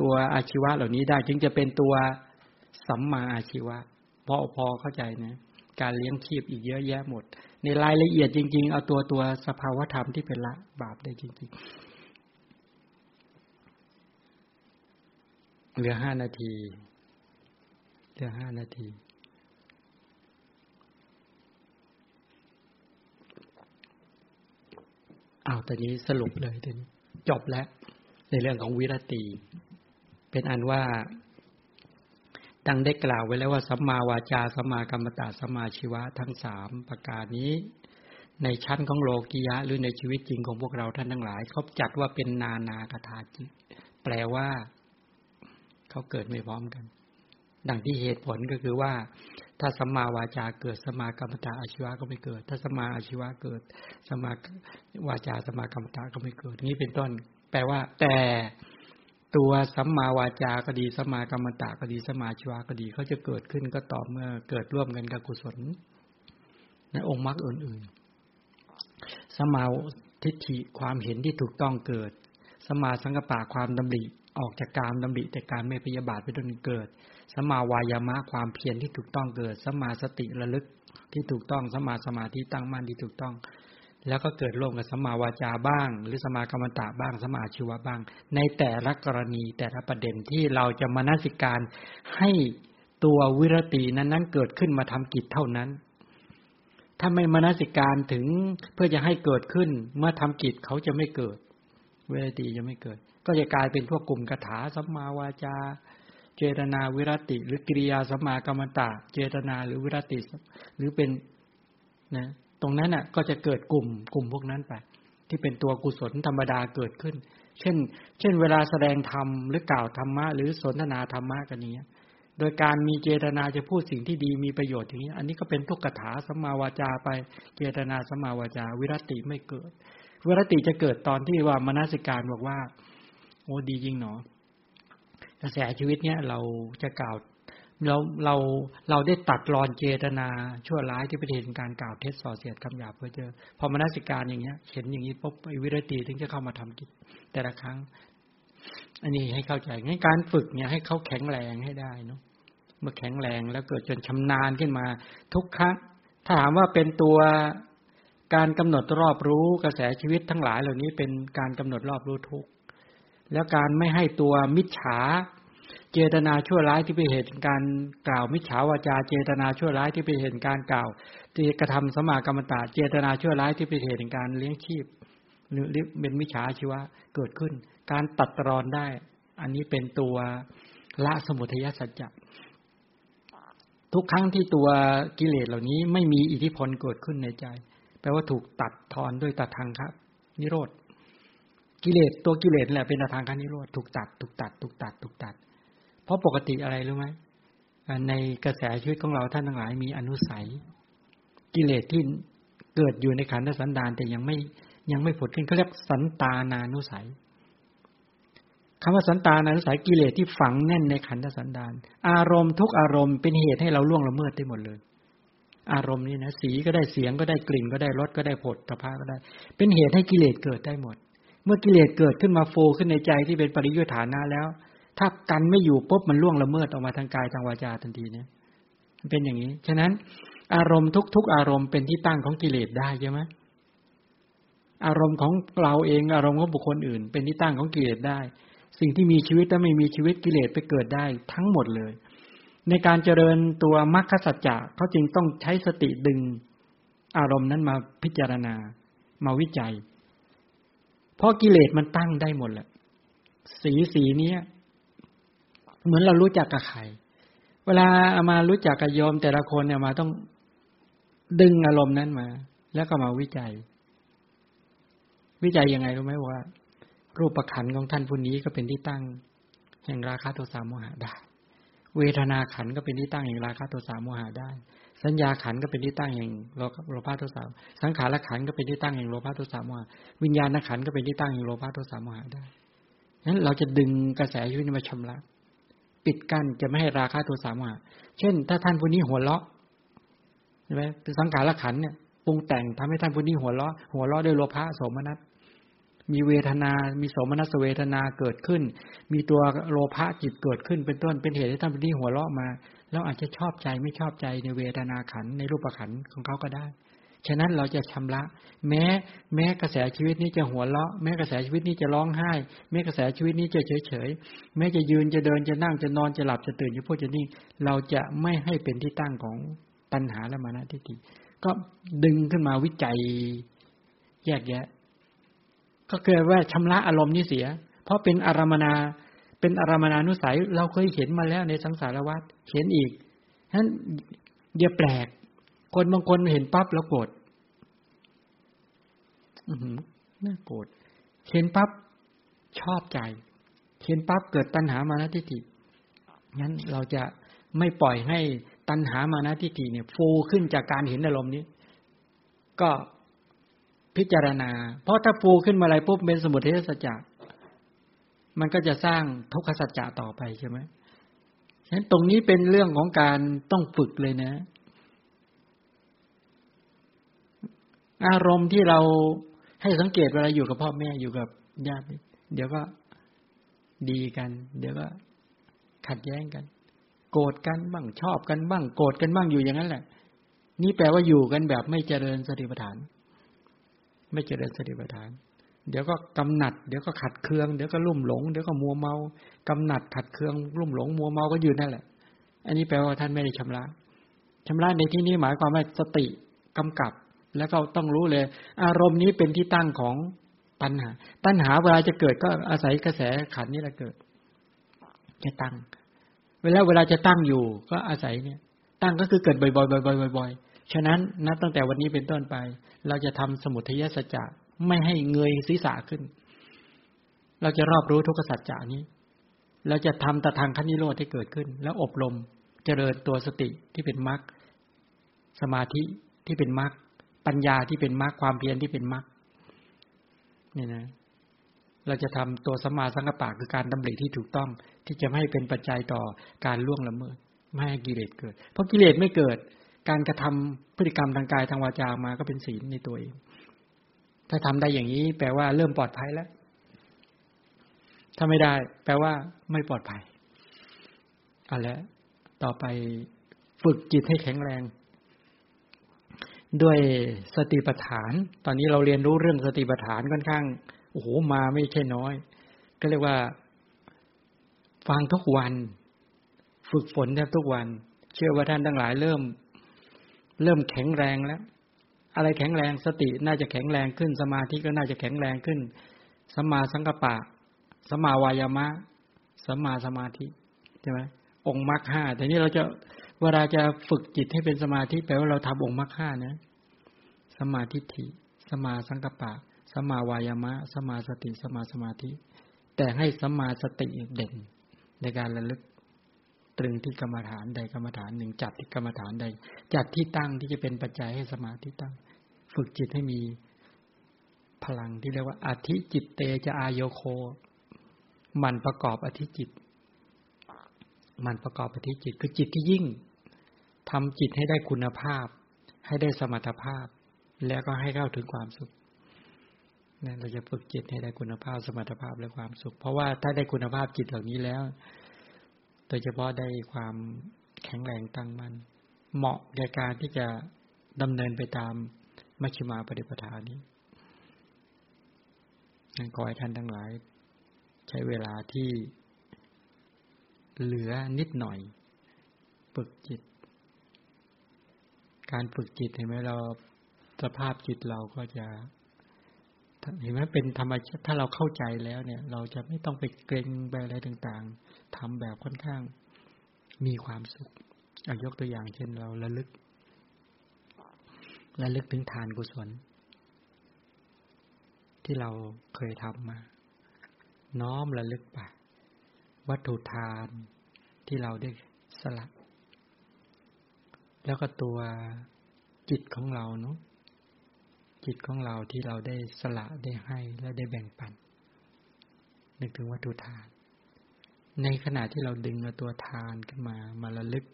[SPEAKER 1] ตัวอาชีวะเหล่านี้ได้ จึงจะเป็นตัวสัมมาอาชีวะพอพอเข้าใจนะ การเลี้ยงชีพอีกเยอะแยะหมด ในรายละเอียดจริง ๆ เอาตัวตัวสภาวธรรมที่เป็นละบาปได้จริง ๆ เหลือห้านาที เหลือห้านาทีเอาตอนนี้สรุปเลยทีนี้จบแล้ว ในเรื่องของวิรติเป็นอันว่า ดังได้กล่าวไว้แล้วว่าสัมมาวาจาสัมมากรรมตาสัมมาชีวะทั้งสามประการนี้ ในชั้นของโลกิยะหรือในชีวิตจริงของพวกเราท่านทั้งหลายเขาจัดว่าเป็นนานาคาถาจิแปลว่าเขาเกิดไม่พร้อมกัน ดังที่เหตุผลก็คือว่า ถ้าสัมมาวาจาเกิดสัมมากรรมตาอาชีวะก็ไม่เกิด ถ้าสัมมาอาชีวะเกิดสัมมาวาจาสัมมากรรมตาก็ไม่เกิดนี้เป็นต้น แปลว่า แต่ ตัวสัมมาวาจาก็ดีสัมมากรรมตะก็ดีสัมมาชีวะก็ดีเขาจะเกิดขึ้นก็ต่อเมื่อเกิดร่วมกันกับกุศล ในองค์มรรคอื่นๆสัมมาทิฏฐิความเห็นที่ถูกต้องเกิดสัมมาสังกปะความดำริออกจากการดำริแต่การไม่พยาบาทไปจนเกิดสัมมาวายามะความเพียรที่ถูกต้องเกิดสัมมาสติระลึกที่ถูกต้องสัมมาสมาธิตั้งมั่นที่ถูกต้อง แล้วก็เกิดร่วมกับสมาวาจาบ้าง หรือสมากรรมตะบ้างสมาชีวะบ้าง ในแต่ละกรณีแต่ละประเด็นที่เราจะมานาสิการให้ตัววิรตินั้นนั้นเกิดขึ้นมาทำกิจเท่านั้น ถ้าไม่มานาสิการถึงเพื่อจะให้เกิดขึ้น เมื่อทำกิจเขาจะไม่เกิด วิรติจะไม่เกิด ก็จะกลายเป็นพวกกลุ่มคาถาสมาวาจา เจตนาวิรติ หรือกิริยาสมากรรมตะ เจตนาหรือวิรติหรือเป็นนะ ตรงนั้นน่ะ ก็จะเกิดกลุ่มกลุ่มพวกนั้นไป ที่เป็นตัวกุศลธรรมดาเกิดขึ้น เช่น เช่น เวลาแสดงธรรมหรือกล่าวธรรมะหรือสนทนาธรรมะกันนี้โดยการมีเจตนาจะพูดสิ่งที่ดีมีประโยชน์อย่างนี้ อันนี้ก็เป็นทุกกถาสมาวาจาไปเจตนาสมาวาจา วิรติไม่เกิด วิรติจะเกิดตอนที่ว่ามนสิการบอกว่า โอ้ดีจริงเนาะกระแสชีวิตเนี้ยเราจะกล่าว เราเราเราได้ตัดรอนเจตนาชั่วร้ายที่ไปเห็นการกล่าวเท็จส่อเสียดคำหยาบเพื่อเจอพอมานสิการอย่างเงี้ย เห็นอย่างนี้ปุ๊บวิรติถึงจะเข้ามาทำกิจแต่ละครั้ง อันนี้ให้เข้าใจงั้นการฝึกเนี่ยให้เขาแข็งแรงให้ได้เนาะเมื่อแข็งแรงแล้วเกิดจนชำนาญขึ้นมา ทุกครั้งถ้าถามว่าเป็นตัวการกำหนดรอบรู้กระแสชีวิตทั้งหลายเหล่านี้เป็นการกำหนดรอบรู้ทุกแล้วการไม่ให้ตัวมิจฉา เจตนาชั่วร้ายที่ไปเหตุการกล่าวมิจฉาวาจา เจตนาชั่วร้ายที่ไปเหตุการกล่าวที่กระทำสมากรรมตาเจตนาชั่วร้ายที่ไปเหตุการเลี้ยงชีพหรือเป็นมิจฉาชีวะเกิดขึ้น การตัดรอนได้ อันนี้เป็นตัวละสมุทัยสัจจะทุกครั้งที่ตัวกิเลสเหล่านี้ไม่มีอิทธิพลเกิดขึ้นในใจ แปลว่าถูกตัดทอนด้วยตัดทางครับนิโรธกิเลสตัวกิเลสแหละเป็นทางคันิโรธถูกตัด ถูกตัด ถูกตัด ถูกตัด ราะปกติอะไรรู้ไหมในกระแสชีวิตของเราท่านทั้งหลายมีอนุสัย กิเลสที่เกิดอยู่ในขันธสันดานแต่ยังไม่ยังไม่ผุดขึ้นเขาเรียกสันตานานุสัยคำว่าสันตานานุสัยกิเลสที่ฝังแน่นในขันธสันดาน อารมณ์ทุกอารมณ์เป็นเหตุให้เราล่วงละเมิดได้หมดเลย อารมณ์นี้นะสีก็ได้เสียงก็ได้กลิ่นก็ได้รสก็ได้ผลตภะก็ได้ เป็นเหตุให้กิเลสเกิดได้หมด เมื่อกิเลสเกิดขึ้นมาโฟขึ้นในใจที่เป็นปริยุทธานะแล้ว ถ้ากันไม่อยู่ปุ๊บมันล่วงละเมิดออกมาทางกายทางวาจาทันทีเนี่ยมันเป็นอย่างนี้ ฉะนั้น อารมณ์ทุก ๆ อารมณ์เป็นที่ตั้งของกิเลสได้ใช่ไหมอารมณ์ของเราเองอารมณ์ของบุคคลอื่น เป็นที่ตั้งของกิเลสได้ สิ่งที่มีชีวิตและไม่มีชีวิตกิเลสไปเกิดได้ทั้งหมดเลย ในการเจริญตัวมรรคสัจจะเขาจึงต้องใช้สติดึงอารมณ์นั้นมาพิจารณา มาวิจัย เพราะกิเลสมันตั้งได้หมดแหละสีสีนี้ เหมือนเรารู้จักกับไข่เวลาเอามารู้จักกับโยมแต่ละคนเนี่ยมาต้องดึงอารมณ์นั้นมา แล้วก็มาวิจัย วิจัยยังไงรู้ไหมว่า รูปประขันของท่านผู้นี้ก็เป็นที่ตั้ง แห่งราคะโทสะโมหะได้ เวทนาขันก็เป็นที่ตั้งแห่งราคะโทสะโมหะได้ สัญญาขันก็เป็นที่ตั้งแห่งโลภะโทสะสังขารขันก็เป็นที่ตั้งแห่งโลภะโทสะโมหะวิญญาณขันก็เป็นที่ตั้งแห่งโลภะโทสะโมหะได้นั้นเราจะดึงกระแสชีวิตมาชำระ ปิดกั้นจะไม่ให้ราคะโทสะโมหะเช่น ถ้าท่านผู้นี้หัวเราะใช่ไหมสังขารขันเนี่ยปรุงแต่งทำให้ท่านผู้นี้หัวเราะ หัวเราะด้วยโลภะโสมนัสมีเวทนา มีโสมนัสเวทนาเกิดขึ้น มีตัวโลภะจิตเกิดขึ้น เป็นต้น เป็นเหตุให้ท่านผู้นี้หัวเราะมา แล้วอาจจะชอบใจไม่ชอบใจในเวทนาขันในรูปขันของเขาก็ได้ ฉะนั้นเราจะชำระ แม้ แม้กระแสชีวิตนี้จะหัวเราะ แม้กระแสชีวิตนี้จะร้องไห้ แม้กระแสชีวิตนี้จะเฉยเฉยแม้จะยืนจะเดินจะนั่งจะนอนจะหลับจะตื่นจะพูดจะนิ่ง เราจะไม่ให้เป็นที่ตั้งของตัณหาและมานะทิฏฐิก็ดึงขึ้นมาวิจัยแยกแยะ ก็เกิดว่าชำระอารมณ์นี้เสีย เพราะเป็นอารมนาเป็นอารมนานุสัย เราเคยเห็นมาแล้วในสังสารวัฏเห็นอีกฉะนั้นเดี๋ยวแปลก คนบางคนเห็นปั๊บแล้วโกรธน่าโกรธเห็นปั๊บชอบใจ เห็นปั๊บเกิดตัณหามานะทิฏฐิงั้นเราจะไม่ปล่อยให้ตัณหามานะทิฏฐิเนี่ย ฟูขึ้นจากการเห็นอารมณ์นี้ ก็พิจารณา เพราะถ้าฟูขึ้นมาอะไรปุ๊บเป็นสมุทัยสัจจะมันก็จะสร้างทุกขสัจจะต่อไปใช่ไหมฉะนั้นตรงนี้เป็นเรื่องของการต้องฝึกเลยนะ อารมณ์ที่เราให้สังเกตเวลาอยู่กับพ่อแม่อยู่กับญาติเดี๋ยวก็ดีกัน เดี๋ยวก็ขัดแย้งกัน โกรธกันบ้างชอบกันบ้าง โกรธกันบ้างอยู่อย่างนั้นแหละ นี่แปลว่าอยู่กันแบบไม่เจริญสติปัฏฐาน ไม่เจริญสติปัฏฐาน เดี๋ยวก็กำหนัด เดี๋ยวก็ขัดเคือง เดี๋ยวก็ลุ่มหลง เดี๋ยวก็มัวเมากำหนัดขัดเคือง ลุ่มหลง มัวเมาก็อยู่นั่นแหละ อันนี้แปลว่าท่านไม่ได้ชำระชำระในที่นี้หมายความว่าสติกำกับ แล้วก็ต้องรู้เลย อารมณ์นี้เป็นที่ตั้งของปัญหา ตัณหาเวลาจะเกิดก็อาศัยกระแสขันนี่แหละเกิด จะตั้ง เวลาเวลาจะตั้งอยู่ ก็อาศัยเนี่ย ตั้งก็คือเกิดบ่อยๆบ่อยๆบ่อยๆฉะนั้นนับตั้งแต่วันนี้เป็นต้นไป เราจะทำสมุทัยสัจจะไม่ให้เงยศีรษะขึ้น เราจะรอบรู้ทุกขสัจจะนี้เราจะทำตะทางขันิโรธที่เกิดขึ้น แล้วอบรมเจริญตัวสติที่เป็นมรรคสมาธิที่เป็นมรรค ปัญญาที่เป็นมรรคความเพียรที่เป็นมรรคนี่นะ เราจะทำตัวสมาสังกปะคือการดำริที่ถูกต้อง ที่จะไม่ให้เป็นปัจจัยต่อการล่วงละเมิด ไม่ให้กิเลสเกิด เพราะกิเลสไม่เกิด การกระทำพฤติกรรมทางกายทางวาจามาก็เป็นศีลในตัวเอง ถ้าทำได้อย่างนี้ แปลว่าเริ่มปลอดภัยแล้ว ถ้าไม่ได้ แปลว่าไม่ปลอดภัยเอาละต่อไปฝึกจิตให้แข็งแรง ด้วยสติปัฏฐาน ตอนนี้เราเรียนรู้เรื่องสติปัฏฐานค่อนข้างโอ้โหมาไม่ใช่น้อย ก็เรียกว่า ฟังทุกวัน ฝึกฝนแทบทุกวัน เชื่อว่าท่านทั้งหลายเริ่ม เริ่มแข็งแรงแล้ว อะไรแข็งแรงสติน่าจะแข็งแรงขึ้น สมาธิก็น่าจะแข็งแรงขึ้นสมาสังกปะสมาวายามะสมาสมาธิใช่ไหมองค์มรรคห้าแต่นี้เราจะ เวลาจะฝึกจิตให้เป็นสมาธิแปลว่าเราทำองค์มรรคห้านะ สมาธิฐิ สมาสังกปะ สมาวายามะ สมาสติ สมาสมาธิ แต่ให้สมาสติเด่นในการระลึกตรึงที่กรรมฐานใดกรรมฐานหนึ่งจัดที่กรรมฐานใด จัดที่ตั้งที่จะเป็นปัจจัยให้สมาธิตั้ง ฝึกจิตให้มีพลังที่เรียกว่าอธิจิตเตจะอายโยโค มันประกอบอธิจิต มันประกอบอธิจิต คือจิตที่ยิ่ง ทำจิตให้ได้คุณภาพ ให้ได้สมรรถภาพ แล้วก็ให้เข้าถึงความสุขนะเราจะฝึกจิตให้ได้คุณภาพสมรรถภาพและความสุข เพราะว่าถ้าได้คุณภาพจิตเหล่านี้แล้ว โดยเฉพาะได้ความแข็งแรงตั้งมัน่นเหมาะในการที่จะดำเนินไปตามมัชฌิมาปฏิปทานี้นั่นขอให้ท่านทั้งหลาย ใช้เวลาที่เหลือนิดหน่อย ฝึกจิต การฝึกจิตเห็นไหมเราสภาพจิตเราก็จะเห็นไหมเป็นธรรมชาติถ้าเราเข้าใจแล้วเนี่ย เราจะไม่ต้องไปเกรงไปอะไรต่างๆทำแบบค่อนข้างมีความสุขเอายกตัวอย่างเช่นเราระลึกระลึกถึงทานกุศล ที่เราเคยทำมา น้อมระลึกไปวัตถุทานที่เราได้สละ แล้วก็ตัวจิตของเราเนาะจิตของเราที่เราได้สละได้ให้และได้แบ่งปัน นึกถึงวัตถุทาน ในขณะที่เราดึงมาตัวทานขึ้นมา มาระลึก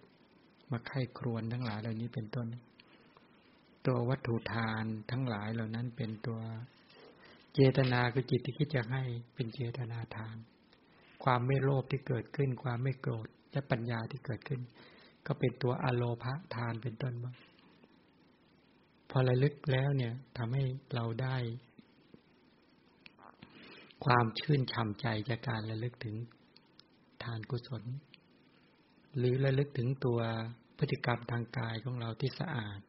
[SPEAKER 1] มาไข้ครวนทั้งหลายเหล่านี้เป็นต้น ตัววัตถุทานทั้งหลายเหล่านั้นเป็นตัวเจตนาคือจิตที่คิดจะให้เป็นเจตนาทาน ความไม่โลภที่เกิดขึ้น ความไม่โกรธและปัญญาที่เกิดขึ้น ก็เป็นตัวอโลภะทานเป็นต้นบ้างพอระลึกแล้วเนี่ยทำให้เราได้ ความชื่นชำใจจากการระลึกถึงทานกุศล หรือระลึกถึงตัวพฤติกรรมทางกายของเราที่สะอาด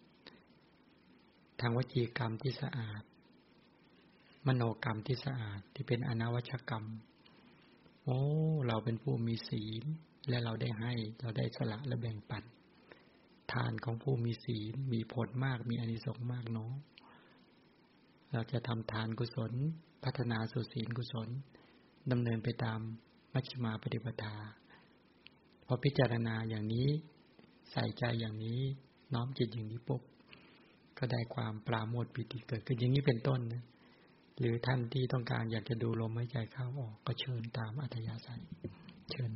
[SPEAKER 1] ทางวจีกรรมที่สะอาด มโนกรรมที่สะอาดที่เป็นอนวัชกรรม โอ้ เราเป็นผู้มีศีล และเราได้ให้เราได้สละและแบ่งปันทานของผู้มีศีลมีผลมากมีอนิสงส์มากเนาะเราจะทำทานกุศล พัฒนาสุศีลกุศลดำเนินไปตามมัชฌิมาปฏิปทาพอพิจารณาอย่างนี้ใส่ใจอย่างนี้น้อมจิตอย่างนี้ปุ๊บก็ได้ความปราโมทปิติเกิดขึ้นอย่างนี้เป็นต้นนะหรือท่านที่ต้องการอยากจะดูลมหายใจเข้าออกก็เชิญตามอัธยาศัย เชิญ